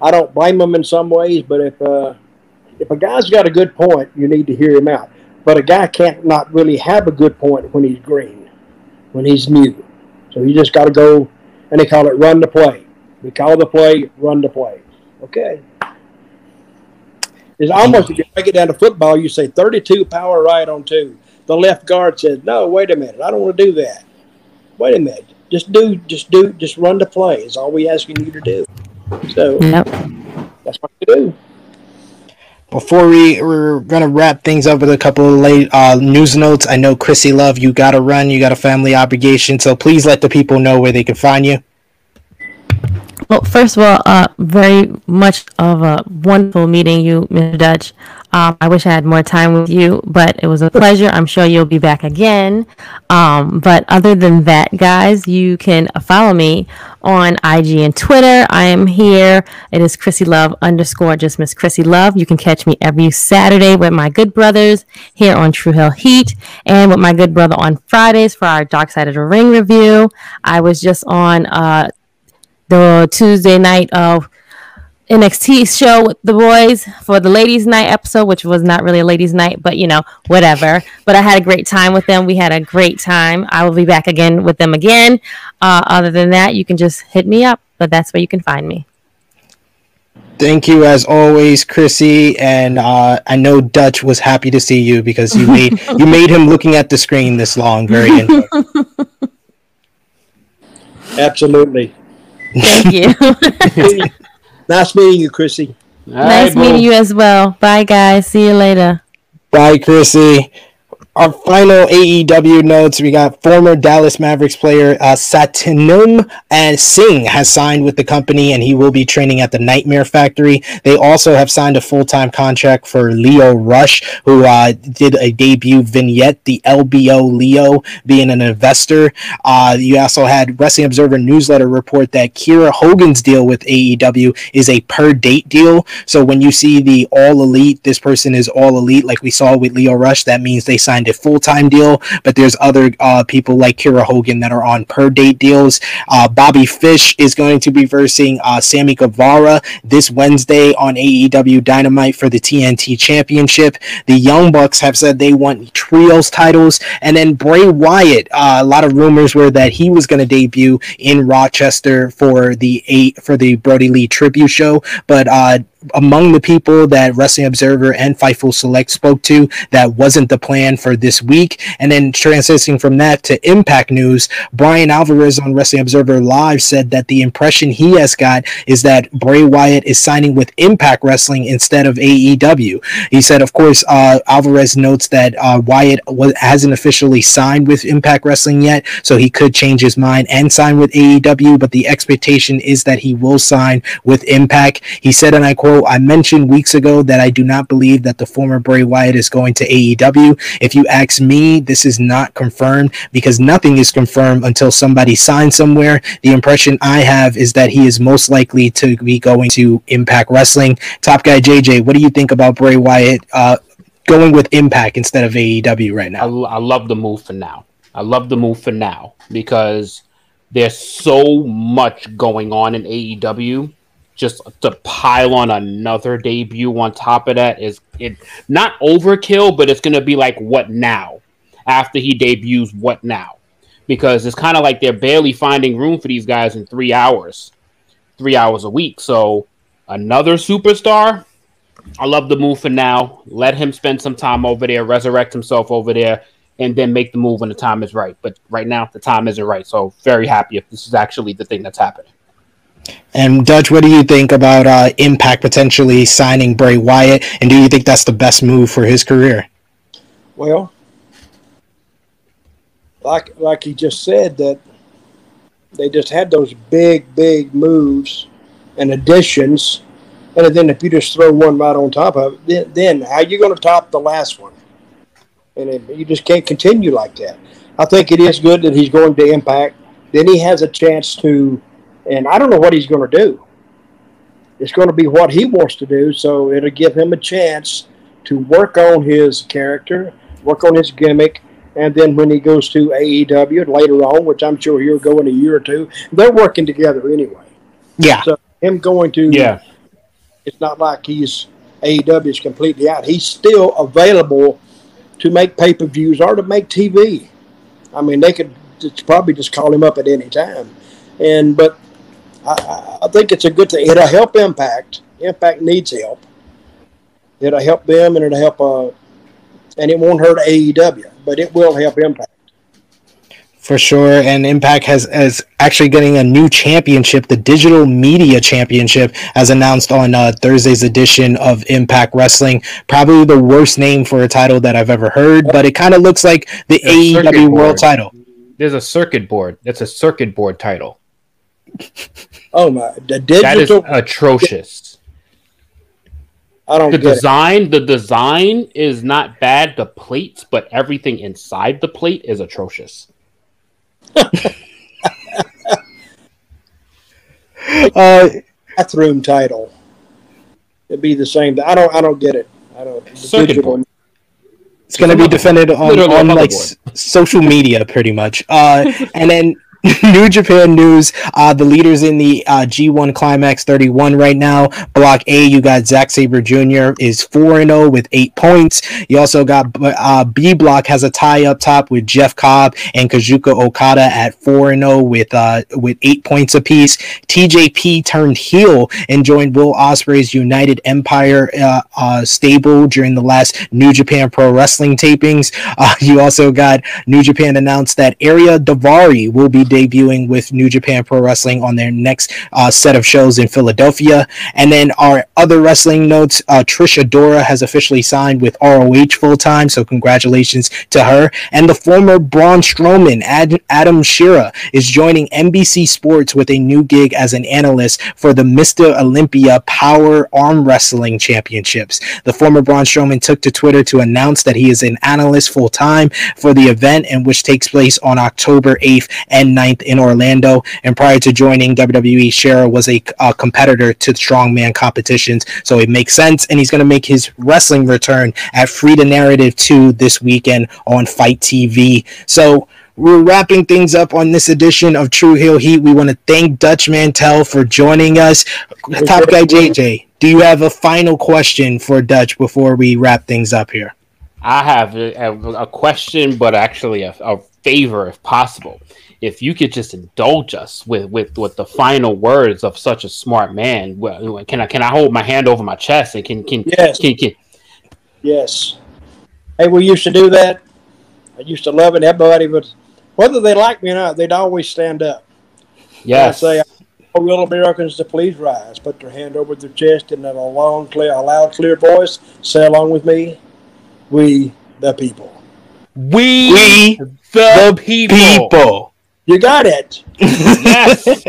I don't blame them in some ways, but if uh, if a guy's got a good point, you need to hear him out. But a guy can't not really have a good point when he's green, when he's new. So you just got to go, and they call it run the play. We call the play, run the play. Okay. It's almost if you break it down to football, you say 32 power right on two. The left guard says, "No, wait a minute, I don't want to do that. Wait a minute, just do, just do, just run the play. Is all we asking you to do." So Yep. that's what you do. Before we we're gonna wrap things up with a couple of late uh, news notes. I know Chrissy Love, you gotta run, you got a family obligation, so please let the people know where they can find you. Well, first of all, uh, very much of a wonderful meeting you, Mr. Dutch. Um, I wish I had more time with you, but it was a pleasure. I'm sure you'll be back again. Um, but other than that, guys, you can follow me on IG and Twitter. I am here. It is Chrissy Love underscore just Miss Chrissy Love. You can catch me every Saturday with my good brothers here on True Heel Heat and with my good brother on Fridays for our Dark Side of the Ring review. I was just on uh, the Tuesday night of NXT show with the boys for the ladies' night episode, which was not really a ladies' night, but you know, whatever. But I had a great time with them. We had a great time. I will be back again with them again. Uh, other than that, you can just hit me up, but that's where you can find me. Thank you as always, Chrissy, and uh, I know Dutch was happy to see you because you made [LAUGHS] you made him looking at the screen this long. Very interesting. [LAUGHS] Absolutely. Thank you. [LAUGHS] Nice meeting you, Chrissy. All nice right, meeting boo. you as well. Bye, guys. See you later. Bye, Chrissy. Our final AEW notes: We got former Dallas Mavericks player uh, Satnam and Singh has signed with the company, and he will be training at the Nightmare Factory. They also have signed a full-time contract for Lio Rush, who uh, did a debut vignette, the LBO Leo, being an investor. Uh, you also had Wrestling Observer newsletter report that Kiera Hogan's deal with AEW is a per date deal. So when you see the All Elite, this person is All Elite, like we saw with Lio Rush, that means they signed a full time deal. But there's other uh, people like Kiera Hogan that are on per date deals. Uh, Bobby Fish is going to be versing uh, Sammy Guevara this Wednesday on AEW Dynamite for the TNT Championship. The Young Bucks have said they want trios titles, and then Bray Wyatt. Uh, a lot of rumors were that he was going to debut in Rochester for the eight for the Brodie Lee tribute show, but uh, among the people that Wrestling Observer and Fightful Select spoke to, that wasn't the plan for this week. And then transitioning from that to Impact News, Bryan Alvarez on Wrestling Observer Live said that the impression he has got is that Bray Wyatt is signing with Impact Wrestling instead of AEW. He said, of course, uh, Alvarez notes that uh, Wyatt was, hasn't officially signed with Impact Wrestling yet, so he could change his mind and sign with AEW, but the expectation is that he will sign with Impact. He said, and I quote, I mentioned weeks ago that I do not believe that the former Bray Wyatt is going to AEW. If you ask me, this is not confirmed because nothing is confirmed until somebody signs somewhere. The impression I have is that he is most likely to be going to Impact Wrestling. Top guy JJ, what do you think about Bray Wyatt uh, going with Impact instead of AEW right I, now? I love the move for now. I love the move for now because there's so much going on in AEW. Just to pile on another debut on top of that is it not overkill, but it's gonna be like what now? After he debuts, what now? Because it's kind of like they're barely finding room for these guys in three hours, three hours a week. So another superstar. I love the move for now. Let him spend some time over there, resurrect himself over there, and then make the move when the time is right. But right now, the time isn't right. So very happy if this is actually the thing that's happening. And Dutch, what do you think about uh, Impact potentially signing Bray Wyatt? And do you think that's the best move for his career? Well, like like he just said that they just had those big big moves and additions, and then if you just throw one right on top of it, then, then how you going to top the last one? And it, you just can't continue like that. I think it is good that he's going to Impact. Then he has a chance to, and I don't know what he's going to do. it's going to be what he wants to do. So it'll give him a chance to work on his character, work on his gimmick, and then when he goes to AEW later on, which I'm sure he'll go in a year or two, they're working together anyway. Yeah. So him going to Yeah. it's not like he's AEW is completely out. He's still available to make pay per views or to make TV. I mean, they could just probably just call him up at any time. And but I- I, I think it's a good thing. It'll help Impact. Impact needs help. It'll help them, and it'll help. Uh, and it won't hurt AEW, but it will help Impact. For sure, and Impact has is actually getting a new championship, the Digital Media Championship, as announced on uh, Thursday's edition of Impact Wrestling. Probably the worst name for a title that I've ever heard, but it kind of looks like the A circuit AEW World. Title. There's a circuit board. That's a circuit board title. [LAUGHS] Oh my! The That is atrocious. I don't The get it. design, the design is not bad. The plates, but everything inside the plate is atrocious. [LAUGHS] Uh, bathroom title. It'd be the same. I don't. I don't get it. I don't. the Circuit board. it's going to be defended on, on like s- social media, pretty much. Uh, and then [LAUGHS] New Japan news: uh, the leaders in the uh, G1 Climax 31 right now. Block A, you got Zack Sabre Jr. is four and zero with eight points. You also got uh, B Block has a tie up top with Jeff Cobb and Kazuka Okada at four and zero with uh, with eight points apiece. TJP turned heel and joined Will Ospreay's United Empire uh, uh, stable during the last New Japan Pro Wrestling tapings. [LAUGHS] You also got New Japan announced that Area Davari will be debuting with New Japan Pro Wrestling on their next uh, set of shows in Philadelphia. And then our other wrestling notes: uh, Trish Adora has officially signed with ROH full time, so congratulations to her. And the former Braun Strowman, Ad- Adam Scherr, is joining NBC Sports with a new gig as an analyst for the Mr. Olympia Power Arm Wrestling Championships. The former Braun Strowman took to Twitter to announce that he is an analyst full time for the event, and which takes place on October 8th and 9th in Orlando. And prior to joining WWE, Scherr was a, a competitor to strongman competitions, so it makes sense. And he's going to make his wrestling return at Free the Narrative 2 this weekend on Fight TV. So we're wrapping things up on this edition of True Heel Heat. We want to thank Dutch Mantell for joining us. Top guy JJ, do you have a final question for Dutch before we wrap things up here? I have a, a- a question, but actually a, a favor, if possible. If you could just indulge us with, with, with the final words of such a smart man, well, can I can I hold my hand over my chest and can can Yes. can, can Yes. Hey, we used to do that. I used to love it. Everybody would, whether they liked me or not, they'd always stand up. yes I'd say, "Oh, will Americans to please rise, put their hand over their chest, and in a long, clear, a loud, clear voice, say along with me, we the people. we, We the, the people. people. You got it. [LAUGHS] yes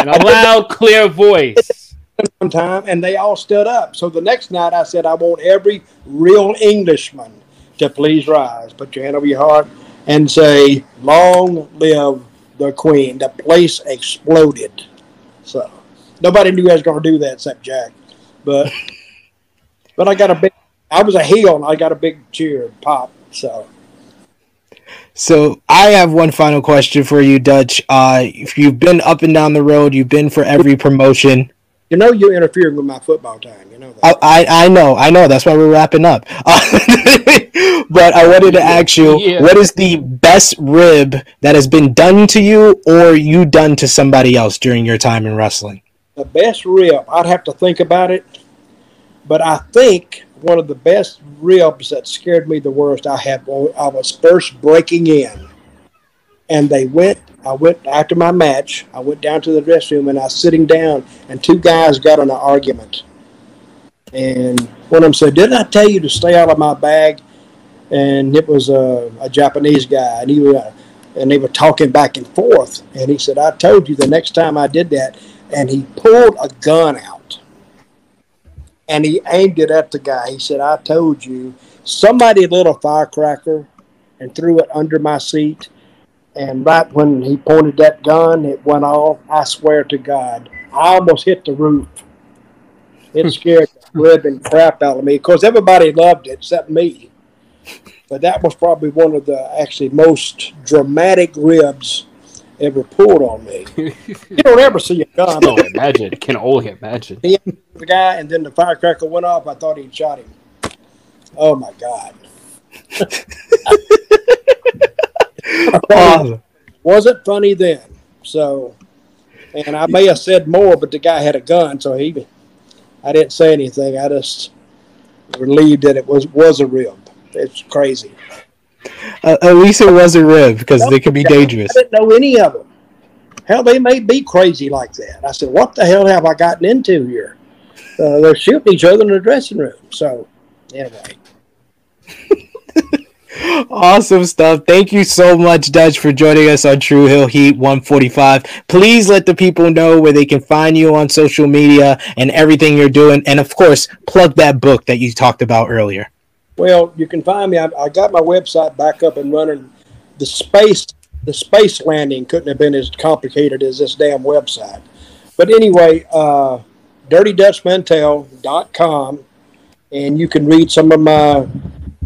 in a loud clear voice. One time, and they all stood up. So the next night, I said, I want every real Englishman to please rise. Put your hand over your heart and say, "Long live the Queen." The place exploded. So nobody knew I was going to do that except Jack. But [LAUGHS] but I got a big. I was a heel, and I got a big cheer and pop. So So I have one final question for you, Dutch. Uh, if you've been up and down the road, you've been for every promotion. you know you're interfering with my football time. You know that. I, I, I know, I know. That's why we're wrapping up. Uh, [LAUGHS] but I wanted to ask you, Yeah. what is the best rib that has been done to you, or you done to somebody else during your time in wrestling? the best rib, I'd have to think about it, but I think one of the best ribs that scared me the worst I had I was first breaking in, and they went. I went after my match. I went down to the dressing room and I was sitting down, and two guys got in an argument. And one of them said, "Didn't I tell you to stay out of my bag?" And it was a, a Japanese guy, and he was, and they were talking back and forth. And he said, "I told you the next time I did that." And he pulled a gun out, and he aimed it at the guy. He said, "I told you." Somebody lit a firecracker and threw it under my seat. And right when he pointed that gun, it went off. I swear to God, I almost hit the roof. It hmm. scared the living crap out of me because everybody loved it except me. But that was probably one of the actually most dramatic ribs ever pulled on me. [LAUGHS] you don't ever see a gun. Oh, imagine. Can only imagine. the guy, and then the firecracker went off. I thought he'd shot him. Oh my god! [LAUGHS] Awesome. Wasn't funny then. So, and I may have said more, but the guy had a gun, so he. I didn't say anything. I just relieved that it was was a rib. It's crazy. Uh, at least it was a rib because they could be dangerous. I didn't know any of them. Hell, they may be crazy like that. I said, "What the hell have I gotten into here?" Uh, they're shooting each other in the dressing room. So, anyway, [LAUGHS] Awesome stuff. Thank you so much, Dutch, for joining us on True Heel Heat 145. Please let the people know where they can find you on social media and everything you're doing. And of course, plug that book that you talked about earlier. Well, you can find me. I, I got my website back up and running. The space, the space landing couldn't have been as complicated as this damn website. But anyway, uh, DirtyDutchMantell.com, and you can read some of my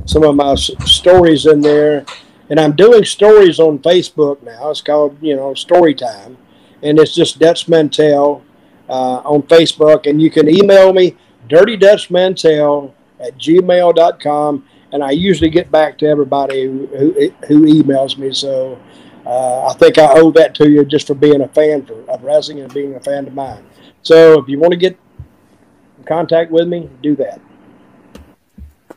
some of my stories in there. And I'm doing stories on Facebook now. It's called you know Story Time, and it's just Dutch Mantell uh, on Facebook. And you can email me DirtyDutchMantell at gmail.com and I usually get back to everybody who, who, emails me. So uh, I think I owe that to you just for being a fan for, of wrestling and being a fan of mine. So if you want to get in contact with me, do that.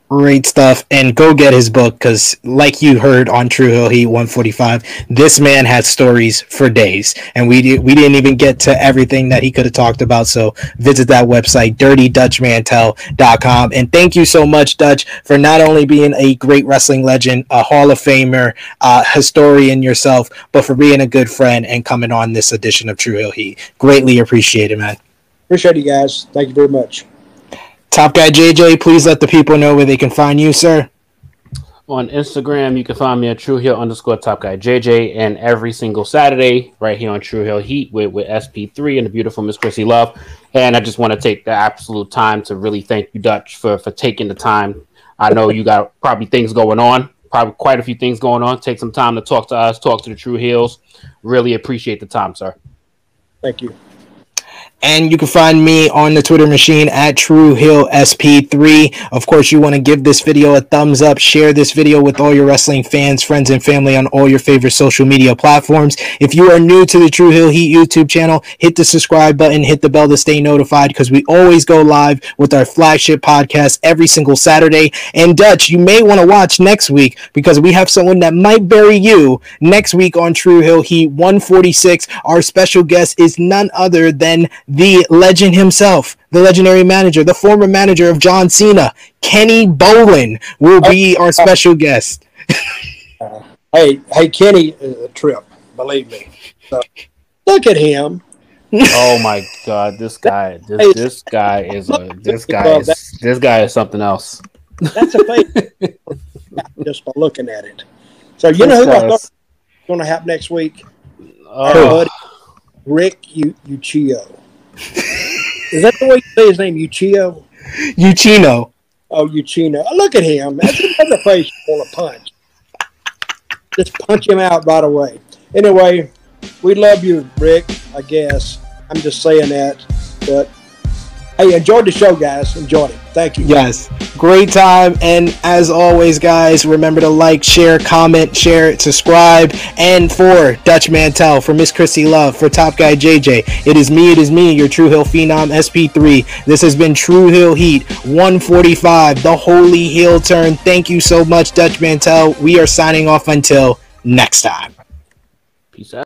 Great stuff. And go get his book because, like you heard on True Heel Heat 145, this man has stories for days. And we, we didn't even get to everything that he could have talked about. So visit that website, dirtydutchmantell.com. And thank you so much, Dutch, for not only being a great wrestling legend, a Hall of Famer, uh, historian yourself, but for being a good friend and coming on this edition of True Heel Heat. Greatly appreciate it, man. Appreciate you guys. Thank you very much. Top guy JJ, please let the people know where they can find you, sir. On Instagram, you can find me at True Heel underscore Top Guy JJ, and every single Saturday, right here on True Heel Heat with, with SP3 and the beautiful Miss Chrissy Love. And I just want to take the absolute time to really thank you, Dutch, for for taking the time. I know you got probably things going on, probably quite a few things going on. Take some time to talk to us, talk to the True Heels. Really appreciate the time, sir. Thank you. And you can find me on the Twitter machine at TrueHeelSP3. Of course, you want to give this video a thumbs up, share this video with all your wrestling fans, friends, and family on all your favorite social media platforms. If you are new to the True Heel Heat YouTube channel, hit the subscribe button, hit the bell to stay notified because we always go live with our flagship podcast every single Saturday. And Dutch, you may want to watch next week because we have someone that might bury you next week on True Heel Heat 146. Our special guest is none other than the legend himself, the legendary manager, the former manager of John Cena, Kenny Bolin, will be our uh, special guest. [LAUGHS] Hey, hey, Kenny is a trip. Believe me. So, look at him. Oh my god, this guy, this this guy is a this guy is this guy is something else. That's a fake. [LAUGHS] just by looking at it. So you know who I thought was going to happen next week? Oh. Our Oh, buddy Rick U- Uchio. Is that the way you say his name? Uchio? Uchino. Oh, Uchino. Look at him. That's another face you want to punch. Just punch him out right away. Anyway, we love you, Rick, I guess. I'm just saying that. But hey, enjoyed the show, guys. Enjoyed it. Thank you. Yes, great time. And as always, guys, remember to like, share, comment, share, subscribe. And for Dutch Mantell, for Miss Chrissy Love, for Top Guy JJ, it is me, it is me, your True Heel Phenom SP3. This has been True Heel Heat 145, the holy heel turn. Thank you so much, Dutch Mantell. We are signing off until next time. peace out.